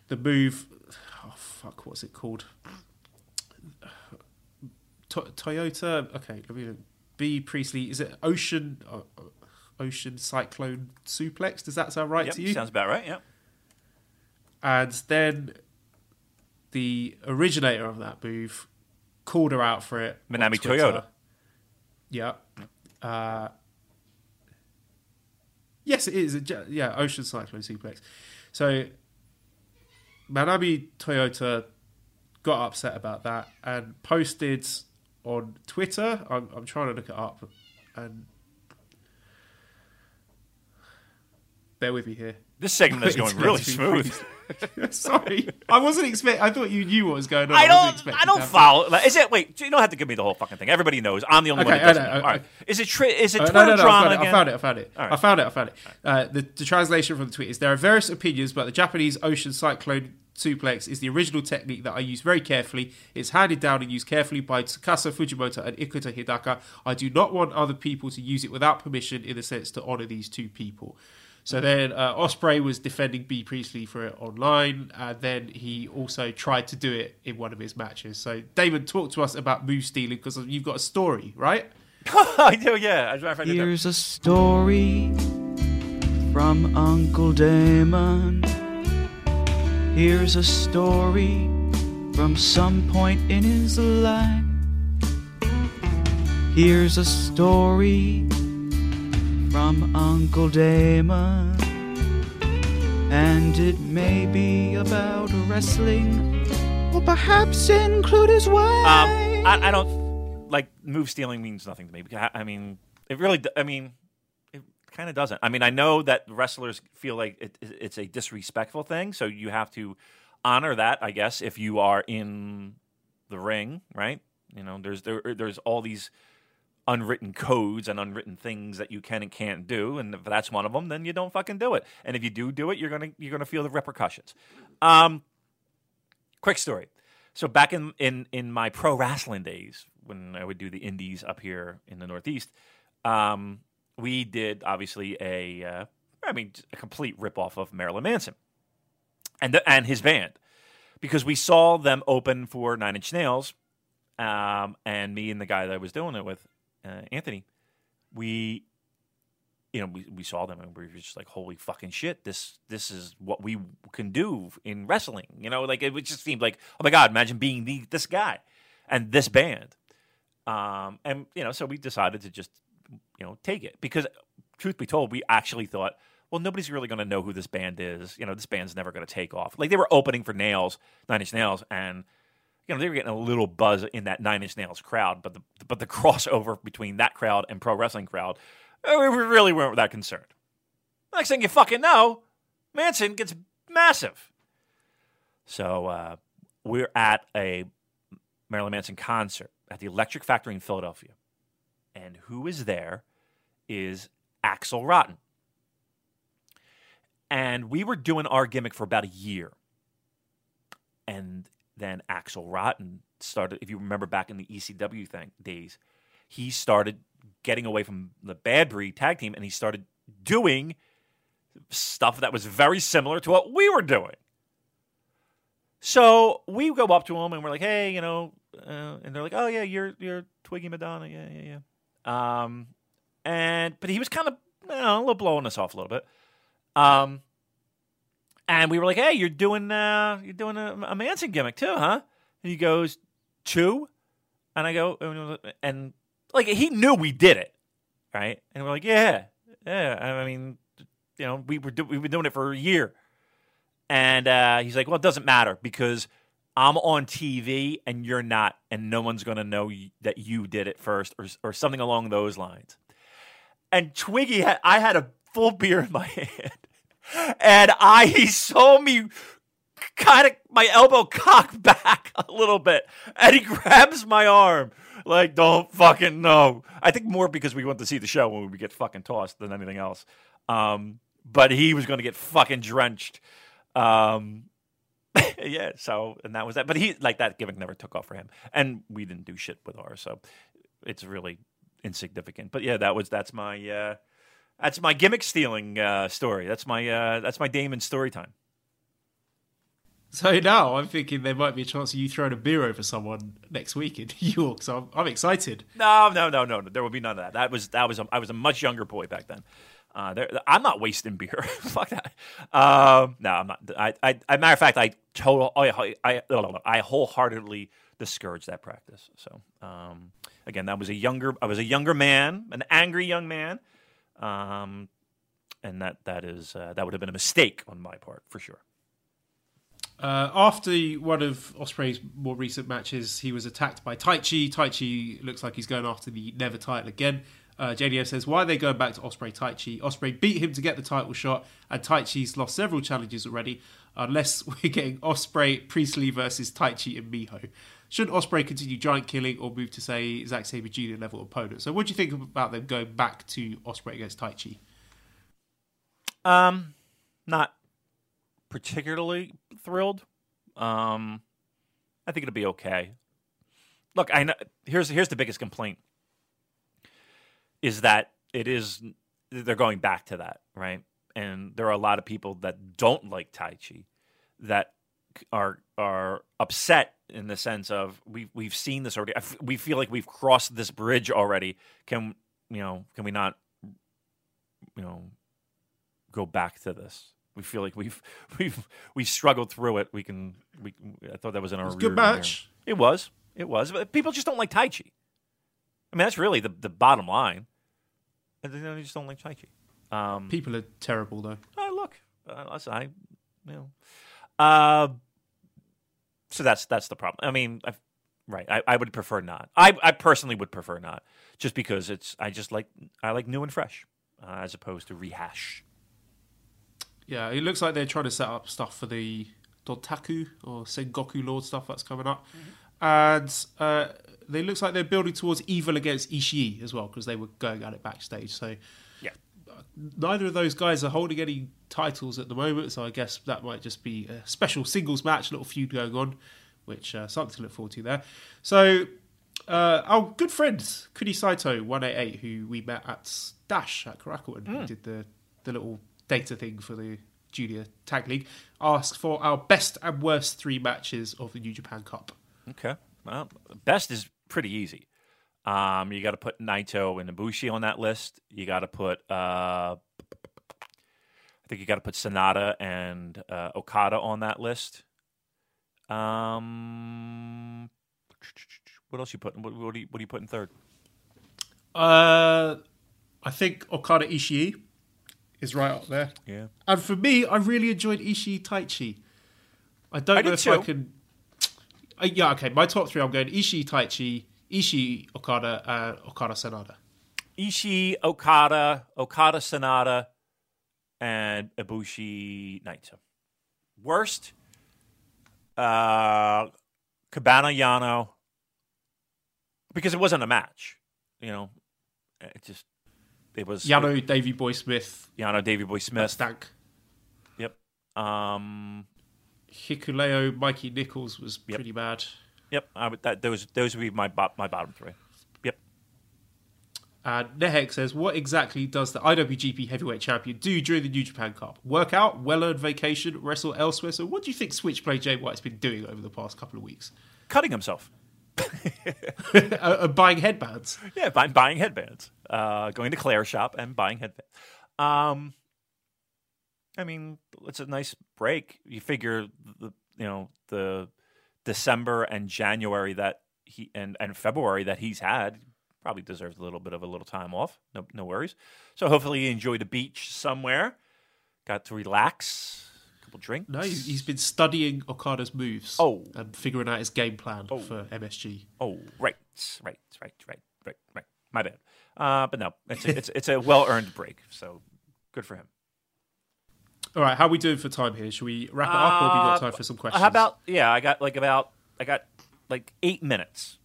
the move. Oh, fuck, what's it called? To- Toyota. Okay, let me look. Bea Priestley. Is it Ocean? Uh, uh, Ocean Cyclone Suplex? Does that sound right Yep, to you? sounds about right. Yeah. and then the originator of that move called her out for it. Manami. Toyota. Yeah. Uh, yes, it is. a Yeah, Ocean Cyclone Suplex. So Manami Toyota got upset about that and posted on Twitter. I'm, I'm trying to look it up and bear with me here. This segment is <laughs> going really smooth. <laughs> Sorry, I wasn't expect. I thought you knew what was going on. I don't. expecting I don't follow. like, Is it? Wait, you don't have to give me the whole fucking thing. Everybody knows I'm the only one Okay, that doesn't. I know, know. All right. Is it? Tri- is it Uh, no, no, no, drama I found, it. I found it. I found it. I found it. I found it. Uh, the, the translation from the tweet is: There are various opinions, but the Japanese ocean cyclone suplex is the original technique that I use very carefully. It's handed down and used carefully by Tsukasa Fujimoto and Ikuto Hidaka. I do not want other people to use it without permission, in the sense to honor these two people. So then uh, Ospreay was defending Bea Priestley for it online, and then he also tried to do it in one of his matches. So Damon, talk to us about move stealing because you've got a story, right? <laughs> I do. Yeah. As a matter fact, Here's a story from Uncle Damon. Here's a story from some point in his life. Here's a story from Uncle Damon. And it may be about wrestling, or perhaps include his wife. Um, I, I don't like move stealing means nothing to me. I, I mean, it really. I mean, it kind of doesn't. I mean, I know that wrestlers feel like it- it's a disrespectful thing, so you have to honor that. I guess if you are in the ring, right? You know, there's there, there's all these unwritten codes and unwritten things that you can and can't do, and if that's one of them, then you don't fucking do it. And if you do do it, you're gonna you're gonna feel the repercussions. Um, quick story. So back in, in, in my pro wrestling days, when I would do the indies up here in the Northeast, um, we did obviously a, uh, I mean, a complete ripoff of Marilyn Manson and the, and his band, because we saw them open for Nine Inch Nails, um, and me and the guy that I was doing it with, uh, Anthony, we you know, we, we saw them and we were just like, holy fucking shit, this this is what we can do in wrestling. You know, like it just seemed like, oh my god, imagine being the this guy and this band. Um, and you know, so we decided to just you know take it because, truth be told, we actually thought, well, nobody's really going to know who this band is. You know, this band's never going to take off. Like they were opening for Nails, Nine Inch Nails, and you know they were getting a little buzz in that Nine Inch Nails crowd, but the but the <laughs> crossover between that crowd and pro wrestling crowd, uh, we really weren't that concerned. Next thing you fucking know, Manson gets massive. So uh, we're at a Marilyn Manson concert at the Electric Factory in Philadelphia, and who is there is Axel Rotten. And we were doing our gimmick for about a year. And then Axel Rotten started, if you remember back in the ECW thing, days, he started getting away from the Bad Breed tag team and he started doing stuff that was very similar to what we were doing. So we go up to him and we're like, "Hey, you know," uh, and they're like, "Oh yeah, you're you're Twiggy Madonna, yeah, yeah, yeah." Um, and but he was kind of you know, a little blowing us off a little bit. Um, and we were like, "Hey, you're doing uh, you're doing a, a Manson gimmick too, huh?" And he goes, two? And I go, and like he knew we did it, right? And we're like, yeah, yeah. I mean, you know, we were do- we've been doing it for a year, and uh, he's like, well, it doesn't matter because I'm on TV and you're not, and no one's gonna know y- that you did it first, or or something along those lines. And Twiggy I had a full beer in my <laughs> hand, and I he saw me kind of my elbow cocked <laughs> back a little bit, and he grabs my arm like, "Don't fucking know." I think more because we went to see the show when we get fucking tossed than anything else. Um, but he was going to get fucking drenched. Um, <laughs> yeah. So and that was that. But he like that gimmick never took off for him, and we didn't do shit with ours, so it's really insignificant. But yeah, that was that's my uh, that's my gimmick stealing uh, story. That's my uh, that's my Damon story time. So now I'm thinking there might be a chance of you throwing a beer over someone next week in <laughs> New York. So I'm, I'm excited. No, no, no, no, no. There will be none of that. That was that was a, I was a much younger boy back then. Uh, there, I'm not wasting beer. <laughs> Fuck that. Um, no, I'm not. I, I, I, matter of fact, I total, I, I, I wholeheartedly discourage that practice. So, um, again, that was a younger, I was a younger man, an angry young man, um, and that that is uh, that would have been a mistake on my part for sure. Uh, after one of Ospreay's more recent matches, he was attacked by Taichi. Taichi looks like he's going after the Never title again. Uh, JDO says, why are they going back to Ospreay Taichi? Ospreay beat him to get the title shot, and Taichi's lost several challenges already, unless <laughs> we're getting Ospreay, Priestley versus Taichi and Miho. Shouldn't Ospreay continue giant killing or move to, say, Zack Sabre Jr. level opponent? So, what do you think about them going back to Ospreay against Taichi? Um, not particularly thrilled. Um, I think it'll be okay. Look, I know here's here's the biggest complaint is that it is they're going back to that, right? And there are a lot of people that don't like Tai Chi that are are upset in the sense of we've we've seen this already. We feel like we've crossed this bridge already. Can you know? Can we not? You know, go back to this. We feel like we've <laughs> we've we struggled through it. We can. We I thought that was in our It was good match. It was. It was. But people just don't like Taichi. I mean, that's really the the bottom line. And they just don't like Taichi. Um, People are terrible, though. Oh, look, uh, I, you know, uh, so that's that's the problem. I mean, i right? I, I would prefer not. I I personally would prefer not, just because it's I just like I like new and fresh, uh, as opposed to rehash. Yeah, it looks like they're trying to set up stuff for the Dontaku or Sengoku Lord stuff that's coming up. And uh, they looks like they're building towards Evil against Ishii as well because they were going at it backstage. So Yeah. Neither of those guys are holding any titles at the moment. So I guess that might just be a special singles match, a little feud going on, which uh, something to look forward to there. So uh, our good friend Kuni Saito one eight eight, who we met at Dash at Korakuen, who did the the little data thing for the junior tag league, asked for our best and worst three matches of the New Japan Cup. Okay. Well, best is pretty easy. Um, you got to put Naito and Ibushi on that list. You got to put, uh, I think you got to put Sanada and uh, Okada on that list. Um, what else you put? What, what do you what do you put in third? Uh, I think Okada Ishii is right up there. Yeah. And for me, I really enjoyed Ishii Taichi. I don't I know if I can. Uh, yeah, okay. My top three, I'm going Ishii Taichi, Ishii Okada, and Okada Sanada. Ishii, Okada, Okada Sanada, and Ibushi Naito. Worst, uh, Cabana Yano, because it wasn't a match. You know, it just it was Yano, Davey Boy Smith, Yano, Davey Boy Smith. Stank. Yep. Um. Hikuleo, Mikey Nicholls was Yep. pretty bad. Yep. I would, that, those those would be my my bottom three. Yep. And Nehek says, What exactly does the IWGP Heavyweight Champion do during the New Japan Cup? Work out, well earned vacation, wrestle elsewhere? So, what do you think Switchblade Jay White's been doing over the past couple of weeks? Cutting himself. <laughs> uh, uh, buying headbands. Yeah, buying, buying headbands. Uh, going to Claire shop and buying headbands. Um, I mean, it's a nice break. You figure, the, you know, the December and January that he and and February that he's had probably deserves a little bit of a little time off. No, no worries. So hopefully he enjoyed the beach somewhere. Got to relax, a couple drinks. No, he's, he's been studying Okada's moves Oh. and figuring out his game plan Oh. for MSG. Oh, right, right, right, right, right, right. My bad. Uh, but no, it's a, it's it's a well earned break. So good for him. All right, how are we doing for time here? Should we wrap it up or have we got Uh, time for some questions? How about yeah? I got like about I got like eight minutes.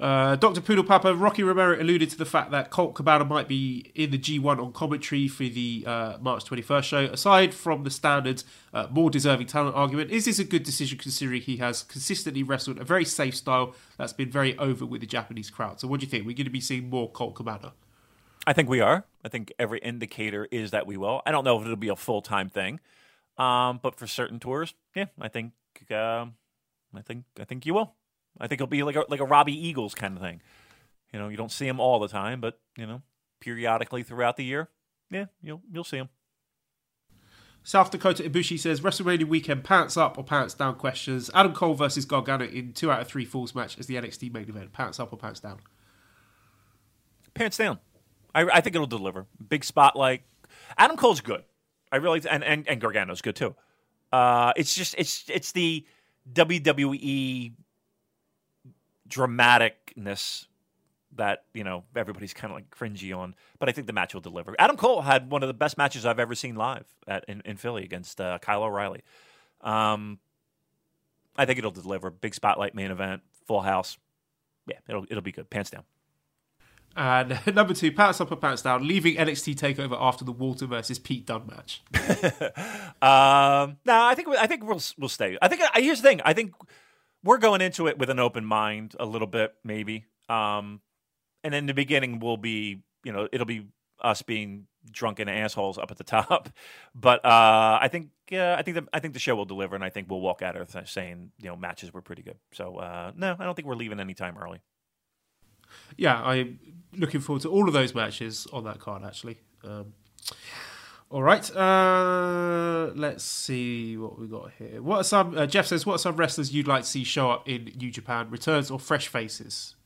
Uh, Dr. Poodle Papa, Rocky Romero alluded to the fact that Colt Cabana might be in the G1 on commentary for the uh, March 21st show. Aside from the standard uh, more deserving talent argument, is this a good decision considering he has consistently wrestled a very safe style that's been very over with the Japanese crowd? So, what do you think? We're going to be seeing more Colt Cabana. I think we are. I think every indicator is that we will. I don't know if it'll be a full time thing, um, but for certain tours, yeah, I think um, I think I think you will. I think it'll be like a like a Robbie Eagles kind of thing. You know, you don't see him all the time, but you know, periodically throughout the year, yeah, you'll you'll see him. South Dakota Ibushi says WrestleMania weekend pants up or pants down questions. Adam Cole versus Gargano in two out of three falls match as the NXT main event. Pants up or pants down? Pants down. I, I think it'll deliver. Big spotlight. Adam Cole's good. I really and and, and Gargano's good too. Uh, it's just it's it's the WWE dramaticness that you know everybody's kind of like cringy on, but I think the match will deliver. Adam Cole had one of the best matches I've ever seen live at in, in Philly against uh, Kyle O'Reilly. Um, I think it'll deliver. Big spotlight main event, full house. Yeah, it'll it'll be good. Pants down. And <laughs> number two, pants up or pants down, leaving NXT Takeover after the Walter versus Pete Dunne match. <laughs> um, no, I think I think we'll we'll stay. I think uh, here's the thing. I think we're going into it with an open mind a little bit, maybe. Um, and in the beginning, we'll be, you know, it'll be us being drunken assholes up at the <laughs> top. But uh, I think uh, I think the, I think the show will deliver, and I think we'll walk out of saying, you know, matches were pretty good. So uh, no, I don't think we're leaving any time early. Yeah, I'm looking forward to all of those matches on that card. Actually. Um, all right, uh, let's see what we got here. What are some? Uh, Jeff says, "What are some wrestlers you'd like to see show up in New Japan? Returns or fresh faces?"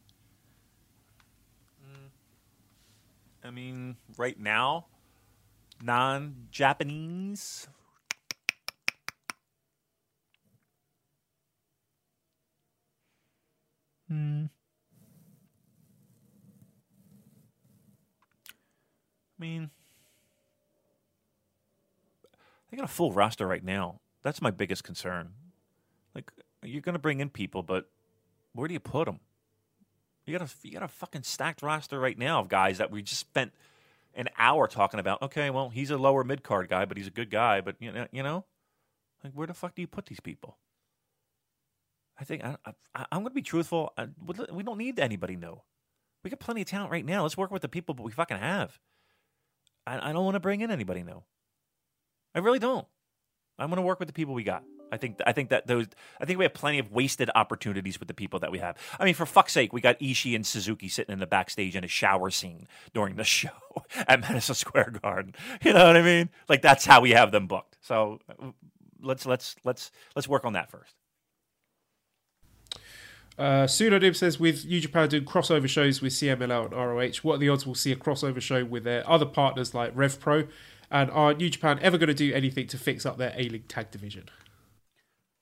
I mean, right now, non-Japanese. Hmm. I mean, they got a full roster right now. That's my biggest concern. Like, you're going to bring in people, but where do you put them? You got a you got a fucking stacked roster right now of guys that we just spent an hour talking about. Okay, well, he's a lower mid card guy, but he's a good guy. But you know, you know, like where the fuck do you put these people? I think I, I, I'm going to be truthful. I, we don't need anybody new. We got plenty of talent right now. Let's work with the people that we fucking have. I, I don't want to bring in anybody new. I really don't. I'm going to work with the people we got. I think I think that those I think we have plenty of wasted opportunities with the people that we have. I mean, for fuck's sake, we got Ishii and Suzuki sitting in the backstage in a shower scene during the <laughs> show at Madison Square Garden. You know what I mean? Like that's how we have them booked. So let's let's let's let's work on that first. Uh, Pseudonym says, with New Japan doing crossover shows with CMLL and ROH, what are the odds we'll see a crossover show with their other partners like RevPro? And are New Japan ever going to do anything to fix up their A League tag division?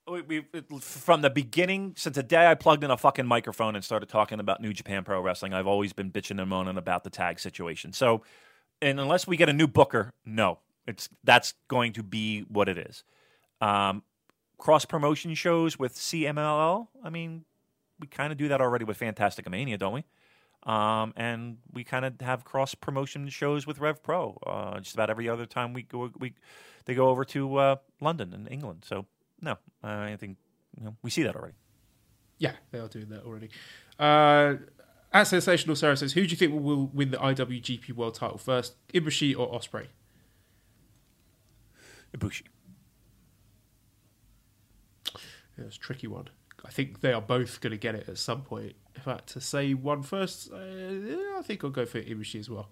we, we, from the beginning, since the day I plugged in a fucking microphone and started talking about New Japan Pro Wrestling, I've always been bitching and moaning about the tag situation. So, and unless we get a new booker, no, it's that's going to be what it is. Um, cross promotion shows with CMLL. I mean, we kind of do that already with Fantastic Mania, don't we? Um, and we kind of have cross promotion shows with Rev Pro. Uh, just about every other time we go, we they go over to uh, London and England. So no, I think you know, we see that already. Yeah, they are doing that already. Uh, at Sensational Sarah says, who do you think will win the IWGP World Title first, Ibushi or Ospreay? Ibushi. Yeah, it's a tricky one. I think they are both going to get it at some point. In fact, to say one first, uh, I think I'll go for Ibushi as well.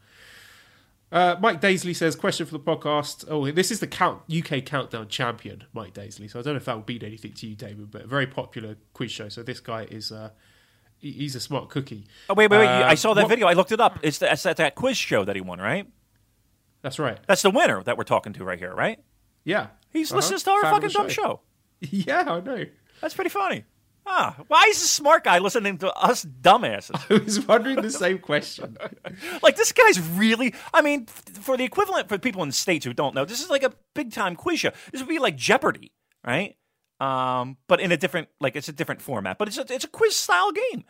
Uh, Mike Daisley says, question for the podcast. Oh, this is the count UK Countdown champion, Mike Daisley. So I don't know if that will mean anything to you, David, but a very popular quiz show. So this guy is, uh, he's a smart cookie. Oh, wait, wait, wait. Uh, I saw that what, video. I looked it up. It's, the, it's that, that quiz show that he won, right? That's right. That's the winner that we're talking to right here, right? Yeah. He's uh-huh. listening to our fucking dumb show. <laughs> Yeah, I know. That's pretty funny. Ah, why is a smart guy listening to us dumbasses? <laughs> I was wondering the same question. <laughs> like this guy's really. I mean, for the equivalent for people in the states who don't know, this is like a big time quiz show. This would be like Jeopardy, right? Um, but in a different, like it's a different format. But it's a, it's a quiz style game.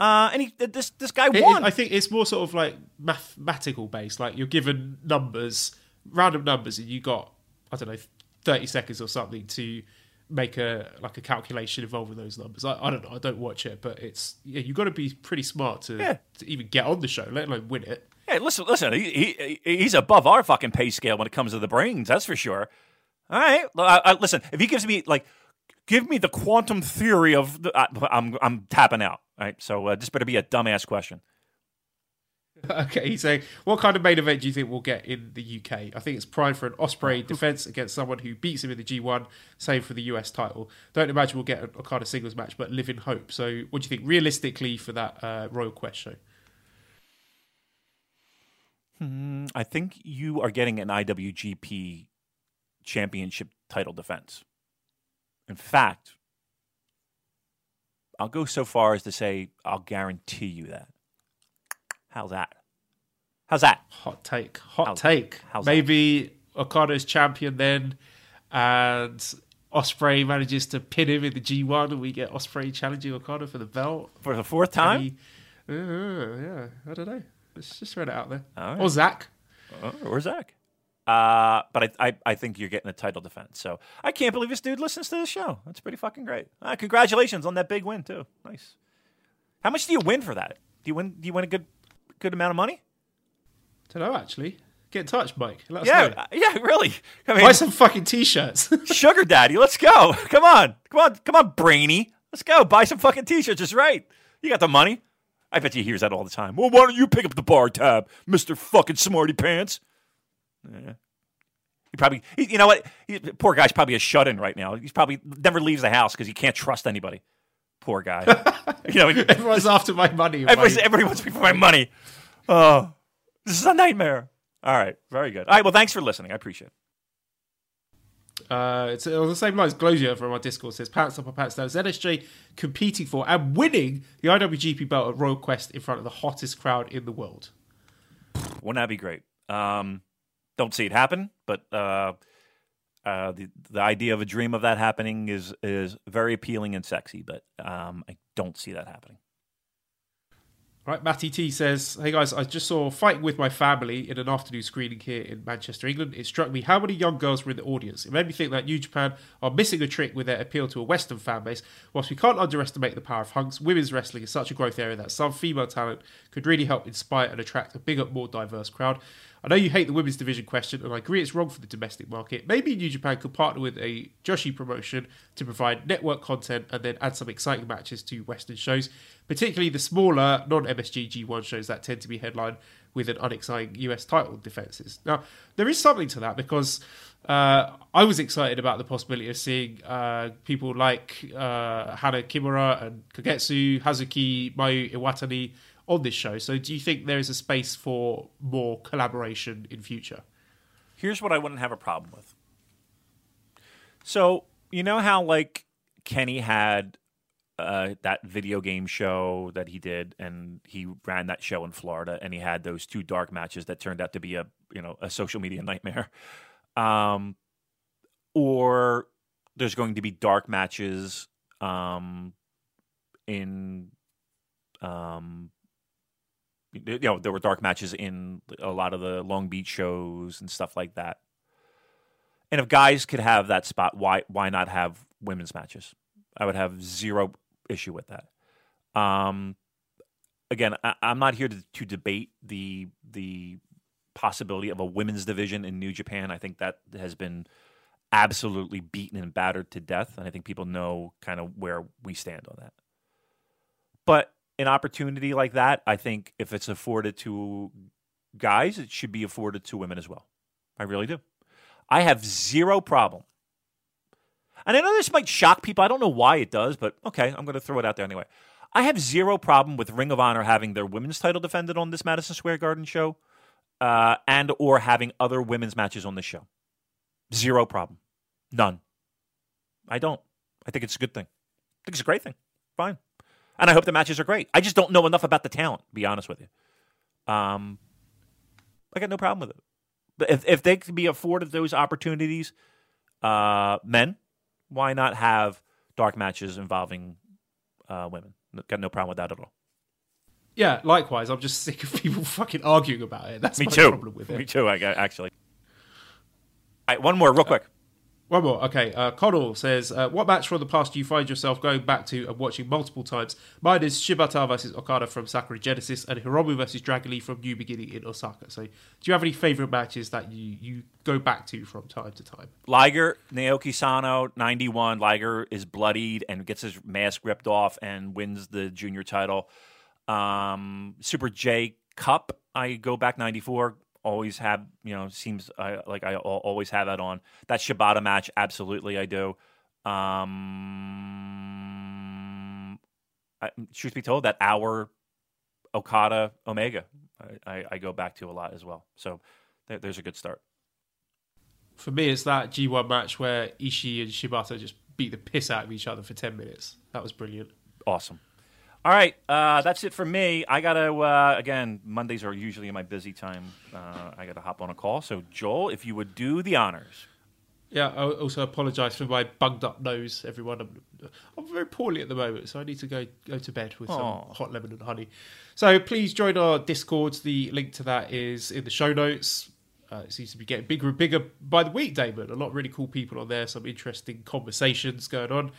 Uh, and he, this this guy won. It, I think it's more sort of like mathematical based. Like you're given numbers, random numbers, and you got I don't know, thirty seconds or something to make a like a calculation involving those numbers. I, I don't know. I don't watch it, but it's yeah. You got to be pretty smart to yeah. to even get on the show, let alone win it. Hey, listen, listen. He, he he's above our fucking pay scale when it comes to the brains. That's for sure. All right. I, I, listen, if he gives me like, give me the quantum theory of, the, I, I'm I'm tapping out. All right. So uh, this better be a dumbass question. <laughs> Okay, he's saying, what kind of main event do you think we'll get in the UK? I think it's prime for an Ospreay <laughs> defense against someone who beats him in the G1, same for the US title. Don't imagine we'll get a, a kind of singles match, but live in hope. So, what do you think realistically for that uh, Royal Quest show? Hmm, I think you are getting an IWGP championship title defense. In fact, I'll go so far as to say I'll guarantee you that. How's that? How's that? Hot take. Hot How's- take. how's that? Maybe Okada's champion then, and Ospreay manages to pin him in the G1, and we get Ospreay challenging Okada for the belt. For the fourth time? He- uh, yeah, I don't know. Let's just throw it out there. Right. Or Zack. Oh, or Zack. Uh, but I, I, I think you're getting a title defense. So I can't believe this dude listens to the show. That's pretty fucking great. Uh, congratulations on that big win too. Nice. How much do you win for that? Do you win? Do you win a good good amount of money? don't know, actually. Get in touch, Mike. Yeah, uh, yeah, really. I Buy some fucking t-shirts. <laughs> sugar daddy. Let's go. Come on, come on, come on, brainy. Let's go. Buy some fucking t-shirts. It's right. You got the money. I bet you hears that all the time. Well, why don't you pick up the bar tab, Mister Fucking Smarty Pants? Yeah. He probably, he, you know what? He, poor guy's probably a shut in right now. He's probably never leaves the house because he can't trust anybody. Poor guy. <laughs> you know, Everyone's after my money. everyone's, my- everybody wants me for my money. Oh, this is a nightmare. All right, very good. All right, well, thanks for listening. I appreciate it. Uh, it's on the same lines. Glosia from our Discord says pants up or pants down. ZSJ competing for and winning the IWGP belt at Royal Quest in front of the hottest crowd in the world. Wouldn't that be great? Um, don't see it happen, but uh, uh, the the idea of a dream of that happening is is very appealing and sexy. But um, I don't see that happening. Right, Matty T says, "Hey guys, I just saw Fighting with My Family in an afternoon screening here in Manchester, England. It struck me how many young girls were in the audience. It made me think that New Japan are missing a trick with their appeal to a Western fan base. Whilst we can't underestimate the power of hunks, women's wrestling is such a growth area that some female talent could really help inspire and attract a bigger, more diverse crowd. I know you hate the women's division question, and I agree it's wrong for the domestic market. Maybe New Japan could partner with a Joshi promotion to provide network content and then add some exciting matches to Western shows, particularly the smaller non MSG G1 shows that tend to be headlined with an unexciting US title defenses. Now, there is something to that because uh, I was excited about the possibility of seeing uh, people like uh, Hana Kimura and Kagetsu, Hazuki, Mayu Iwatani on this show. So, do you think there is a space for more collaboration in future? Here's what I wouldn't have a problem with. So you know how like Kenny had uh, that video game show that he did, and he ran that show in Florida, and he had those two dark matches that turned out to be a you know a social media <laughs> nightmare. Um, or there's going to be dark matches um, in um, you know there were dark matches in a lot of the Long Beach shows and stuff like that. And if guys could have that spot, why why not have women's matches? I would have zero issue with that. Um, again, I, I'm not here to, to debate the the possibility of a women's division in New Japan. I think that has been absolutely beaten and battered to death, and I think people know kind of where we stand on that. But an opportunity like that, I think if it's afforded to guys, it should be afforded to women as well. I really do. I have zero problem. And I know this might shock people. I don't know why it does, but okay, I'm going to throw it out there anyway. I have zero problem with Ring of Honor having their women's title defended on this Madison Square Garden show, uh, and or having other women's matches on this show. Zero problem, none. I don't. I think it's a good thing. I think it's a great thing. Fine, and I hope the matches are great. I just don't know enough about the talent. To be honest with you, um, I got no problem with it. But if if they can be afforded those opportunities, uh, men, why not have dark matches involving uh, women? Got no problem with that at all. Yeah, likewise. I'm just sick of people <laughs> fucking arguing about it. That's Me my too. problem with it. Me too. I actually. All right, one more, real quick. One more. Okay. Uh, Connell says, uh, What match from the past do you find yourself going back to and watching multiple times? Mine is Shibata versus Okada from Sakura Genesis and Hiromu versus Dragon Lee from New Beginning in Osaka. So, do you have any favourite matches that you, you go back to from time to time? Liger, Naoki Sano, 91. Liger is bloodied and gets his mask ripped off and wins the junior title. Um, Super J Cup, I go back 94. Always have, you know, seems uh, like I always have that on. That Shibata match, absolutely, I do. Um, I, truth be told, that hour Okada Omega, I, I, I go back to a lot as well. So there, there's a good start. For me, it's that G1 match where Ishii and Shibata just beat the piss out of each other for 10 minutes. That was brilliant. Awesome. All right, uh, that's it for me. I gotta uh, again. Mondays are usually my busy time. Uh, I gotta hop on a call. So Joel, if you would do the honors. Yeah, I also apologise for my bunged up nose, everyone. I'm, I'm, very poorly at the moment, so I need to go go to bed with some hot lemon and honey. So please join our Discords. The link to that is in the show notes. Uh, it seems to be getting bigger and bigger by the week, Damon. A lot of really cool people on there, some interesting conversations going on.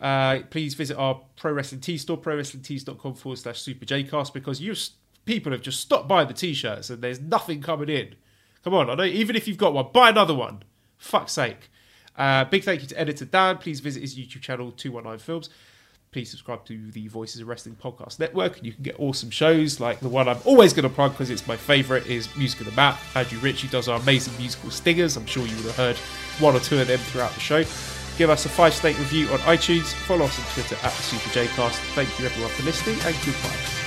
Uh, please visit our Pro Wrestling T store, prowrestlingtees.com forward slash Super Jcast, because you people have just stopped buying the t shirts and there's nothing coming in. Come on, I know, even if you've got one, buy another one. Fuck's sake. Uh, big thank you to editor Dan. Please visit his YouTube channel, 219 Films. Please subscribe to the Voices of Wrestling Podcast Network, and you can get awesome shows like the one I'm always going to plug because it's my favourite is Music of the Map. Andrew Ritchie does our amazing musical stingers. I'm sure you would have heard one or two of them throughout the show. Give us a five state review on iTunes. Follow us on Twitter at the Super Jcast. Thank you everyone for listening, and goodbye.